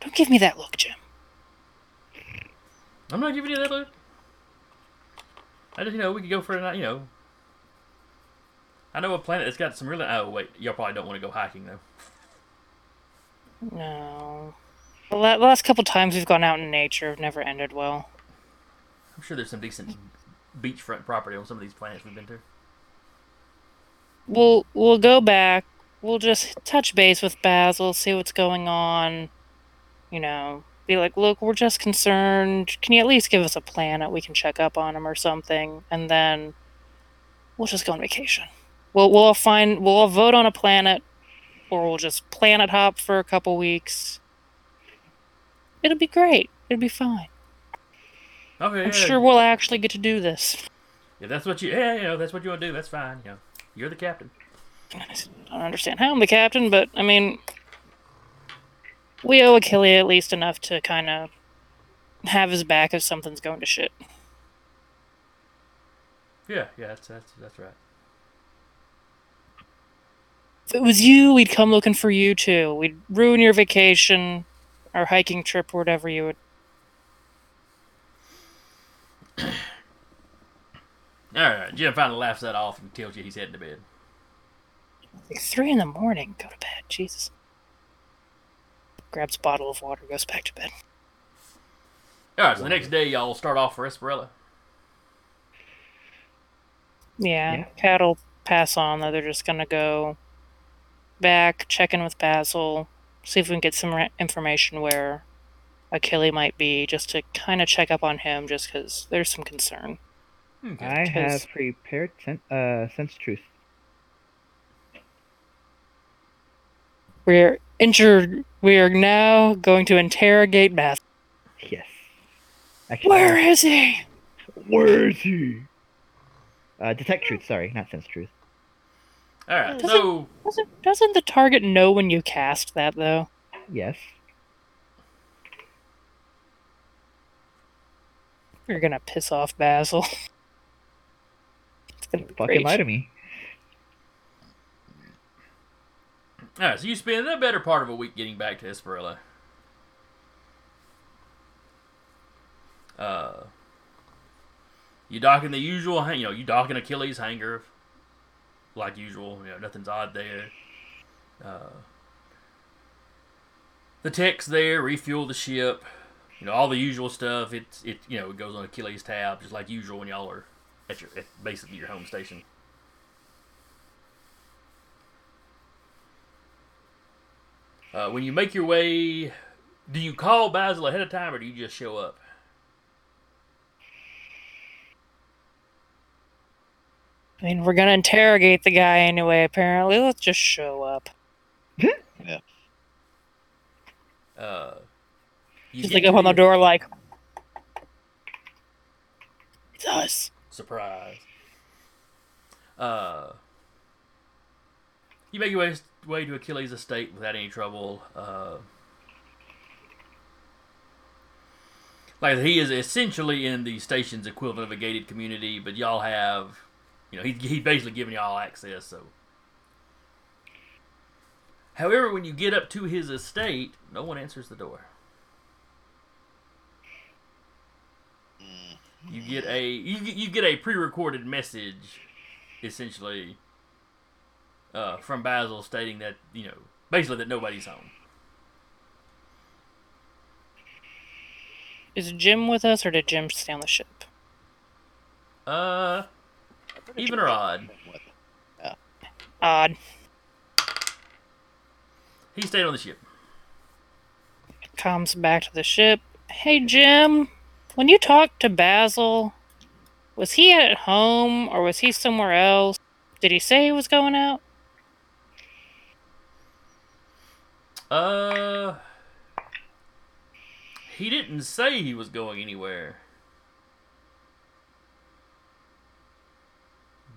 Don't give me that look, Jim. I'm not giving you that look. I just, you know, we could go for a night, you know. I know a planet that's got some really. Oh wait, y'all probably don't want to go hiking though. No. The last couple times we've gone out in nature have never ended well. I'm sure there's some decent beachfront property on some of these planets we've been to. We'll we'll go back. We'll just touch base with Basil, see what's going on. You know, be like, look, we're just concerned. Can you at least give us a planet we can check up on him or something? And then we'll just go on vacation. We'll we'll find we'll all vote on a planet, or we'll just planet hop for a couple weeks. It'll be great. It'll be fine. Okay, I'm yeah, sure we'll actually get to do this. If that's what you, yeah, you know, that's what you want to do. That's fine. You know, you're the captain. I don't understand how I'm the captain, but I mean, we owe Achille at least enough to kind of have his back if something's going to shit. Yeah, yeah, that's that's that's right. If it was you, we'd come looking for you too. We'd ruin your vacation, or hiking trip, or whatever you would. All right, Jim finally laughs that off and tells you he's heading to bed. Like three in the morning. Go to bed. Jesus. Grabs a bottle of water, goes back to bed. All right, so the next day y'all start off for Esperella. Yeah, Yeah. Cat'll pass on though. They're just gonna go back, check in with Basil, see if we can get some re- information where Achille might be, just to kind of check up on him, just because there's some concern. Okay. I have prepared sen- uh, sense truth. We're injured. We are now going to interrogate Basil. Yes. Actually, Where is he? Where is he? Uh, detect truth. Sorry, not sense truth. All right, Doesn't- so Doesn't doesn't the target know when you cast that though? Yes. You're gonna piss off Basil. it's gonna be Fucking lie to me. all right, so you spend the better part of a week getting back to Esperella. Uh, you dock in the usual, you know, you dock in Achilles' hangar, like usual. You know, nothing's odd there. Uh, the tech's there, refuel the ship. You know, all the usual stuff. It's it, you know, it goes on Achilles' tab just like usual when y'all are at your at basically your home station. Uh, when you make your way, do you call Basil ahead of time or do you just show up? I mean, we're gonna interrogate the guy anyway. Apparently, let's just show up. Uh, you Just get like up on the door, like it's us. Surprise. Uh, you make your way, way to Achilles' estate without any trouble. Uh, like he is essentially in the station's equivalent of a gated community, but y'all have, you know, he he basically giving y'all access. So, however, when you get up to his estate, no one answers the door. Mm, You get a you get, you get a pre-recorded message, essentially, uh, from Basil stating that you know basically that nobody's home. Is Jim with us, or did Jim stay on the ship? Uh, I'm pretty even or I- odd, Odd. he stayed on the ship. Comes back to the ship. Hey, Jim. When you talked to Basil, was he at home or was he somewhere else? Did he say he was going out? Uh, he didn't say he was going anywhere.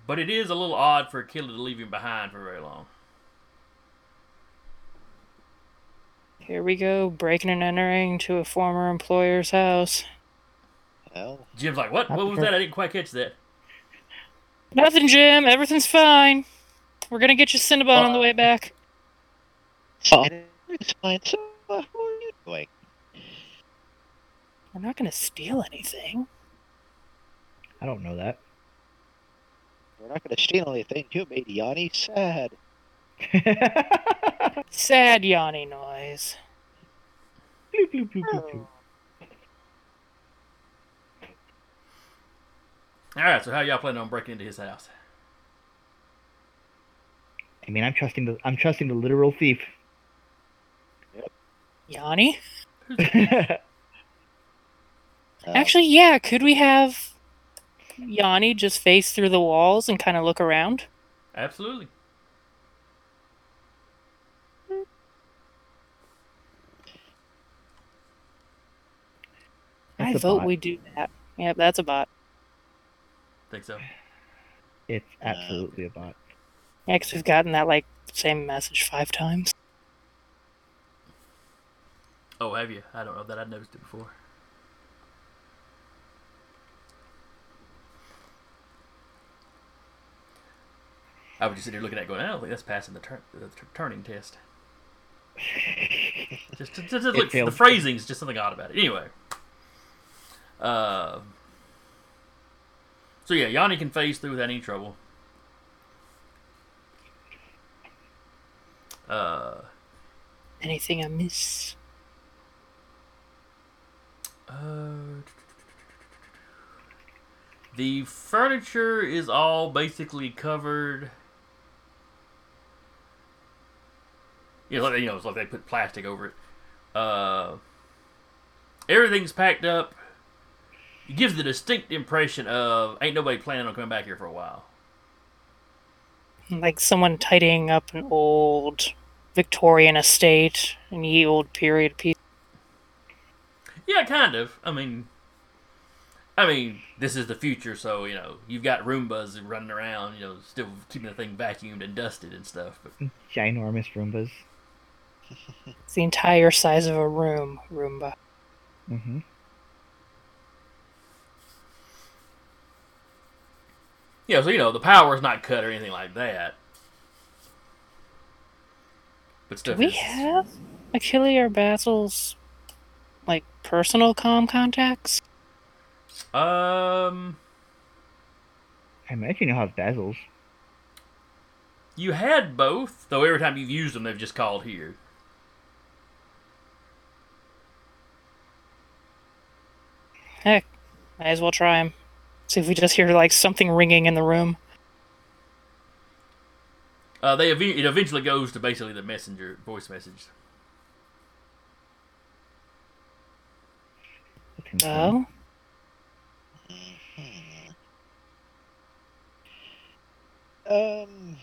But it is a little odd for Achilles to leave him behind for very long. Here we go, breaking and entering to a former employer's house. Well, Jim's like, "What? Not What was that? I didn't quite catch that." Nothing, Jim. Everything's fine. We're gonna get you Cinnabon on the way back. fine. It's fine. So, uh, who are you doing? We're not gonna steal anything. I don't know that. We're not going to steal anything. You made Yanni sad. Sad yawny noise. Bloop, bloop, bloop, bloop, bloop. All right, so how y'all planning on breaking into his house? I mean, I'm trusting the I'm trusting the literal thief. Yanni? Uh, Actually, yeah, could we have Yanni just face through the walls and kind of look around? Absolutely. I That's a vote bot. we do that. Yep, that's a bot. Think so. It's uh, absolutely a bot. Yeah, 'cause we've gotten that like same message five times. Oh, have you? I don't know that I've noticed it before. I was just sitting here looking at it going, I don't think that's passing the, turn, the t- Turing test. just, just, just look, the phrasing is just something odd about it. Anyway. Uh, so yeah, Yanni can phase through without any trouble. Uh, Anything I miss? Uh, the furniture is all basically covered. You know, like, you know, it's like they put plastic over it. Uh, everything's packed up. It gives the distinct impression of ain't nobody planning on coming back here for a while. Like someone tidying up an old Victorian estate, an ye old period piece. Yeah, kind of. I mean, I mean, this is the future, so you know you've got Roombas running around, you know, still keeping the thing vacuumed and dusted and stuff. But Ginormous Roombas. It's the entire size of a room, Roomba. Mm-hmm. Yeah, so you know the power's not cut or anything like that. But Do stuff we is- have Achille or Basil's like personal comm contacts? Um, I imagine you'll have Basil's. you had both, though. Every time you've used them, they've just called here. Heck, might as well try him. See if we just hear like something ringing in the room. Uh, they ev- it eventually goes to basically the messenger voice message. That. Well, Um,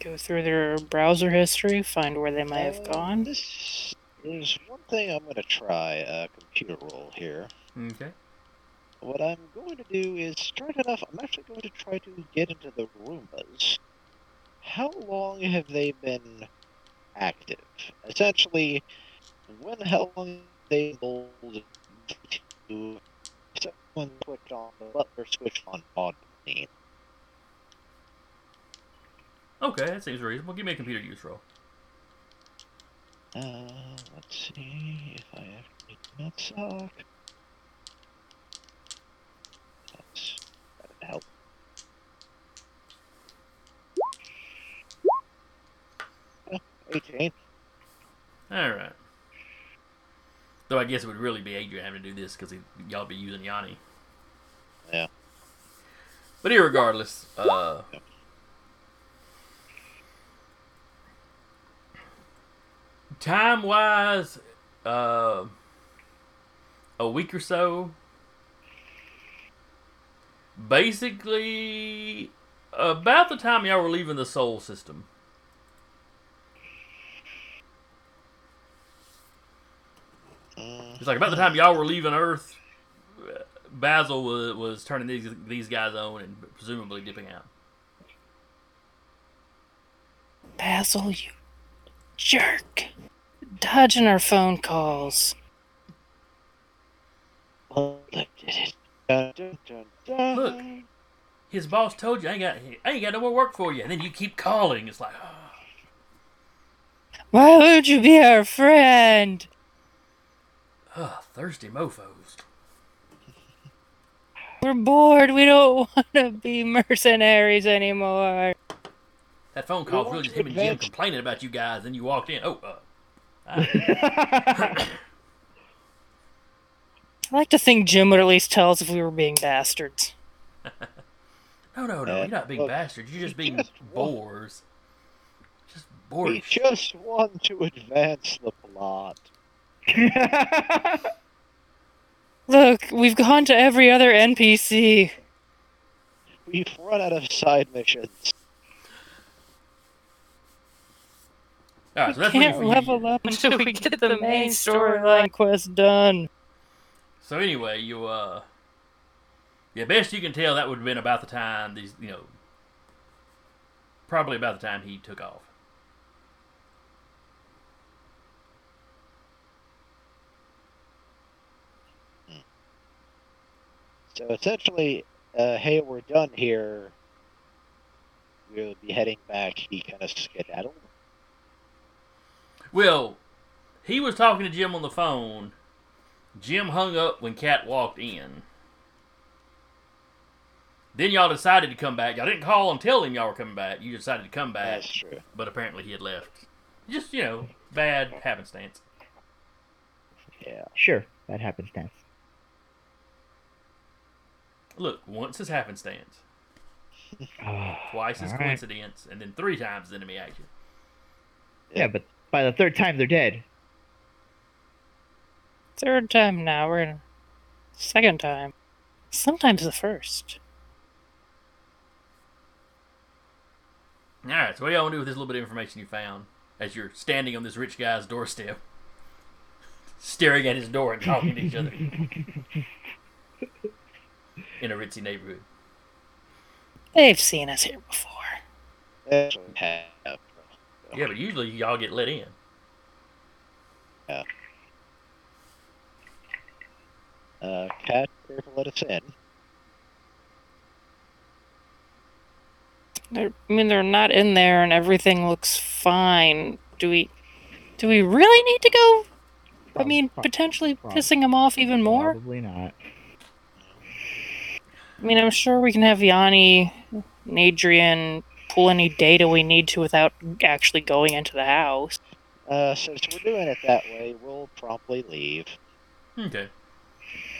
go through their browser history, find where they might have uh, gone. This is one thing I'm going to try a computer roll here. Okay. What I'm going to do is start off. I'm actually going to try to get into the Roombas. How long have they been active? Essentially, when how long they old to someone switch on the butler switch on me? Okay, that seems reasonable. Give me a computer use roll. Uh, let's see if I actually do not suck. That's that'd help. Oh, 18. All right. Though I guess it would really be Adrian having to do this because y'all be using Yanni. Yeah. But irregardless, uh, time wise, uh, a week or so. Basically, about the time y'all were leaving the Sol system. It's like about the time y'all were leaving Earth, Basil was, was turning these these guys on and presumably dipping out. Basil, you jerk. Dodging our phone calls. look. His boss told you I ain't got I ain't got no more work for you, and then you keep calling. It's like, Why would you be our friend? oh, thirsty mofo's. We're bored. We don't want to be mercenaries anymore. That phone call was really just him and Jim complaining about you guys. Then you walked in. Oh, uh, I like to think Jim would at least tell us if we were being bastards. no, no, no. Uh, You're not being look, bastards. You're just he being just wa- bores. Just We bores. just want to advance the plot. Look, we've gone to every other NPC. we've run out of side missions. Right, so that's Can't what level up until we get the main storyline quest done. So anyway, you uh, yeah, best you can tell, that would have been about the time these, you know, probably about the time he took off. So essentially, uh, hey, we're done here. We'll be heading back. He kind of skedaddled. Well, he was talking to Jim on the phone. Jim hung up when Kat walked in. Then y'all decided to come back. Y'all didn't call and tell him y'all were coming back. You decided to come back, That's true. but apparently he had left. Just you know, bad happenstance. Yeah. Sure, that happenstance. Look, once is happenstance, twice is all right. coincidence, and then three times is enemy action. Yeah, but by the third time they're dead. Third time now, we're in. Second time. Sometimes the first. All right, so what do y'all want to do with this little bit of information you found as you're standing on this rich guy's doorstep, staring at his door and talking to each other in a ritzy neighborhood? They've seen us here before. Actually, have. Yeah, but usually y'all get let in. Yeah. Uh, Cat, care to let us in? They're, I mean, they're not in there, and everything looks fine. Do we? Do we really need to go? I mean, Prob- potentially prob- pissing them off even more. Probably not. I mean, I'm sure we can have Yanni and Adrian pull any data we need to without actually going into the house. Uh, since we're doing it that way, we'll promptly leave. Okay.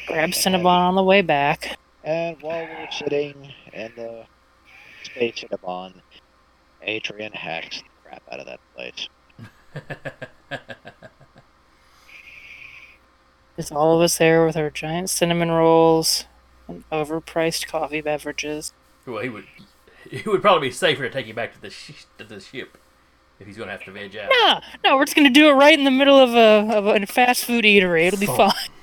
Grab Cinnabon on the way back. And while we're sitting in the space Cinnabon, Adrian hacks the crap out of that place. There's all of us there with our giant cinnamon rolls and overpriced coffee beverages. well, he would. It would probably be safer to take you back to the sh- to the ship if he's gonna have to veg out. No, no, we're just gonna do it right in the middle of a of a fast food eatery. It'll be Fuck. fine.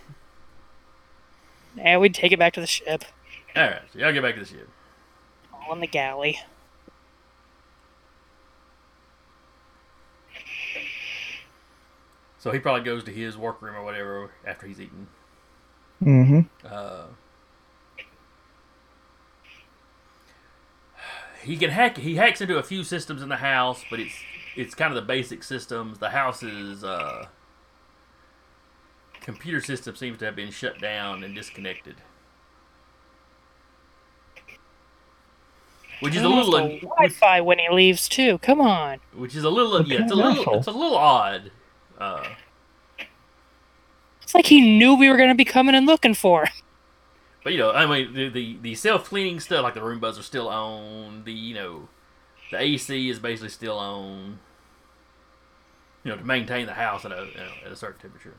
Yeah, we'd take it back to the ship, All right, so y'all get back to the ship. all in the galley. So he probably goes to his workroom or whatever after he's eaten. Mm-hmm. Uh, he can hack. He hacks into a few systems in the house, but it's it's kind of the basic systems. The house's uh, computer system seems to have been shut down and disconnected, which is a little un- Wi-Fi when he leaves too. Come on. which is a little yeah, it's a little it's a little odd. Uh, It's like he knew we were gonna be coming and looking for. him. But you know, I mean, the the, the self cleaning stuff, like the Roombas, still on. The you know, the AC is basically still on. You know, to maintain the house at a you know, at a certain temperature.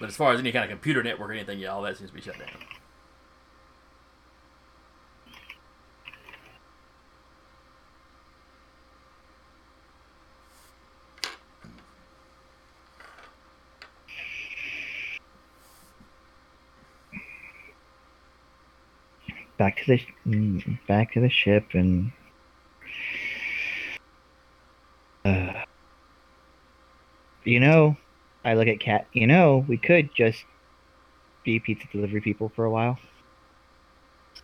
But as far as any kind of computer network or anything, yeah, all that seems to be shut down. Back to the mm, back to the ship and. Uh, you know, I look at Cat. You know, we could just be pizza delivery people for a while.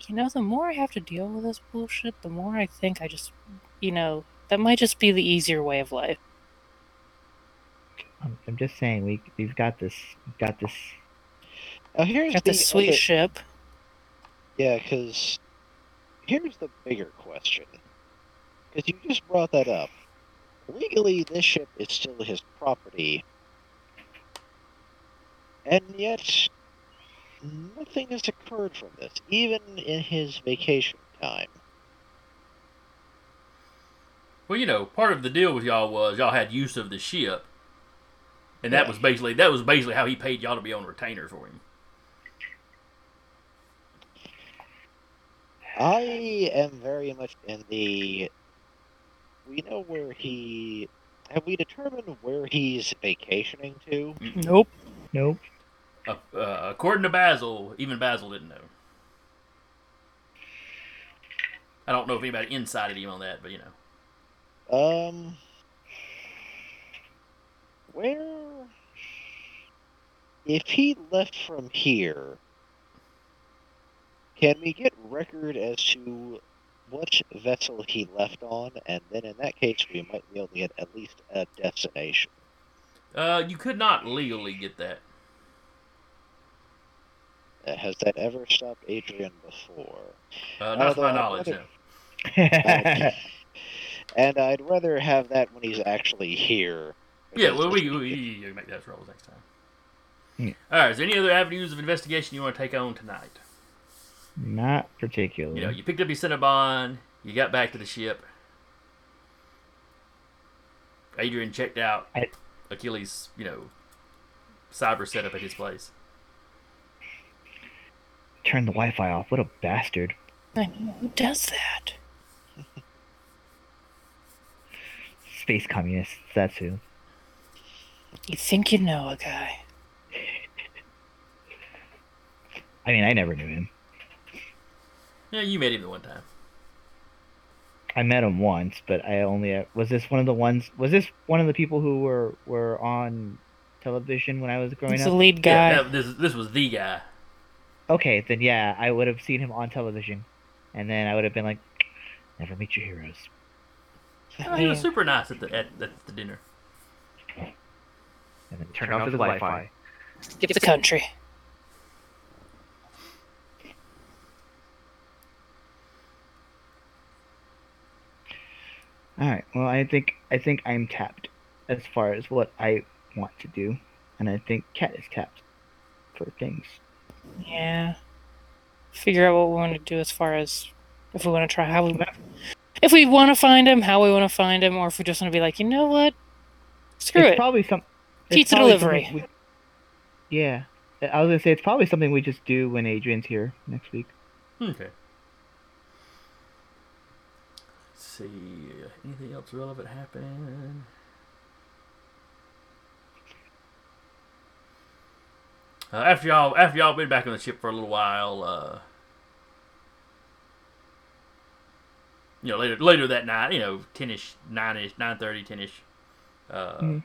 You know, the more I have to deal with this bullshit, the more I think I just, you know, that might just be the easier way of life. I'm, I'm just saying, we we've got this. We've got this. Now here's Got the this sweet other- ship. Yeah, because here's the bigger question. Because you just brought that up. Legally, this ship is still his property. And yet, nothing has occurred from this, even in his vacation time. Well, you know, part of the deal with y'all was y'all had use of the ship, and that Yeah. was basically that was basically how he paid y'all to be on retainer for him. I am very much in the. We know where he. Have we determined where he's vacationing to? Nope. Nope. Uh, uh, according to Basil, even Basil didn't know. I don't know if anybody incited him on that, but you know. Um. Where. If he left from here, can we get record as to what vessel he left on? And then in that case, we might be able to get at least a destination. Uh, you could not legally get that. Uh, Has that ever stopped Adrian before? Uh, not to my Although, knowledge, whether- no. and I'd rather have that when he's actually here. Yeah, well, we, this- we, we make those rolls next time. Yeah. All right. Is there any other avenues of investigation you want to take on tonight? Not particularly. You know, you picked up your Cinnabon, you got back to the ship. Adrian checked out I- Achilles, you know, cyber setup at his place. Turn the Wi-Fi off. What a bastard. I know, who does that? Space communists. That's who. You think you know a guy. I mean, I never knew him. Yeah, you met him the one time. I met him once, but I only uh, was this one of the ones. Was this one of the people who were were on television when I was growing He's up? the lead guy. Yeah, that- this this was the guy. Okay, then yeah, I would have seen him on television, and then I would have been like, "Never meet your heroes." Oh, he was super nice at the at, at the dinner. And then turn, off his Wi-Fi. Get the country. All right. Well, I think I think I'm tapped as far as what I want to do, and I think Cat is tapped for things. Yeah. Figure out what we want to do as far as if we want to try how we if we want to find him, how we want to find him, or if we just want to be like, you know what? Screw it's it. probably some it's Pizza probably delivery. we- yeah, I was gonna say it's probably something we just do when Adrian's here next week. Okay. Let's see. Anything else relevant happen? Uh, after y'all, after y'all been back on the ship for a little while, uh, you know, later later that night, you know, ten-ish, nine-ish, nine thirty, ten-ish, uh, Mhm.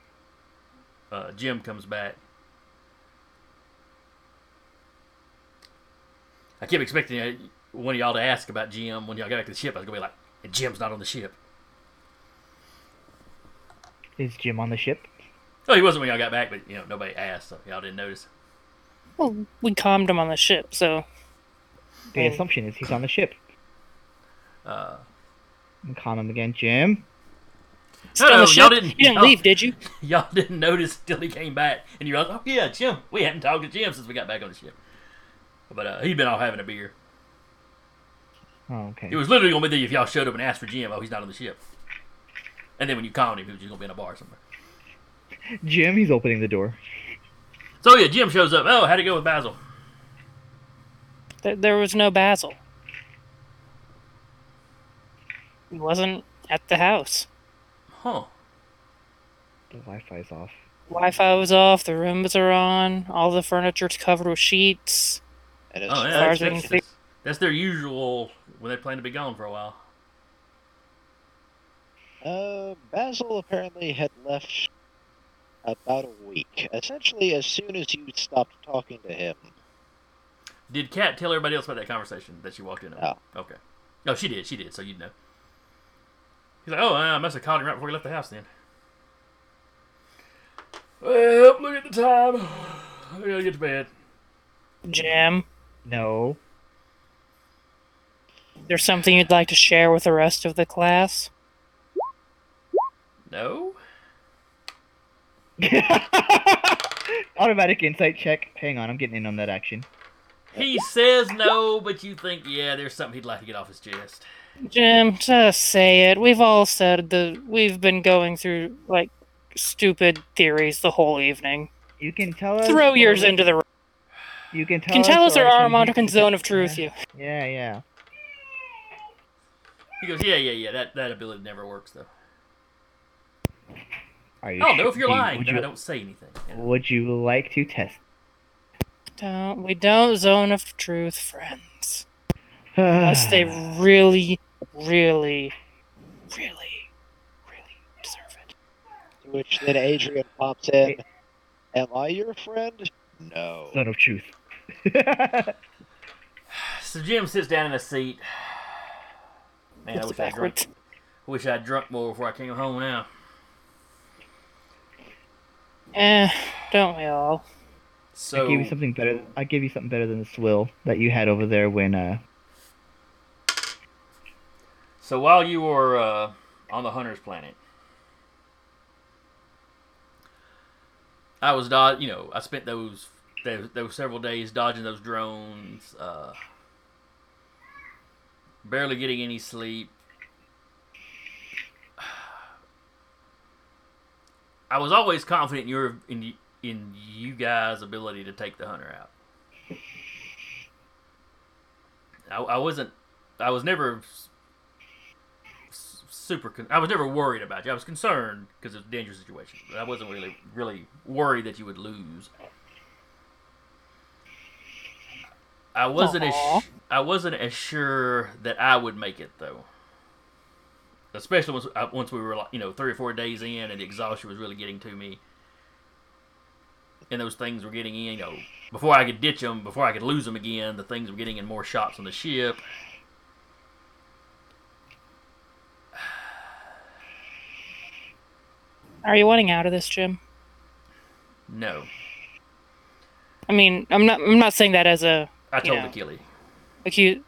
uh, Jim comes back. I kept expecting uh, one of y'all to ask about Jim when y'all got back to the ship. I was gonna be like, "And Jim's not on the ship." Is Jim on the ship? Oh, he wasn't when y'all got back, but you know nobody asked, so y'all didn't notice. Well, we calmed him on the ship, so The assumption is he's on the ship. Uh, And calm him again, Jim. still no, no, y'all didn't. You didn't y'all, leave, did you? Y'all didn't notice till he came back, and you were like, "Oh yeah, Jim. We hadn't talked to Jim since we got back on the ship." But uh, he'd been off having a beer. Oh, okay. It was literally gonna be there if y'all showed up and asked for Jim. Oh, he's not on the ship. And then when you called him, he was just gonna be in a bar somewhere. Jim, he's opening the door. So yeah, Jim shows up. Oh, how'd it go with Basil? There, there was no Basil. He wasn't at the house. Huh. The Wi-Fi's off. Wi-Fi was off. The rooms are on. All the furniture's covered with sheets. And as Oh yeah, that's, as we can that's, that's, that's their usual when they plan to be gone for a while. Uh, Basil apparently had left about a week. Essentially, as soon as you stopped talking to him. Did Cat tell everybody else about that conversation that she walked in on? No. Okay. No, she did. She did. So you'd know. He's like, oh, I must have called him right before he left the house then. Well, look at the time. I gotta get to bed. Jam? No. There's something you'd like to share with the rest of the class? No? Automatic insight check. Hang on, I'm getting in on that action. He says no, but you think, yeah, there's something he'd like to get off his chest. Jim, just say it. We've all said the we've been going through like stupid theories the whole evening. You can tell us. Throw yours into the. You can tell Can tell us or our I can Armando hit you can zone of with- truth you. Yeah, yeah. He goes, yeah, yeah, yeah. That that ability never works though. Are you I don't know if you're lying, Would you, I don't say anything. you know? would you like to test? Don't we don't zone of truth, friends. Unless they really, really, really, really deserve it. To which then Adrian pops in. Am I your friend? No. Son of truth. So Jim sits down in a seat. Man, I wish it I drunk. backwards. Wish I'd drunk more before I came home. Now, Eh, don't we all? so I gave you something better. I gave you something better than the swill that you had over there when uh so while you were uh, on the hunter's planet, I was dod. You know, I spent those those, those several days dodging those drones, uh, barely getting any sleep. I was always confident in your in in you guys' ability to take the hunter out. I, I wasn't. I was never super. Con- I was never worried about you. I was concerned because it's a dangerous situation, but I wasn't really really worried that you would lose. I wasn't as I wasn't as sure that I would make it though. Especially once once we were like you know three or four days in and the exhaustion was really getting to me, and those things were getting in. You know, before I could ditch them, before I could lose them again, the things were getting in more shots on the ship. Are you wanting out of this, Jim? No, I mean, I'm not. I'm not saying that as a I told Yeah. Achille acute.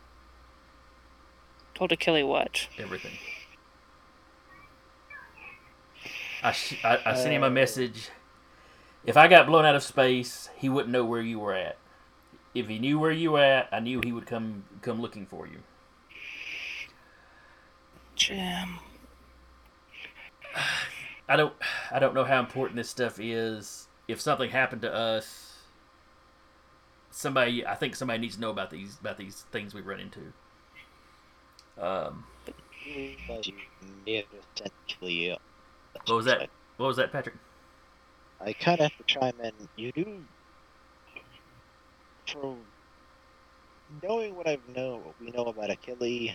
Told Achilles what? everything. I, sh- I, I sent him a uh, message. If I got blown out of space, he wouldn't know where you were at. If he knew where you were at, I knew he would come come looking for you. Jim. I don't I don't know how important this stuff is. If something happened to us, somebody I think somebody needs to know about these about these things we run into. Um, Because you may have essentially. what was that? What was that, Patrick? I kind of have to chime in. You do. From knowing what I've known, what we know about Achilles,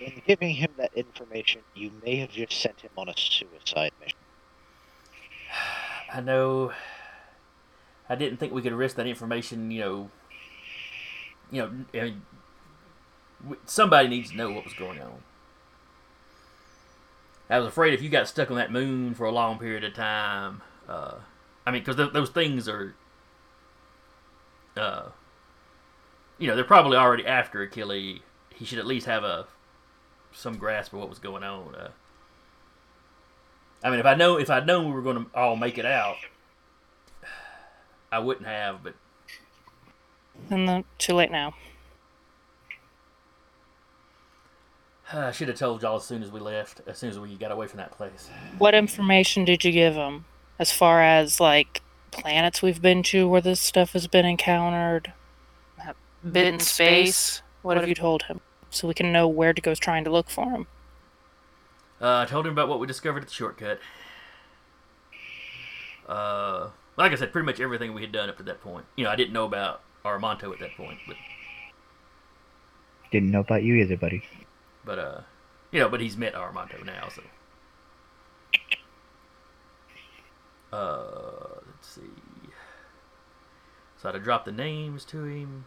and giving him that information, you may have just sent him on a suicide mission. I know. I didn't think we could risk that information. You know. You know. I mean, somebody needs to know what was going on. I was afraid if you got stuck on that moon for a long period of time. Uh, I mean, because th- those things are. Uh, you know, they're probably already after Achilles. He should at least have a some grasp of what was going on. Uh, I mean, if I know if I'd known we were going to all make it out, I wouldn't have. But And then too late now. I should have told y'all as soon as we left, as soon as we got away from that place. What information did you give him as far as like planets we've been to where this stuff has been encountered? Been in space? What have you told him? So we can know where to go trying to look for him. Uh, I told him about what we discovered at the shortcut. Uh, like I said, pretty much everything we had done up to that point. You know, I didn't know about Armando at that point, but didn't know about you either, buddy. but uh, you know, but he's met Armando now, so. Uh, let's see. So I had to drop the names to him.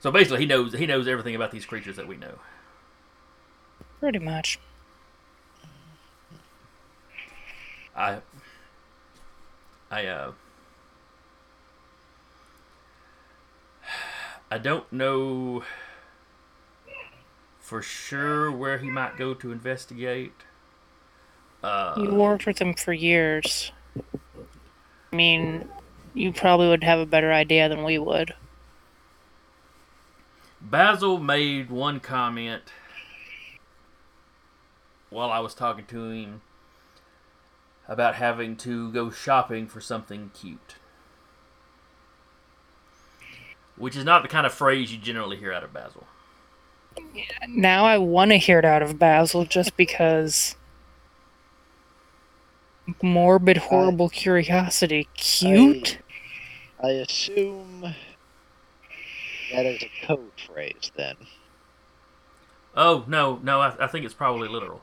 So basically, he knows he knows everything about these creatures that we know. Pretty much. I I uh I don't know for sure where he might go to investigate. Uh You worked with him for years. I mean, you probably would have a better idea than we would. Basil made one comment while I was talking to him about having to go shopping for something cute. which is not the kind of phrase you generally hear out of Basil. Now I want to hear it out of Basil just because. Morbid, horrible curiosity. Cute? I assume that is a code phrase then. Oh no, no, I, I think it's probably literal.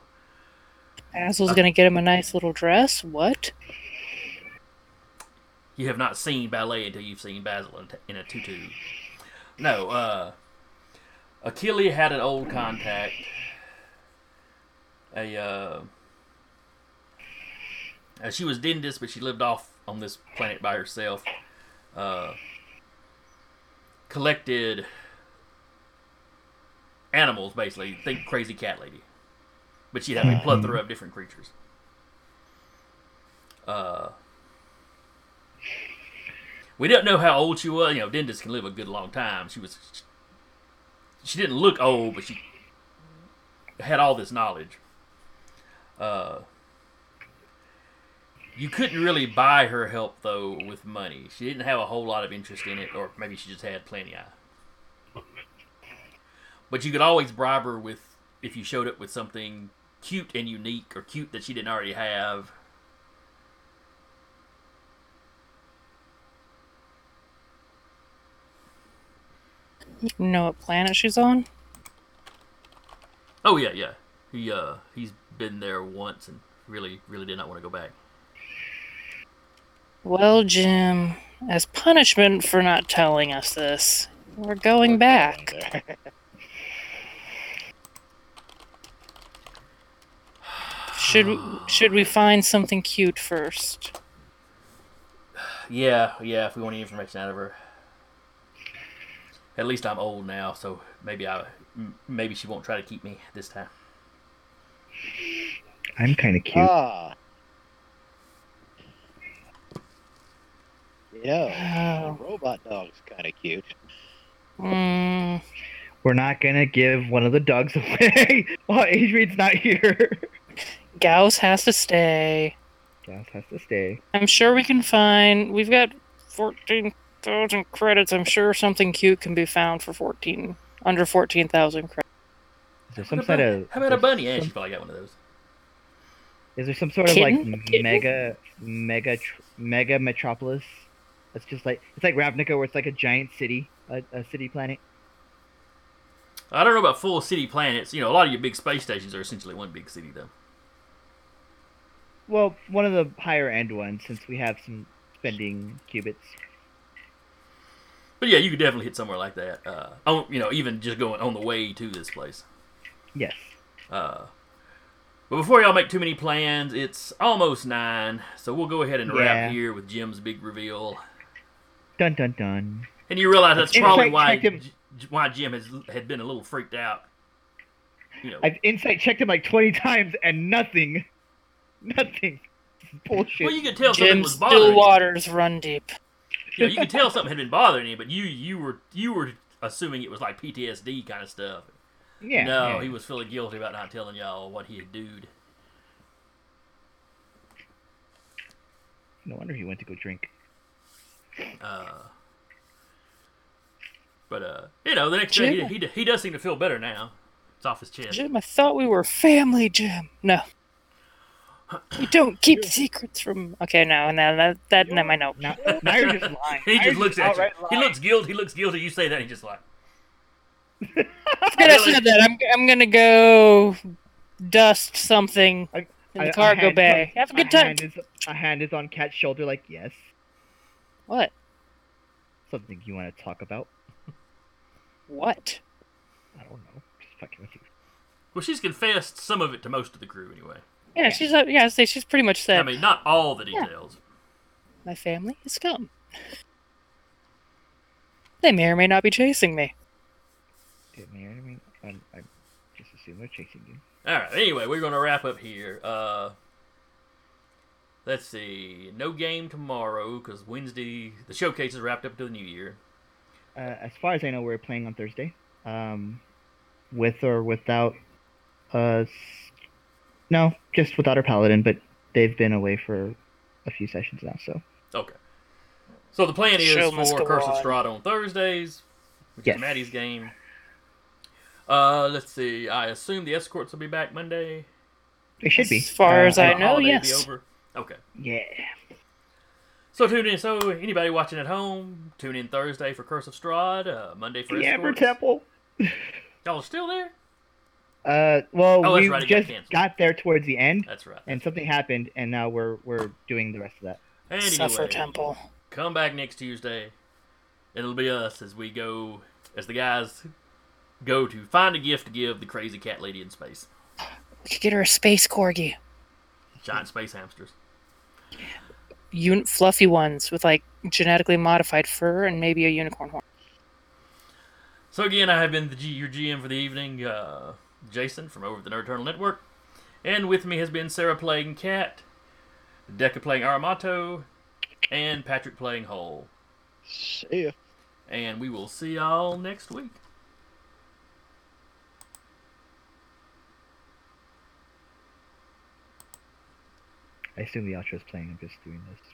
Basil's gonna get him a nice little dress? What? You have not seen ballet until you've seen Basil in, in a tutu. No, uh, Achilles had an old contact. A, uh, she was Dindis, but she lived off on this planet by herself. Uh, collected animals, basically. Think crazy cat lady. But she'd have a plethora of different creatures. Uh, we don't know how old she was. You know, Dindis can live a good long time. She was. She didn't look old, but she had all this knowledge. Uh, you couldn't really buy her help though with money. She didn't have a whole lot of interest in it, or maybe she just had plenty of. But you could always bribe her with if you showed up with something cute and unique, or cute that she didn't already have. You know what planet she's on? Oh yeah, yeah. He uh he's been there once and really really did not want to go back. Well, Jim, as punishment for not telling us this, we're going back. Should should we find something cute first? Yeah, yeah. If we want any information out of her, at least I'm old now, so maybe I maybe she won't try to keep me this time. I'm kind of cute. Ah. You know, Oh. robot dog's kind of cute. Mm, We're not gonna give one of the dogs away while Adrian's not here. Gauss has to stay. Gauss has to stay. I'm sure we can find. We've got fourteen thousand credits. I'm sure something cute can be found for fourteen under fourteen thousand credits. Is there some How sort about, of how about a bunny? there Yeah, some- she probably got one of those. Is there some sort of like Kitten? mega, mega, tr- mega metropolis? That's just like it's like Ravnica, where it's like a giant city, a, a city planet. I don't know about full city planets. You know, a lot of your big space stations are essentially one big city, though. Well, one of the higher end ones, since we have some spending qubits. But yeah, you could definitely hit somewhere like that. Uh, on, you know, even just going on the way to this place. Yes. Uh, but before y'all make too many plans, it's almost nine, so we'll go ahead and Yeah. wrap here with Jim's big reveal. Dun dun dun. And you realize that's Insight probably why him. Why Jim has had been a little freaked out. You know, I've insight checked him like twenty times and nothing, nothing. Bullshit. well, you could tell something Jim was bothering still you. waters run deep. You, know, you could tell something had been bothering you, but you you were you were assuming it was like PTSD kind of stuff. yeah. no, yeah. he was feeling guilty about not telling y'all what he had doed. No wonder he went to go drink. Uh, but uh, you know, the next day he, he he does seem to feel better now. It's off his chest. Jim, I thought we were family, Jim. No. You don't keep secrets from. Okay, no, no, that that no, I know. Now, now you're just lying. he just you're looks at you. outright He lying. looks guilty. He looks guilty. You say that, he just like. Forget I said that. I'm I'm gonna go dust something I- in I- the a cargo hand bay. is- Have a good time. Hand is, a hand is on Cat's shoulder, like yes. What? Something you want to talk about? What? I don't know. Just fucking with you. Well, she's confessed some of it to most of the crew anyway. Yeah, she's uh, yeah. I say she's pretty much said I mean, not all the Yeah. details. my family is scum. They may or may not be chasing me. It may or may I, I just assume they're chasing you. All right. Anyway, we're gonna wrap up here. Uh, let's see. No game tomorrow because Wednesday the showcase is wrapped up to the new year. Uh, as far as I know, we're playing on Thursday. Um, with or without us. No, just without our paladin, but they've been away for a few sessions now, so Okay. So the plan is Show for go Curse of on. Strahd on Thursdays, which Yes. is Maddie's game. Uh, let's see. I assume the escorts will be back Monday. It should be. As far Uh, as I The know, holiday will be yes. over. Okay. Yeah. So tune in. So anybody watching at home, tune in Thursday for Curse of Strahd. Uh, Monday for The Amber. Temple. Y'all are still there? Uh, well, Oh, we right, it got just got there towards the end, That's right. and something happened, and now we're we're doing the rest of that. Suffer Temple. come back next Tuesday. It'll be us as we go, as the guys go to find a gift to give the crazy cat lady in space. We could get her a space corgi. Giant space hamsters. Un- fluffy ones with like genetically modified fur and maybe a unicorn horn. So again, I have been the G- your GM for the evening, uh, Jason from over at the Nerd Eternal Network, and with me has been Sarah playing Cat, Decca playing Armando, and Patrick playing Hull. See ya. And we will see y'all next week. I assume the outro is playing. I'm just doing this.